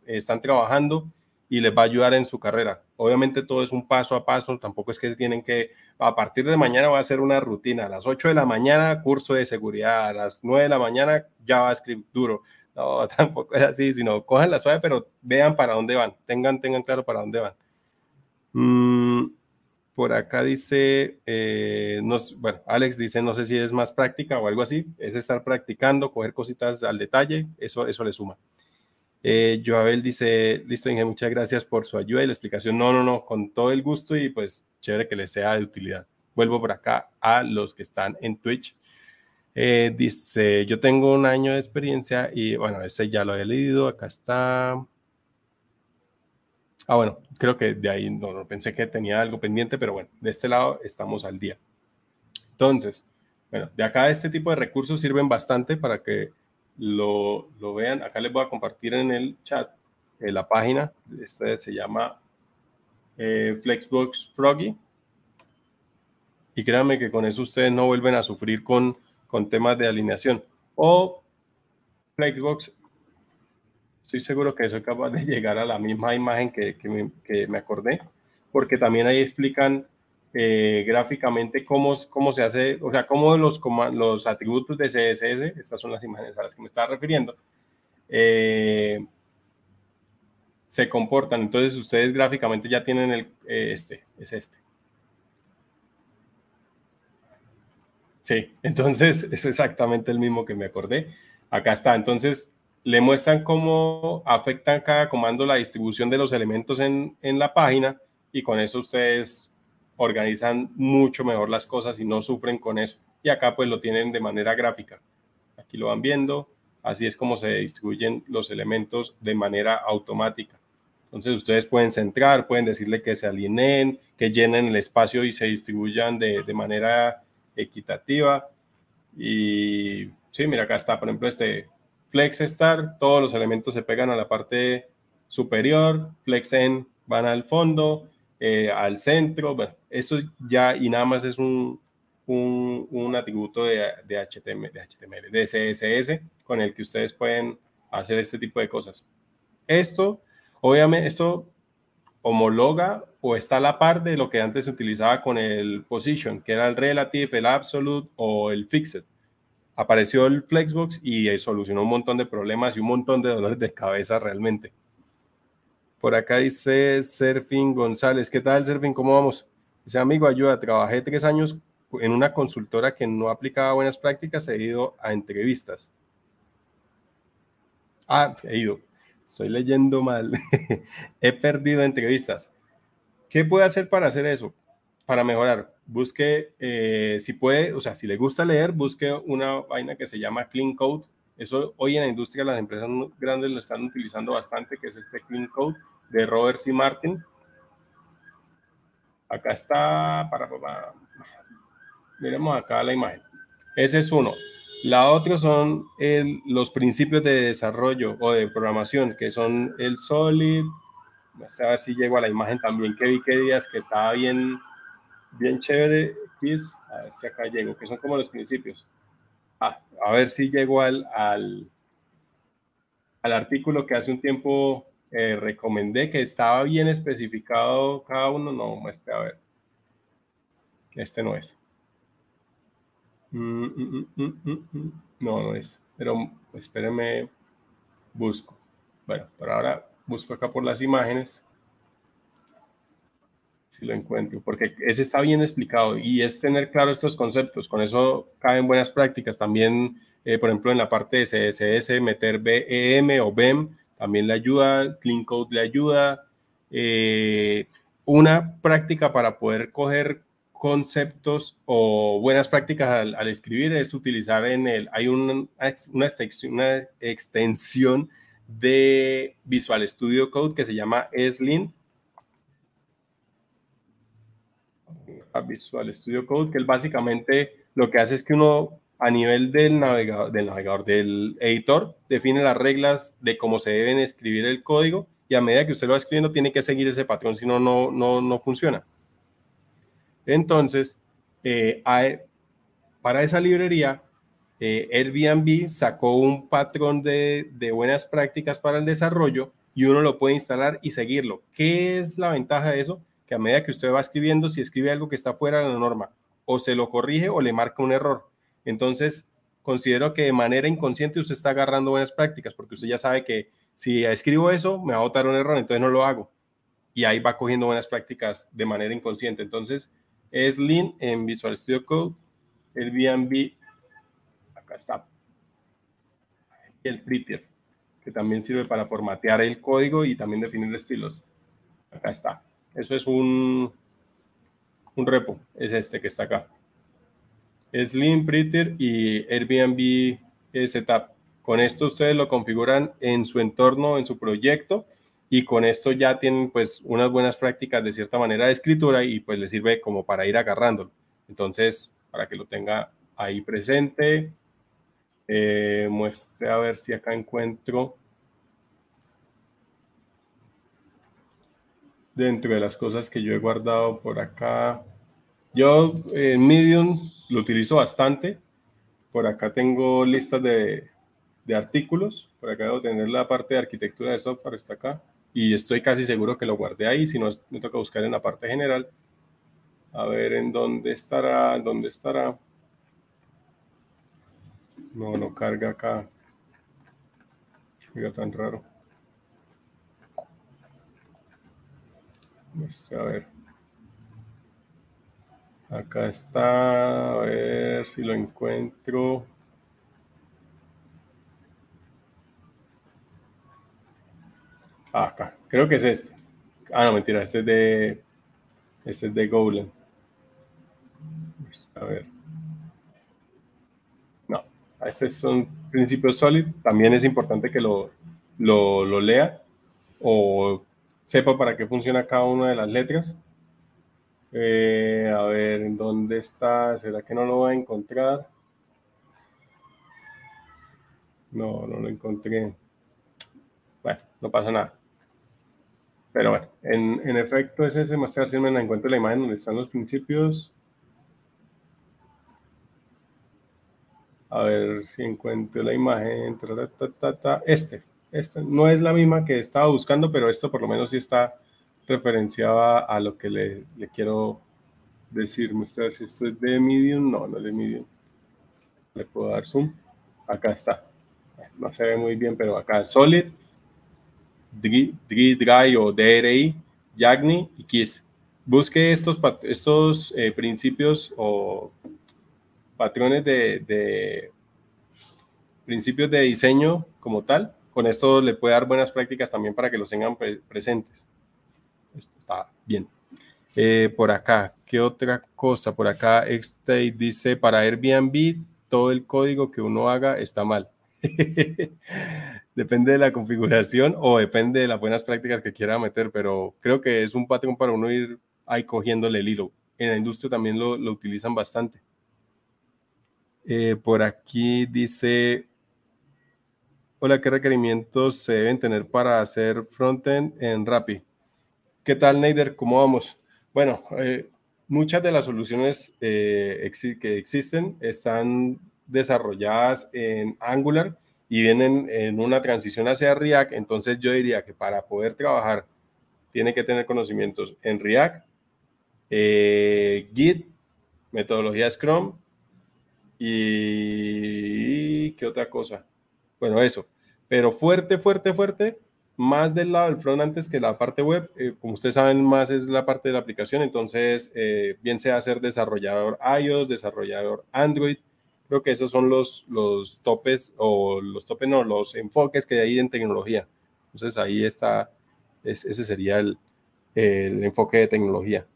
están, trabajando y les va a ayudar en su carrera. Obviamente todo es un paso a paso, tampoco es que tienen que, a partir de mañana va a ser una rutina, a las 8 de la mañana curso de seguridad, a las 9 de la mañana JavaScript duro. No, tampoco es así, sino cojan la suave, pero vean para dónde van, tengan, tengan claro para dónde van. Mm, por acá dice, eh, bueno, Alex dice, no sé si es más práctica o algo así, es estar practicando, coger cositas al detalle, eso, eso le suma. Eh, Joabel dice, listo, Inge, muchas gracias por su ayuda y la explicación. No, no, no, con todo el gusto y pues chévere que les sea de utilidad. Vuelvo por acá a los que están en Twitch. Eh, dice, yo tengo un año de experiencia y bueno, ese ya lo he leído, acá está. Ah, bueno, creo que de ahí no, no pensé que tenía algo pendiente, pero bueno, de este lado estamos al día. Entonces, bueno, de acá este tipo de recursos sirven bastante para que lo, lo, vean. Acá les voy a compartir en el chat eh, la página. Este se llama eh, Flexbox Froggy. Y créanme que con eso ustedes no vuelven a sufrir con, con temas de alineación. O Flexbox, estoy seguro que soy capaz de llegar a la misma imagen que, que, me, que me acordé, porque también ahí explican eh, gráficamente cómo, cómo se hace, o sea, cómo los, los atributos de CSS, estas son las imágenes a las que me estaba refiriendo, eh, se comportan. Entonces ustedes gráficamente ya tienen el, eh, este, es este. Sí, entonces es exactamente el mismo que me acordé. Acá está. Entonces le muestran cómo afectan cada comando la distribución de los elementos en, en la página y con eso ustedes organizan mucho mejor las cosas y no sufren con eso. Y acá pues lo tienen de manera gráfica. Aquí lo van viendo. Así es como se distribuyen los elementos de manera automática. Entonces ustedes pueden centrar, pueden decirle que se alineen, que llenen el espacio y se distribuyan de, de manera equitativa. Y sí, mira, acá está, por ejemplo, este Flex Start, todos los elementos se pegan a la parte superior, Flex End van al fondo, eh, al centro. Bueno, eso ya y nada más es un, un, atributo de, de, HTML, de HTML, de CSS con el que ustedes pueden hacer este tipo de cosas. Esto, obviamente, esto homologa o está a la par de lo que antes se utilizaba con el position, que era el relative, el absolute o el fixed. Apareció el Flexbox y solucionó un montón de problemas y un montón de dolores de cabeza realmente. Por acá dice Serfín González. ¿Qué tal, Serfín? ¿Cómo vamos? Dice, amigo, ayuda. Trabajé tres años en una consultora que no aplicaba buenas prácticas. He ido a entrevistas. Ah, he ido. Estoy leyendo mal. he perdido entrevistas. ¿Qué puede hacer para hacer eso? Para mejorar. Busque, eh, si puede, o sea, si le gusta leer, busque una vaina que se llama Clean Code eso hoy en la industria las empresas grandes lo están utilizando bastante, que es este Clean Code de Robert C. Martin. Acá está, para, para, miremos acá la imagen. Ese es uno. La otra son los principios de desarrollo o de programación, que son el Solid. A ver si llego a la imagen también, que vi que días que estaba bien, bien chévere. A ver si acá llego, que son como los principios. Ah, a ver si llego al, al, artículo que hace un tiempo eh, recomendé, que estaba bien especificado cada uno. No, este, a ver. Este no es. Mm, mm, mm, no, no es. Pero espérenme, busco. Bueno, por ahora busco acá por las imágenes si lo encuentro, porque ese está bien explicado y es tener claro estos conceptos. Con eso caben buenas prácticas. También, eh, por ejemplo, en la parte de CSS, meter BEM o BEM también le ayuda, Clean Code le ayuda. Eh, una práctica para poder coger conceptos o buenas prácticas al, escribir es utilizar en el, hay una, una, extensión, una extensión de Visual Studio Code que se llama ESLint Visual Studio Code, que él básicamente lo que hace es que uno a nivel del navegador, del navegador, del editor, define las reglas de cómo se deben escribir el código y a medida que usted lo va escribiendo tiene que seguir ese patrón, si no, no, no funciona. Entonces, eh, para esa librería, eh, Airbnb sacó un patrón de, de buenas prácticas para el desarrollo y uno lo puede instalar y seguirlo. ¿Qué es la ventaja de eso? Que a medida que usted va escribiendo, si escribe algo que está fuera de la norma, o se lo corrige o le marca un error. Entonces, considero que de manera inconsciente usted está agarrando buenas prácticas, porque usted ya sabe que si escribo eso, me va a botar un error, entonces no lo hago. Y ahí va cogiendo buenas prácticas de manera inconsciente. Entonces, es Lean en Visual Studio Code, el Airbnb, acá está, el Prettier, que también sirve para formatear el código y también definir estilos. Acá está. Eso es un, un repo, es este que está acá. Slim, Prettier y Airbnb Setup. Con esto ustedes lo configuran en su entorno, en su proyecto y con esto ya tienen pues unas buenas prácticas de cierta manera de escritura y pues les sirve como para ir agarrándolo. Entonces, para que lo tenga ahí presente, eh, muestre a ver si acá encuentro dentro de las cosas que yo he guardado por acá. Yo en Medium lo utilizo bastante. Por acá tengo listas de, de artículos. Por acá debo tener la parte de arquitectura de software, está acá. Y estoy casi seguro que lo guardé ahí. Si no, me toca buscar en la parte general. A ver en dónde estará, dónde estará. No, no carga acá. Mira, tan raro. A ver. Acá está, a ver si lo encuentro. Ah, acá, creo que es este. Ah, no, mentira, este es de, este es de Golan. A ver. No, estos son principios sólidos. También es importante que lo, lo, lo lea o sepa para qué funciona cada una de las letras. Eh, a ver, ¿en dónde está? ¿Será que no lo voy a encontrar? No, no lo encontré. Bueno, no pasa nada. Pero bueno, en, efecto es ese más si me encuentro la imagen donde están los principios. A ver si encuentro la imagen. este, este no es la misma que estaba buscando, pero esto por lo menos sí está referenciaba a lo que le, quiero decir. Mostrar si esto es de medium. No, no es de medium. Le puedo dar zoom. Acá está. No se ve muy bien, pero acá Solid, Dry o DRI, Yagni y Kiss. Busque estos, estos eh, principios o patrones de, de, principios de diseño como tal. Con esto le puede dar buenas prácticas también para que los tengan presentes. Esto está bien. Eh, por acá, ¿qué otra cosa? Por acá, este dice, para Airbnb, todo el código que uno haga está mal. depende de la configuración o depende de las buenas prácticas que quiera meter, pero creo que es un patrón para uno ir ahí cogiéndole el hilo. En la industria también lo, utilizan bastante. Eh, por aquí dice, hola, ¿qué requerimientos se deben tener para hacer frontend en Rappi? ¿Qué tal, Neider? ¿Cómo vamos? Bueno, eh, muchas de las soluciones eh, que existen están desarrolladas en Angular y vienen en una transición hacia React. Entonces yo diría que para poder trabajar tiene que tener conocimientos en React, eh, Git, metodología Scrum y ¿qué otra cosa? Bueno, eso. Pero fuerte, fuerte, fuerte, más del lado del front antes que la parte web. Eh, como ustedes saben, más es la parte de la aplicación. Entonces, eh, bien sea ser desarrollador iOS, desarrollador Android. Creo que esos son los, los topes o los topes, no, los enfoques que hay en tecnología. Entonces, ahí está, ese sería el, el enfoque de tecnología.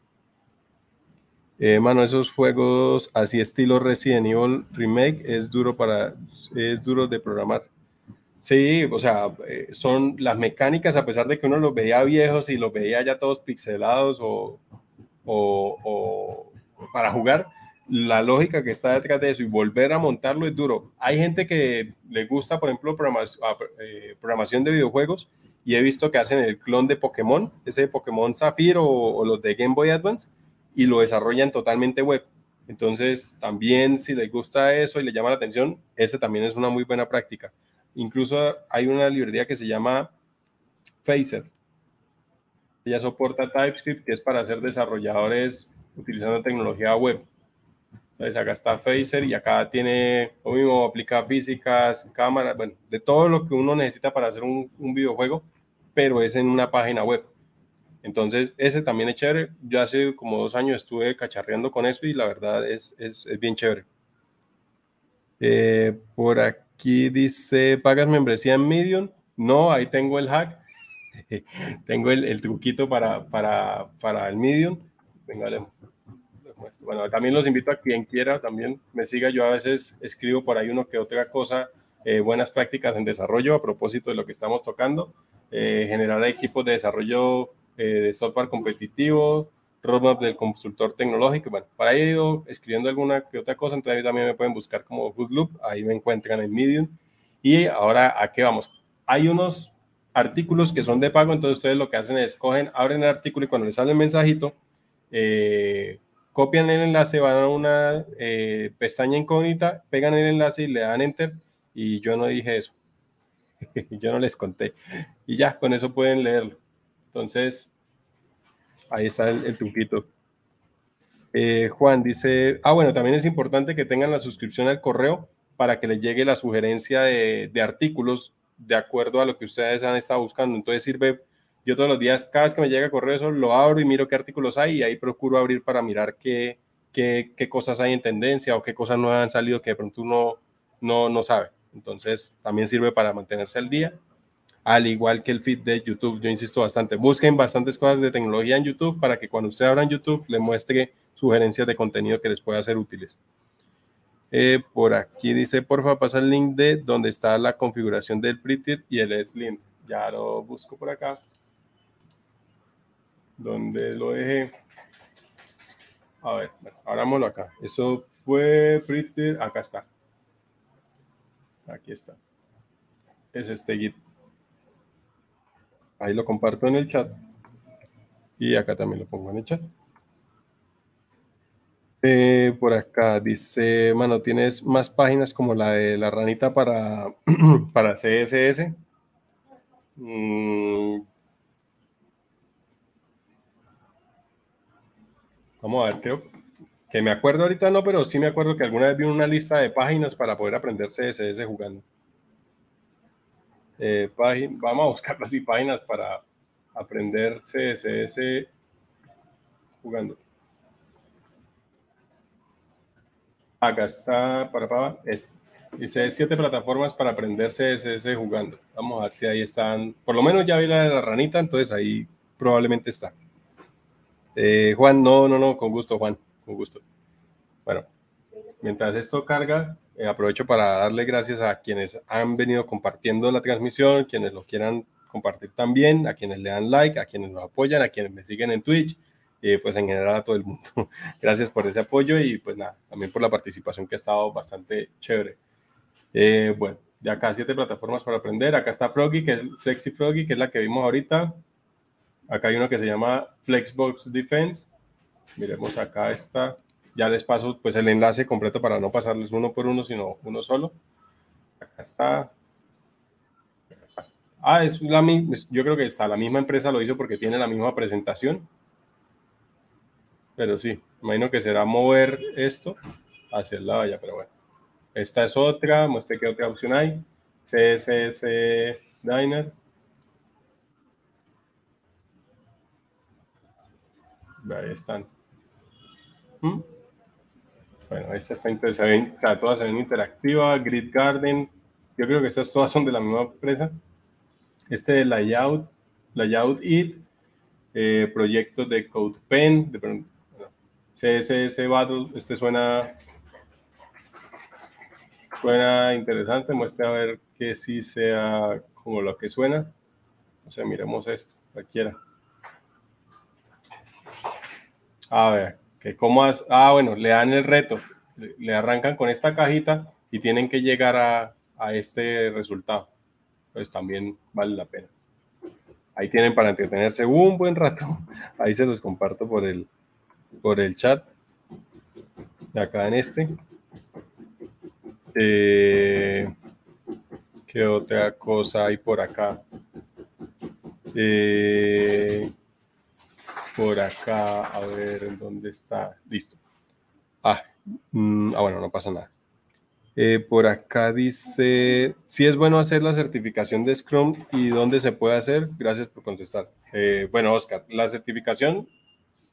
Eh, mano, esos juegos así estilo Resident Evil Remake es duro para, es duro de programar. Sí, o sea, eh, son las mecánicas, a pesar de que uno los veía viejos y los veía ya todos pixelados o, o, para jugar, la lógica que está detrás de eso y volver a montarlo es duro. Hay gente que le gusta, por ejemplo, ah, eh, programación de videojuegos y he visto que hacen el clon de Pokémon, ese de Pokémon Zafiro o, los de Game Boy Advance, y lo desarrollan totalmente web. Entonces, también si les gusta eso y le llama la atención, ese también es una muy buena práctica. Incluso hay una librería que se llama Phaser. Ella soporta TypeScript, que es para hacer desarrolladores utilizando tecnología web. Entonces acá está Phaser y acá tiene lo mismo, aplica físicas, cámaras, bueno, de todo lo que uno necesita para hacer un, videojuego, pero es en una página web. Entonces, ese también es chévere. Yo hace como dos años estuve cacharreando con eso y la verdad es, es, es bien chévere. Eh, por aquí dice, ¿pagas membresía en Medium? No, ahí tengo el hack. tengo el, el, truquito para, para, para el Medium. Venga, le, bueno, también los invito a quien quiera, también me siga. Yo a veces escribo por ahí uno que otra cosa, eh, buenas prácticas en desarrollo a propósito de lo que estamos tocando, eh, generar equipos de desarrollo eh, de software competitivo, roadmap del consultor tecnológico. Bueno, para ahí he ido escribiendo alguna que otra cosa, entonces también me pueden buscar como Hoodloop, ahí me encuentran en Medium. Y ahora, ¿a qué vamos? Hay unos artículos que son de pago, entonces ustedes lo que hacen es cogen, abren el artículo y cuando les sale el mensajito, eh, copian el enlace, van a una eh, pestaña incógnita, pegan el enlace y le dan enter. Y yo no dije eso. yo no les conté. Y ya, con eso pueden leerlo. Entonces, ahí está el, truquito. Eh, Juan dice, ah, bueno, también es importante que tengan la suscripción al correo para que les llegue la sugerencia de, de artículos de acuerdo a lo que ustedes han estado buscando. Entonces sirve yo todos los días, cada vez que me llega correo, eso lo abro y miro qué artículos hay y ahí procuro abrir para mirar qué, qué, qué cosas hay en tendencia o qué cosas nuevas han salido que de pronto uno no, no sabe. Entonces, también sirve para mantenerse al día, al igual que el feed de YouTube. Yo insisto bastante, busquen bastantes cosas de tecnología en YouTube para que cuando usted abra en YouTube le muestre sugerencias de contenido que les pueda ser útiles. Eh, por aquí dice, porfa, pasa el link de donde está la configuración del Prettier y el Slim. Ya lo busco por acá donde lo dejé. A ver, bueno, acá. Eso fue pretty, acá está. Aquí está. Es este git. Ahí lo comparto en el chat. Y acá también lo pongo en el chat. Eh, por acá dice, mano, ¿tienes más páginas como la de la ranita para, para CSS? Mm, Vamos a ver, creo que me acuerdo ahorita no, pero sí me acuerdo que alguna vez vi una lista de páginas para poder aprender CSS jugando. Eh, vamos a buscar así páginas para aprender CSS jugando. Acá está para, para este. Dice siete plataformas para aprender CSS jugando. Vamos a ver si ahí están. Por lo menos ya vi la de la ranita, entonces ahí probablemente está. Eh, Juan, no, no, no, con gusto, Juan, con gusto. Bueno, mientras esto carga, eh, aprovecho para darle gracias a quienes han venido compartiendo la transmisión, quienes lo quieran compartir también, a quienes le dan like, a quienes nos apoyan, a quienes me siguen en Twitch, y pues en general a todo el mundo. gracias por ese apoyo y pues nada, también por la participación que ha estado bastante chévere. Eh, bueno, ya acá siete plataformas para aprender. Acá está Froggy, que es Flexi Froggy, que es la que vimos ahorita. Acá hay uno que se llama Flexbox Defense. Miremos acá está. Ya les paso pues el enlace completo para no pasarles uno por uno, sino uno solo. Acá está. Ah, es la misma, yo creo que está, la misma empresa lo hizo porque tiene la misma presentación. Pero sí, imagino que será mover esto hacia el lado allá, pero bueno. Esta es otra, muestre qué otra opción hay. CSS Diner. Ahí están. ¿Mm? Bueno, esta está interesante. todas se ven interactivas. Grid Garden. Yo creo que estas todas son de la misma empresa. Este de Layout, Layout It, eh, proyectos de CodePen, de, CSS Battle. Este suena, suena interesante. Muestre a ver que sí sea como lo que suena. O sea, miremos esto, cualquiera. A ver, que cómo ah, bueno, le dan el reto, le, arrancan con esta cajita y tienen que llegar a, a este resultado. Pues también vale la pena. Ahí tienen para entretenerse un buen rato. Ahí se los comparto por el, por el chat. Acá en este. Eh, ¿Qué otra cosa hay por acá? Eh, por acá, a ver dónde está. Listo. Ah, mm, ah, bueno, no pasa nada. Eh, por acá dice, si es bueno hacer la certificación de Scrum y dónde se puede hacer. Gracias por contestar. Eh, bueno, Oscar, la certificación,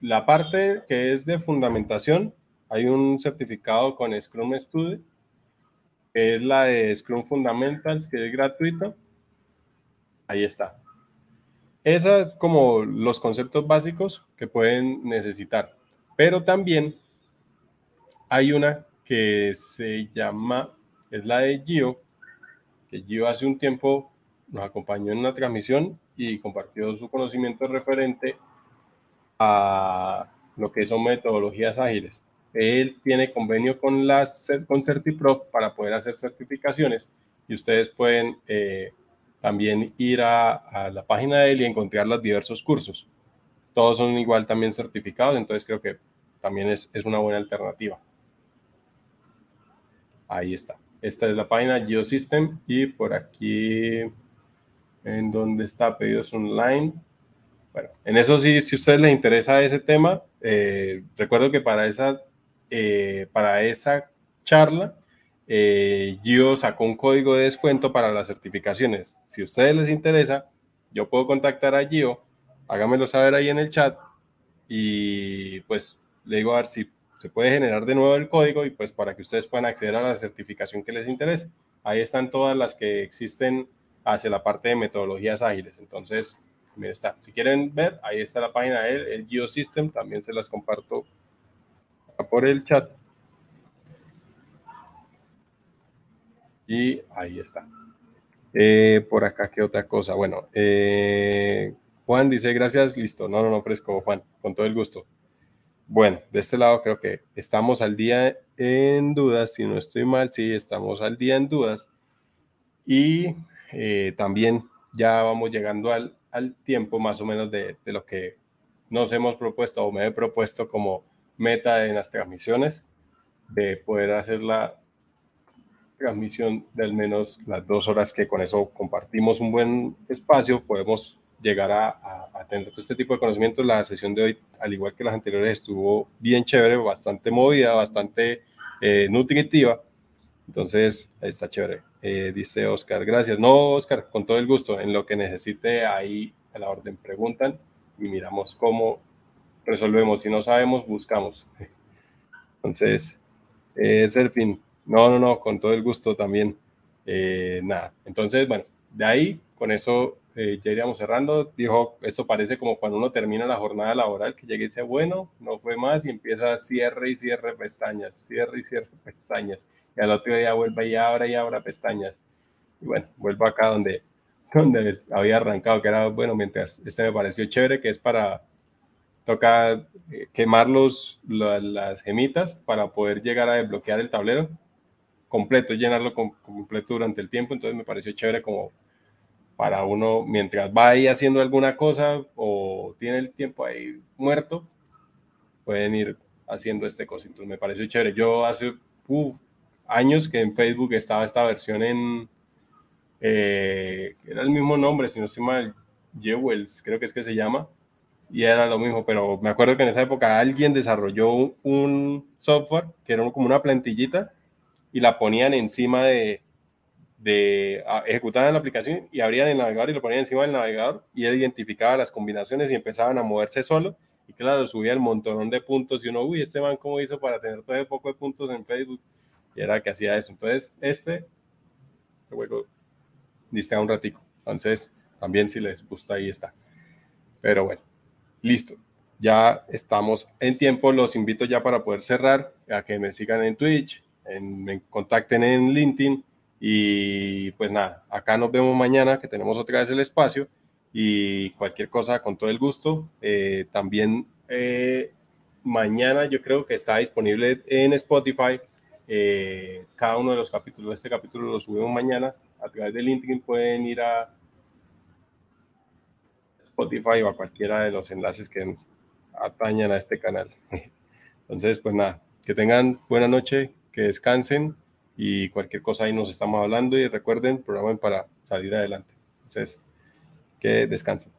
la parte que es de fundamentación, hay un certificado con Scrum Studio, que es la de Scrum Fundamentals, que es gratuito. Ahí está. Esas como los conceptos básicos que pueden necesitar. Pero también hay una que se llama, es la de Gio, que Gio hace un tiempo nos acompañó en una transmisión y compartió su conocimiento referente a lo que son metodologías ágiles. Él tiene convenio con, la, con CertiProf para poder hacer certificaciones y ustedes pueden eh, también ir a, la página de él y encontrar los diversos cursos. Todos son igual también certificados, entonces creo que también es, es una buena alternativa. Ahí está. Esta es la página GeoSystem y por aquí en donde está pedidos online. Bueno, en eso sí, si a ustedes les interesa ese tema, eh, recuerdo que para esa, eh, para esa charla, eh, Gio sacó un código de descuento para las certificaciones. Si a ustedes les interesa, yo puedo contactar a Gio, háganmelo saber ahí en el chat y pues le digo a ver si se puede generar de nuevo el código y pues para que ustedes puedan acceder a la certificación que les interese. Ahí están todas las que existen hacia la parte de metodologías ágiles. Entonces, mira está. Si quieren ver, ahí está la página de él, el GeoSystem, también se las comparto por el chat. Y ahí está. Eh, por acá, ¿qué otra cosa? Bueno, eh, Juan dice gracias, listo. No, no, no, fresco, Juan, con todo el gusto. Bueno, de este lado creo que estamos al día en dudas, si no estoy mal, sí, estamos al día en dudas. Y eh, también ya vamos llegando al, tiempo más o menos de, lo que nos hemos propuesto o me he propuesto como meta en las transmisiones, de poder hacer la transmisión de al menos las dos horas que con eso compartimos un buen espacio, podemos llegar a, tener todo este tipo de conocimientos. La sesión de hoy, al igual que las anteriores, estuvo bien chévere, bastante movida, bastante eh, nutritiva. Entonces, está chévere. Eh, dice Oscar, gracias. No, Oscar, con todo el gusto. En lo que necesite, ahí a la orden preguntan y miramos cómo resolvemos. Si no sabemos, buscamos. Entonces, eh, es el fin. No, no, no, con todo el gusto también. nada. Entonces, bueno, de ahí, con eso eh, ya iríamos cerrando. Dijo, eso parece como cuando uno termina la jornada laboral, que llegue y dice, bueno, no fue más, y empieza cierre y cierre pestañas, cierre y cierre pestañas. Y al otro día vuelve y abra y abra pestañas. Y bueno, vuelvo acá donde, donde había arrancado, que era, bueno, mientras este me pareció chévere, que es para tocar eh, quemar los, las gemitas para poder llegar a desbloquear el tablero completo, llenarlo completo durante el tiempo. Entonces me pareció chévere como para uno, mientras va ahí haciendo alguna cosa o tiene el tiempo ahí muerto, pueden ir haciendo este cosito. Entonces me pareció chévere. Yo hace años que en Facebook estaba esta versión en, eh, era el mismo nombre, si no se llama Jewels, creo que es que se llama, y era lo mismo, pero me acuerdo que en esa época alguien desarrolló un software que era como una plantillita y la ponían encima de, de ejecutaban la aplicación y abrían el navegador y lo ponían encima del navegador y él identificaba las combinaciones y empezaban a moverse solo. Y claro, subía el montón de puntos y uno, uy, este man, ¿cómo hizo para tener todo ese poco de puntos en Facebook? Y era que hacía eso. Entonces, este juego diste un ratico. Entonces, también si les gusta, ahí está. Pero bueno, listo. Ya estamos en tiempo. Los invito ya para poder cerrar, a que me sigan en Twitch, en, me contacten en LinkedIn y pues nada, acá nos vemos mañana que tenemos otra vez el espacio y cualquier cosa con todo el gusto. Eh, también eh, mañana yo creo que está disponible en Spotify. Eh, cada uno de los capítulos, este capítulo lo subimos mañana a través de LinkedIn. Pueden ir a Spotify o a cualquiera de los enlaces que atañan a este canal. Entonces, pues nada, que tengan buena noche, que descansen y cualquier cosa ahí nos estamos hablando y recuerden, programen para salir adelante. Entonces, que descansen.